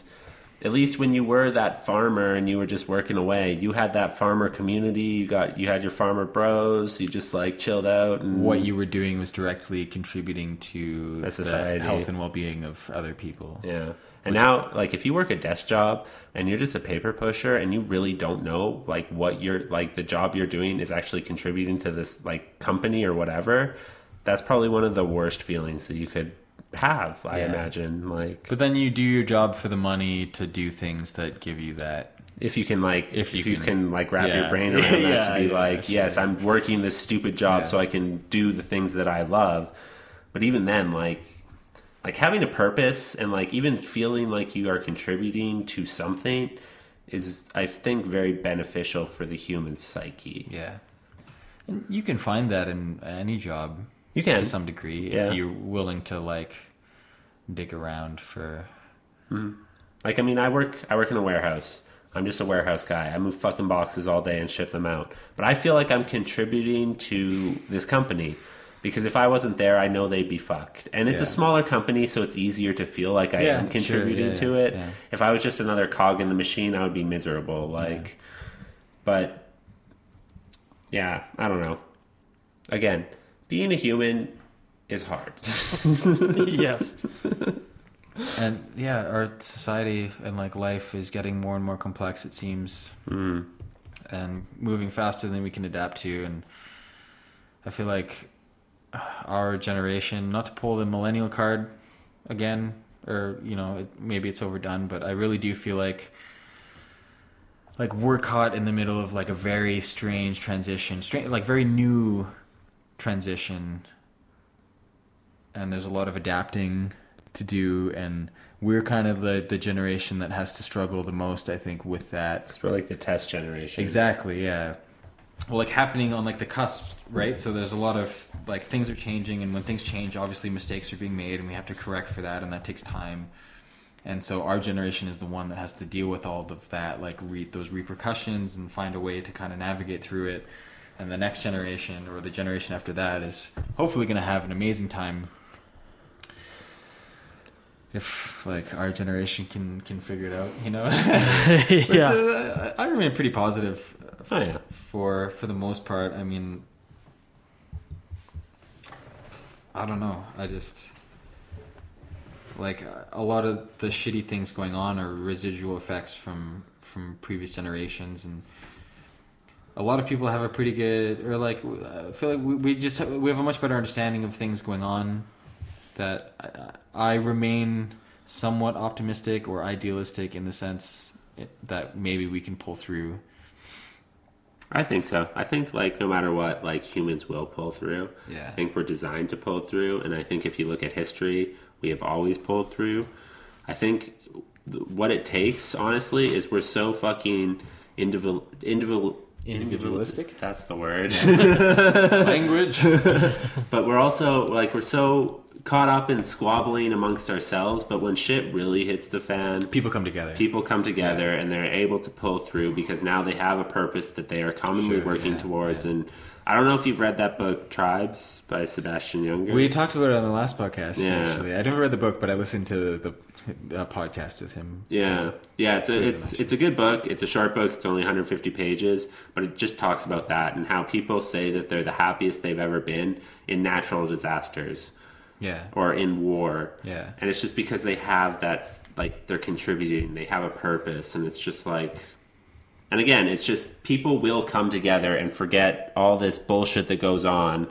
at least when you were that farmer and you were just working away you had that farmer community you got you had your farmer bros you just like chilled out and
what you were doing was directly contributing to
The
the health and well-being of other people.
Yeah. And now, like, if you work a desk job and you're just a paper pusher and you really don't know, like, what you're, like, the job you're doing is actually contributing to this, like, company or whatever, that's probably one of the worst feelings that you could have, I
Yeah.
imagine. Like,
But then you do your job for the money to do things that give you that.
if you can, like,
If
if
you
you,
can-
can, like, wrap
Yeah.
your brain around that
Yeah,
to be like,
sure.
yes, I'm working this stupid job so I can do the things that I love. But even then, like, like having a purpose and like even feeling like you are contributing to something is i think very beneficial for the human psyche.
Yeah. And you can find that in any job
you can.
to some degree
Yeah.
if you're willing to like dig around for mm-hmm.
like i mean i work i work in a warehouse. I'm just a warehouse guy. I move fucking boxes all day and ship them out. But i feel like i'm contributing to this company because if i wasn't there i know they'd be fucked. And it's a smaller company so it's easier to feel like i
Yeah,
am
sure,
contributing
yeah,
to it.
yeah.
if i was just another cog in the machine i would be miserable like but yeah i don't know. Again being a human is hard.
Yes.
and yeah our society and like life is getting more and more complex it seems.
Mm.
and moving faster than we can adapt to and i feel like our generation not to pull the millennial card again or you know it, maybe it's overdone but i really do feel like like we're caught in the middle of like a very strange transition strange like very new transition. And there's a lot of adapting to do and we're kind of the the generation that has to struggle the most i think with that.
It's more like the test generation.
Exactly, yeah. Well, like happening on like the cusp, right? So there's a lot of like things are changing, and when things change, obviously mistakes are being made, and we have to correct for that, and that takes time. And so our generation is the one that has to deal with all of that, like re- those repercussions, and find a way to kind of navigate through it. And the next generation, or the generation after that, is hopefully going to have an amazing time. If like our generation can can figure it out, you know.
Yeah.
so, uh, I remain pretty positive
oh yeah
for for the most part. I mean, I don't know. I just like a lot of the shitty things going on are residual effects from from previous generations, and a lot of people have a pretty good or like I uh, feel like we, we just have, we have a much better understanding of things going on. That I, I remain somewhat optimistic or idealistic in the sense that maybe we can pull through.
I think so. I think like no matter what, like humans will pull through.
Yeah.
I think we're designed to pull through, and I think if you look at history, we have always pulled through. I think th- what it takes, honestly, is we're so fucking individual, individual,
Individualistic?
That's the word.
Language.
but we're also like we're so caught up in squabbling amongst ourselves, but when shit really hits the fan,
People come together.
people come together and they're able to pull through because now they have a purpose that they are commonly
Sure,
working
yeah,
towards.
yeah.
And I don't know if you've read that book, Tribes by Sebastian Junger.
We talked about it on the last podcast.
Yeah.
Actually, I never read the book, but I listened to the uh, podcast with him.
Yeah, yeah, it's a it's it's a good book. It's a short book. It's only 150 pages, but it just talks about that and how people say that they're the happiest they've ever been in natural disasters
Yeah.
or in war.
Yeah.
and it's just because they have that like they're contributing. They have a purpose, and it's just like. And again, it's just people will come together and forget all this bullshit that goes on.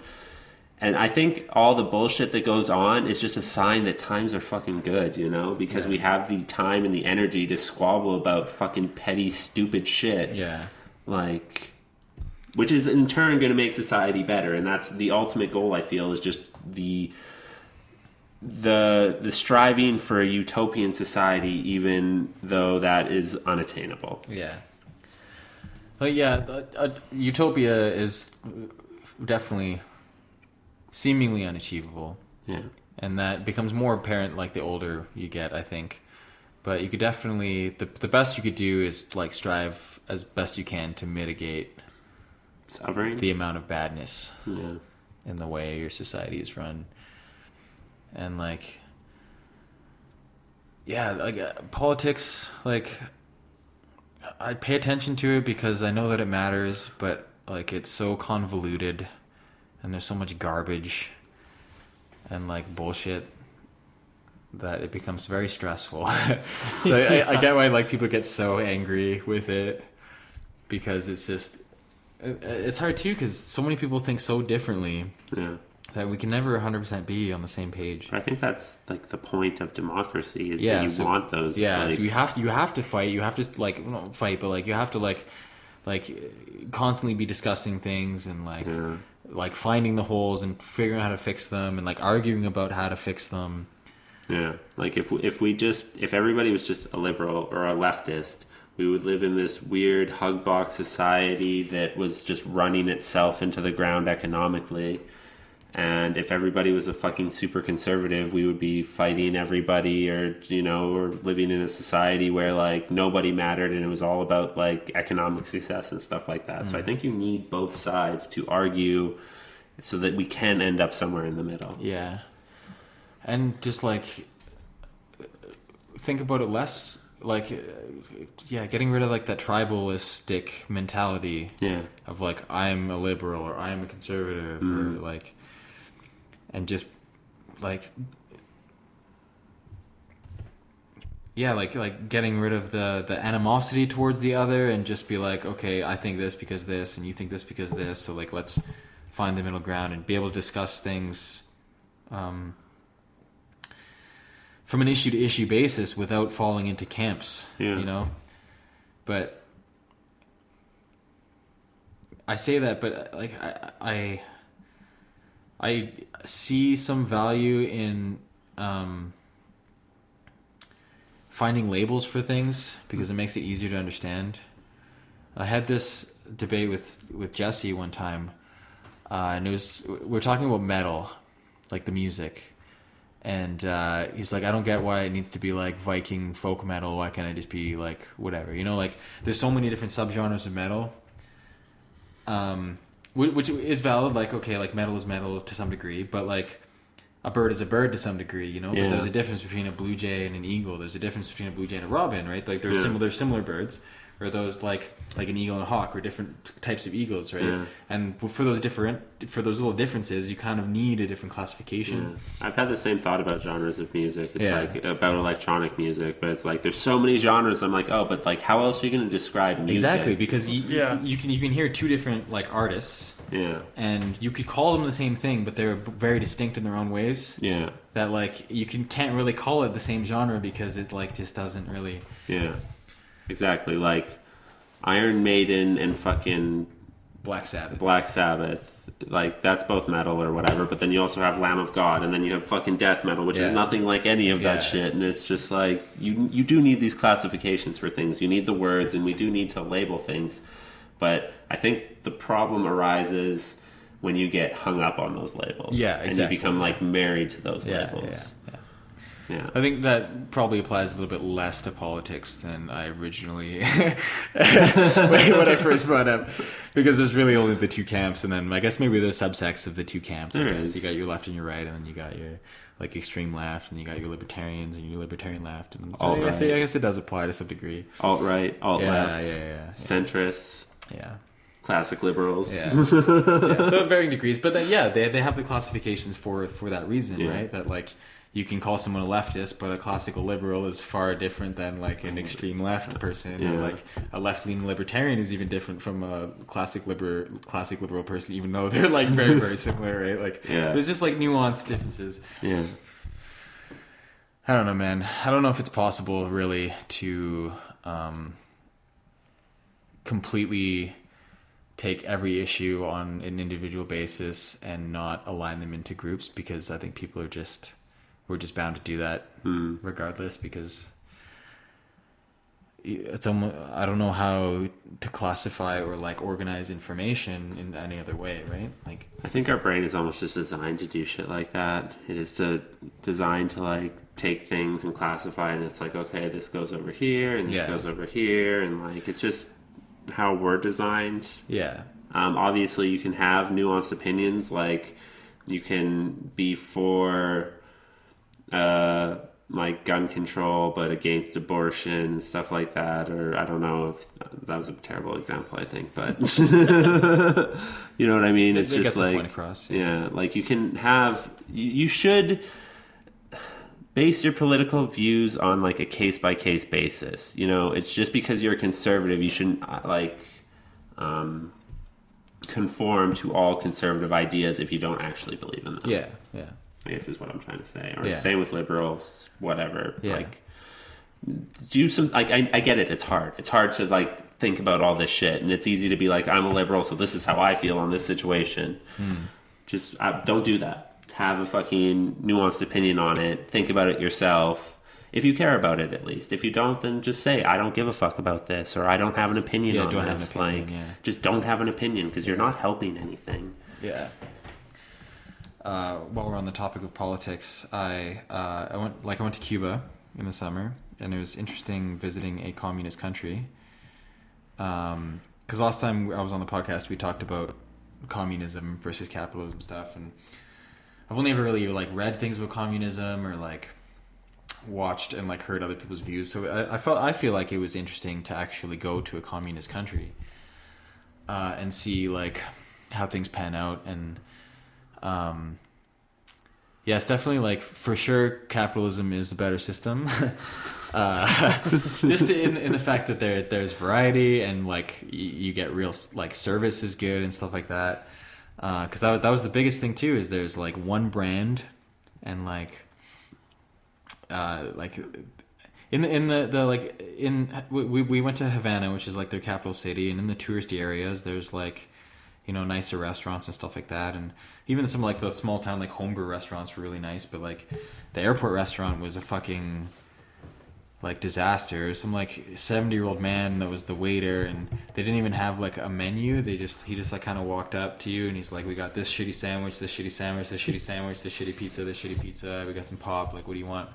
And I think all the bullshit that goes on is just a sign that times are fucking good, you know? Because we have the time and the energy to squabble about fucking petty, stupid shit.
Yeah.
Like, which is in turn going to make society better. And that's the ultimate goal, I feel, is just the. The the striving for a utopian society, even though that is unattainable.
Yeah. But yeah, uh, utopia is definitely seemingly unachievable,
Yeah,
and that becomes more apparent like the older you get. I think, but you could definitely the the best you could do is like strive as best you can to mitigate
suffering.
the amount of badness
yeah,
in the way your society is run and like yeah like uh, politics like i pay attention to it because i know that it matters but like it's so convoluted and there's so much garbage and like bullshit that it becomes very stressful so I, I get why like people get so angry with it because it's just it's hard too because so many people think so differently
yeah.
That we can never 100% be on the same page.
I think that's like the point of democracy is
Yeah,
that you
so-
want those.
Yeah,
like,
so you have to you have to fight. You have to like not fight, but like you have to like like constantly be discussing things and like
Yeah.
like finding the holes and figuring out how to fix them and like arguing about how to fix them.
yeah. Like if if we just if everybody was just a liberal or a leftist, we would live in this weird hug box society that was just running itself into the ground economically. And if everybody was a fucking super conservative, we would be fighting everybody, or you know, or living in a society where like nobody mattered, and it was all about like economic success and stuff like that. So I mm. think you need both sides to argue, so that we can end up somewhere in the middle.
Yeah. And just like think about it less like yeah, getting rid of like that tribalistic mentality.
Yeah,
of like I'm a liberal or I'm a conservative or mm-hmm. like and just like yeah like like getting rid of the the animosity towards the other and just be like okay I think this because this and you think this because this so like let's find the middle ground and be able to discuss things um from an issue to issue basis without falling into camps
Yeah.
you know but I say that, but like I, I, I see some value in um, finding labels for things because it makes it easier to understand. I had this debate with with Jesse one time, uh, and it was we we're talking about metal, like the music, and uh, he's like, I don't get why it needs to be like Viking folk metal. Why can't I just be like whatever? You know, like there's so many different subgenres of metal um, which is valid. Like, okay, like metal is metal to some degree, but like a bird is a bird to some degree, you know.
Yeah.
But there's a difference between a blue jay and an eagle. There's a difference between a blue jay and a robin, right? Like, there's
Yeah.
similar similar birds, or those like like an eagle and a hawk, or different types of eagles, right?
Yeah.
And for those different for those little differences, you kind of need a different classification.
Yeah. I've had the same thought about genres of music. It's
Yeah.
like about electronic music, but it's like there's so many genres. I'm like, oh, but like, how else are you going to describe music?
Exactly, because you,
Yeah.
you can you can hear two different like artists,
yeah,
and you could call them the same thing, but they're very distinct in their own ways.
yeah,
that like you can can't really call it the same genre because it like just doesn't really
yeah, exactly. Like Iron Maiden and fucking
Black Sabbath.
Black Sabbath, like that's both metal or whatever. But then you also have Lamb of God, and then you have fucking death metal, which
Yeah.
is nothing like any of
Yeah.
that shit. And it's just like you you do need these classifications for things. You need the words, and we do need to label things. But I think the problem arises when you get hung up on those labels.
Yeah, exactly.
And you become like married to those
Yeah,
labels.
Yeah, yeah.
Yeah.
I think that probably applies a little bit less to politics than I originally when I first brought up, because there's really only the two camps, and then I guess maybe the subsects of the two camps. I guess you got your left and your right, and then you got your like extreme left, and you got your libertarians and your libertarian left, and so I, guess,
Alt-right.
I guess it does apply to some degree.
Alt right, alt
yeah,
left,
yeah, yeah,
centrists,
yeah.
classic liberals.
Yeah. yeah. So at varying degrees, but then yeah, they they have the classifications for for that reason,
Yeah.
right? That like you can call someone a leftist, but a classical liberal is far different than like an extreme left person,
Yeah.
or like a left leaning libertarian is even different from a classic liber classic liberal person, even though they're like very very similar, right? Like
Yeah.
there's just like nuanced differences.
yeah.
I don't know, man. I don't know if it's possible really to um, completely take every issue on an individual basis and not align them into groups because I think people are just we're just bound to do that
Hmm.
regardless because it's almost I don't know how to classify or like organize information in any other way, right? Like
I think our brain is almost just designed to do shit like that. It is to designed to like take things and classify, and it's like, okay, this goes over here, and this
Yeah.
goes over here, and like it's just how we're designed.
yeah.
Um, obviously, you can have nuanced opinions. Like you can be for uh, like gun control, but against abortion and stuff like that. Or I don't know if that was a terrible example. I think, but you know what I mean. It's
It
just like
across,
yeah, like you can have you, you should base your political views on like a case by case basis. You know, it's just because you're a conservative, you shouldn't uh, like um, conform to all conservative ideas if you don't actually believe in them.
Yeah. Yeah.
I guess is what I'm trying to say. Or
Yeah.
same with liberals, whatever.
Yeah.
Like do some like I, I get it, it's hard. It's hard to like think about all this shit and it's easy to be like, I'm a liberal, so this is how I feel on this situation.
Hmm.
Just uh, don't do that. Have a fucking nuanced opinion on it. Think about it yourself. If you care about it, at least. If you don't, then just say, "I don't give a fuck about this," or "I don't have an opinion
Yeah,
on
don't have an
this."
opinion,
like,
yeah.
just don't have an opinion because you're not helping anything.
Yeah. Uh, while we're on the topic of politics, I uh, I went like I went to Cuba in the summer, and it was interesting visiting a communist country. Because last time I was on the podcast, we talked about communism versus capitalism stuff, and I've only ever really like read things about communism or like watched and like heard other people's views. So I, I felt I feel like it was interesting to actually go to a communist country uh, and see like how things pan out and um yeah it's definitely like for sure capitalism is a better system. Uh just in in the fact that there there's variety and like y- you get real like service is good and stuff like that. Uh cuz that, that was the biggest thing too is there's like one brand and like uh like in the in the, the like in we we went to Havana, which is like their capital city, and in the touristy areas, there's like you know nicer restaurants and stuff like that, and even some like the small town like homebrew restaurants were really nice, but like the airport restaurant was a fucking like disaster. Some like seventy year old man that was the waiter, and they didn't even have like a menu. They just he just like kind of walked up to you, and he's like, "We got this shitty sandwich, this shitty sandwich, this shitty sandwich, this shitty pizza, this shitty pizza. We got some pop. Like, what do you want?"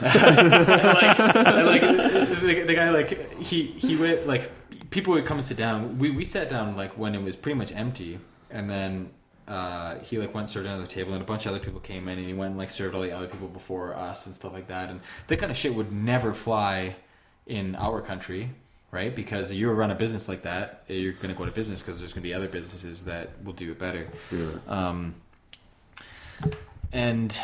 and like, and like the, the guy like he he went like people would come and sit down. We we sat down like when it was pretty much empty, and then uh, he like went and served another table, and a bunch of other people came in, and he went and like served all the other people before us and stuff like that. And that kind of shit would never fly in our country. Right, because you run a business like that, you're going to go to business because there's going to be other businesses that will do it better. Um, and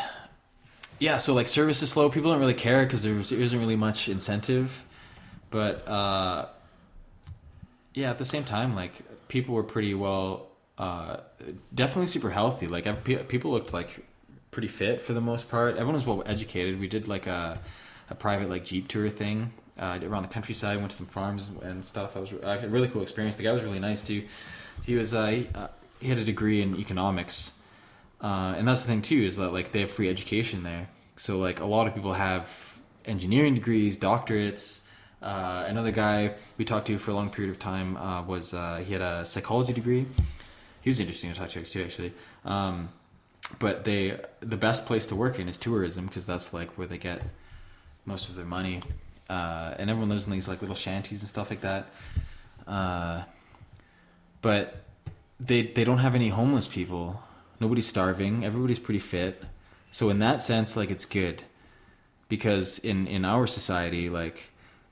yeah, so like service is slow. People don't really care because there isn't really much incentive. But uh, yeah, at the same time, like people were pretty well, uh, definitely super healthy. Like people looked like pretty fit for the most part. Everyone was well educated. We did like a a private like jeep tour thing uh, around the countryside. Went to some farms and stuff. That was a really cool experience. The guy was really nice too. He was uh, he, uh, he had a degree in economics. Uh, and that's the thing too is that like they have free education there. So like a lot of people have engineering degrees, doctorates. Uh, another guy we talked to for a long period of time uh, was uh, he had a psychology degree, he was interesting to talk to too, actually. Um, but they the best place to work in is tourism because that's like where they get most of their money, uh, and everyone lives in these like little shanties and stuff like that. Uh, but they they don't have any homeless people. Nobody's starving. Everybody's pretty fit. So in that sense, like it's good because in in our society, like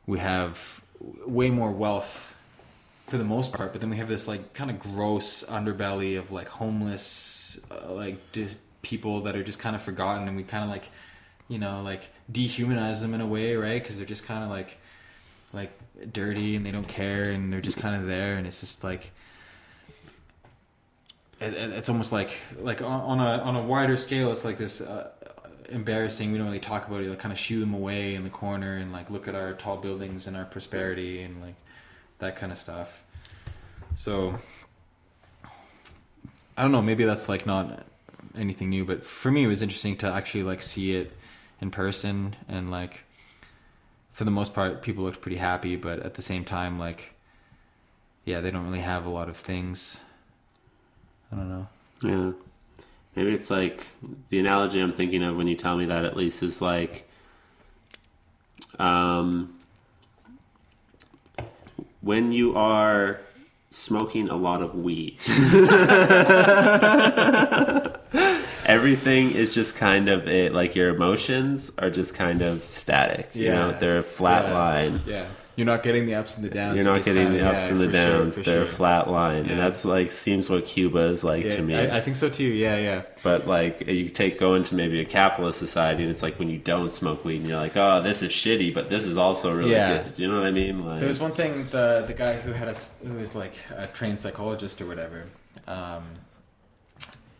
we have way more wealth for the most part, but then we have this like kind of gross underbelly of like homeless, uh, like just people that are just kind of forgotten, and we kind of like, you know, like dehumanize them in a way, right? Because they're just kind of like, like dirty and they don't care, and they're just kind of there, and it's just like. It, it- it's almost like like on, on a on a wider scale, it's like this uh, embarrassing. We don't really talk about it. Like kind of shoo them away in the corner and like look at our tall buildings and our prosperity and like that kind of stuff. So I don't know. Maybe that's like not anything new, but for me, it was interesting to actually like see it in person and like for the most part, people looked pretty happy, but at the same time, like yeah, they don't really have a lot of things. I don't know.
Yeah. Maybe it's like the analogy I'm thinking of when you tell me that at least is like um when you are smoking a lot of weed. Everything is just kind of it like your emotions are just kind of static. You know,
Yeah.
they're a flat
Yeah.
line.
Yeah, you're not getting the ups and the downs.
You're not getting the ups
yeah,
and the
for sure,
downs. They're
sure.
flat line.
Yeah.
And that's like seems what Cuba is like
Yeah,
to me.
I, I think so too. Yeah, yeah.
But like you take go into maybe a capitalist society, and it's like when you don't smoke weed, and you're like, oh, this is shitty, but this is also really good. Do you know what I mean? Like,
There was one thing the the guy who had a who was like a trained psychologist or whatever um,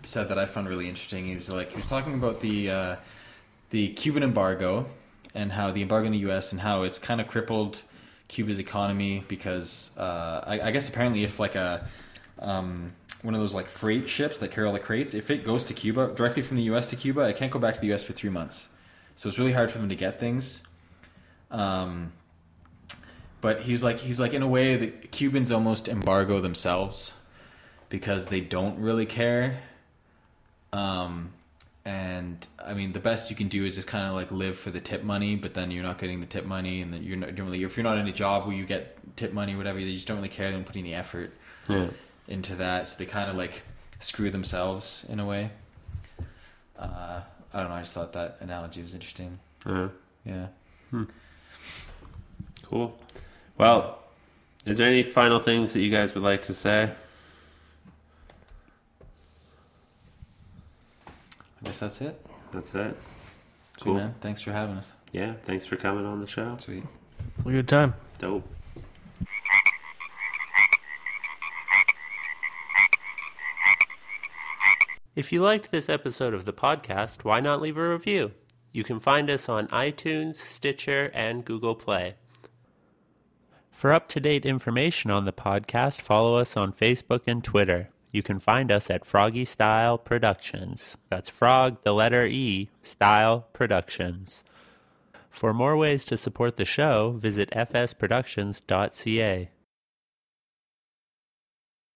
said that I found really interesting. He was like he was talking about the uh, the Cuban embargo and how the embargo in the U.S. and how it's kind of crippled Cuba's economy because uh, I, I guess apparently if like a um, one of those like freight ships that carry all the crates, if it goes to Cuba directly from the U.S. to Cuba, it can't go back to the U.S. for three months. So it's really hard for them to get things. Um, but he's like he's like in a way the Cubans almost embargo themselves because they don't really care. Um, and I mean the best you can do is just kind of like live for the tip money, but then you're not getting the tip money, and then you're not really if you're not in a job where you get tip money, whatever, they just don't really care. They don't put any effort
yeah.
into that, so they kind of like screw themselves in a way. Uh, I don't know. I just thought that analogy was interesting.
Uh,
Yeah.
cool. Well, is there any final things that you guys would like to say?
I guess that's it.
That's it.
Sweet,
Cool.
man. Thanks for having us.
Yeah. Thanks for coming on the show.
Sweet.
A good time.
Dope. If you liked this episode of the podcast, why not leave a review? You can find us on iTunes, Stitcher, and Google Play. For up to date information on the podcast, follow us on Facebook and Twitter. You can find us at FrogE Style Productions. That's Frog, the letter E, Style Productions. For more ways to support the show, visit fsproductions.ca.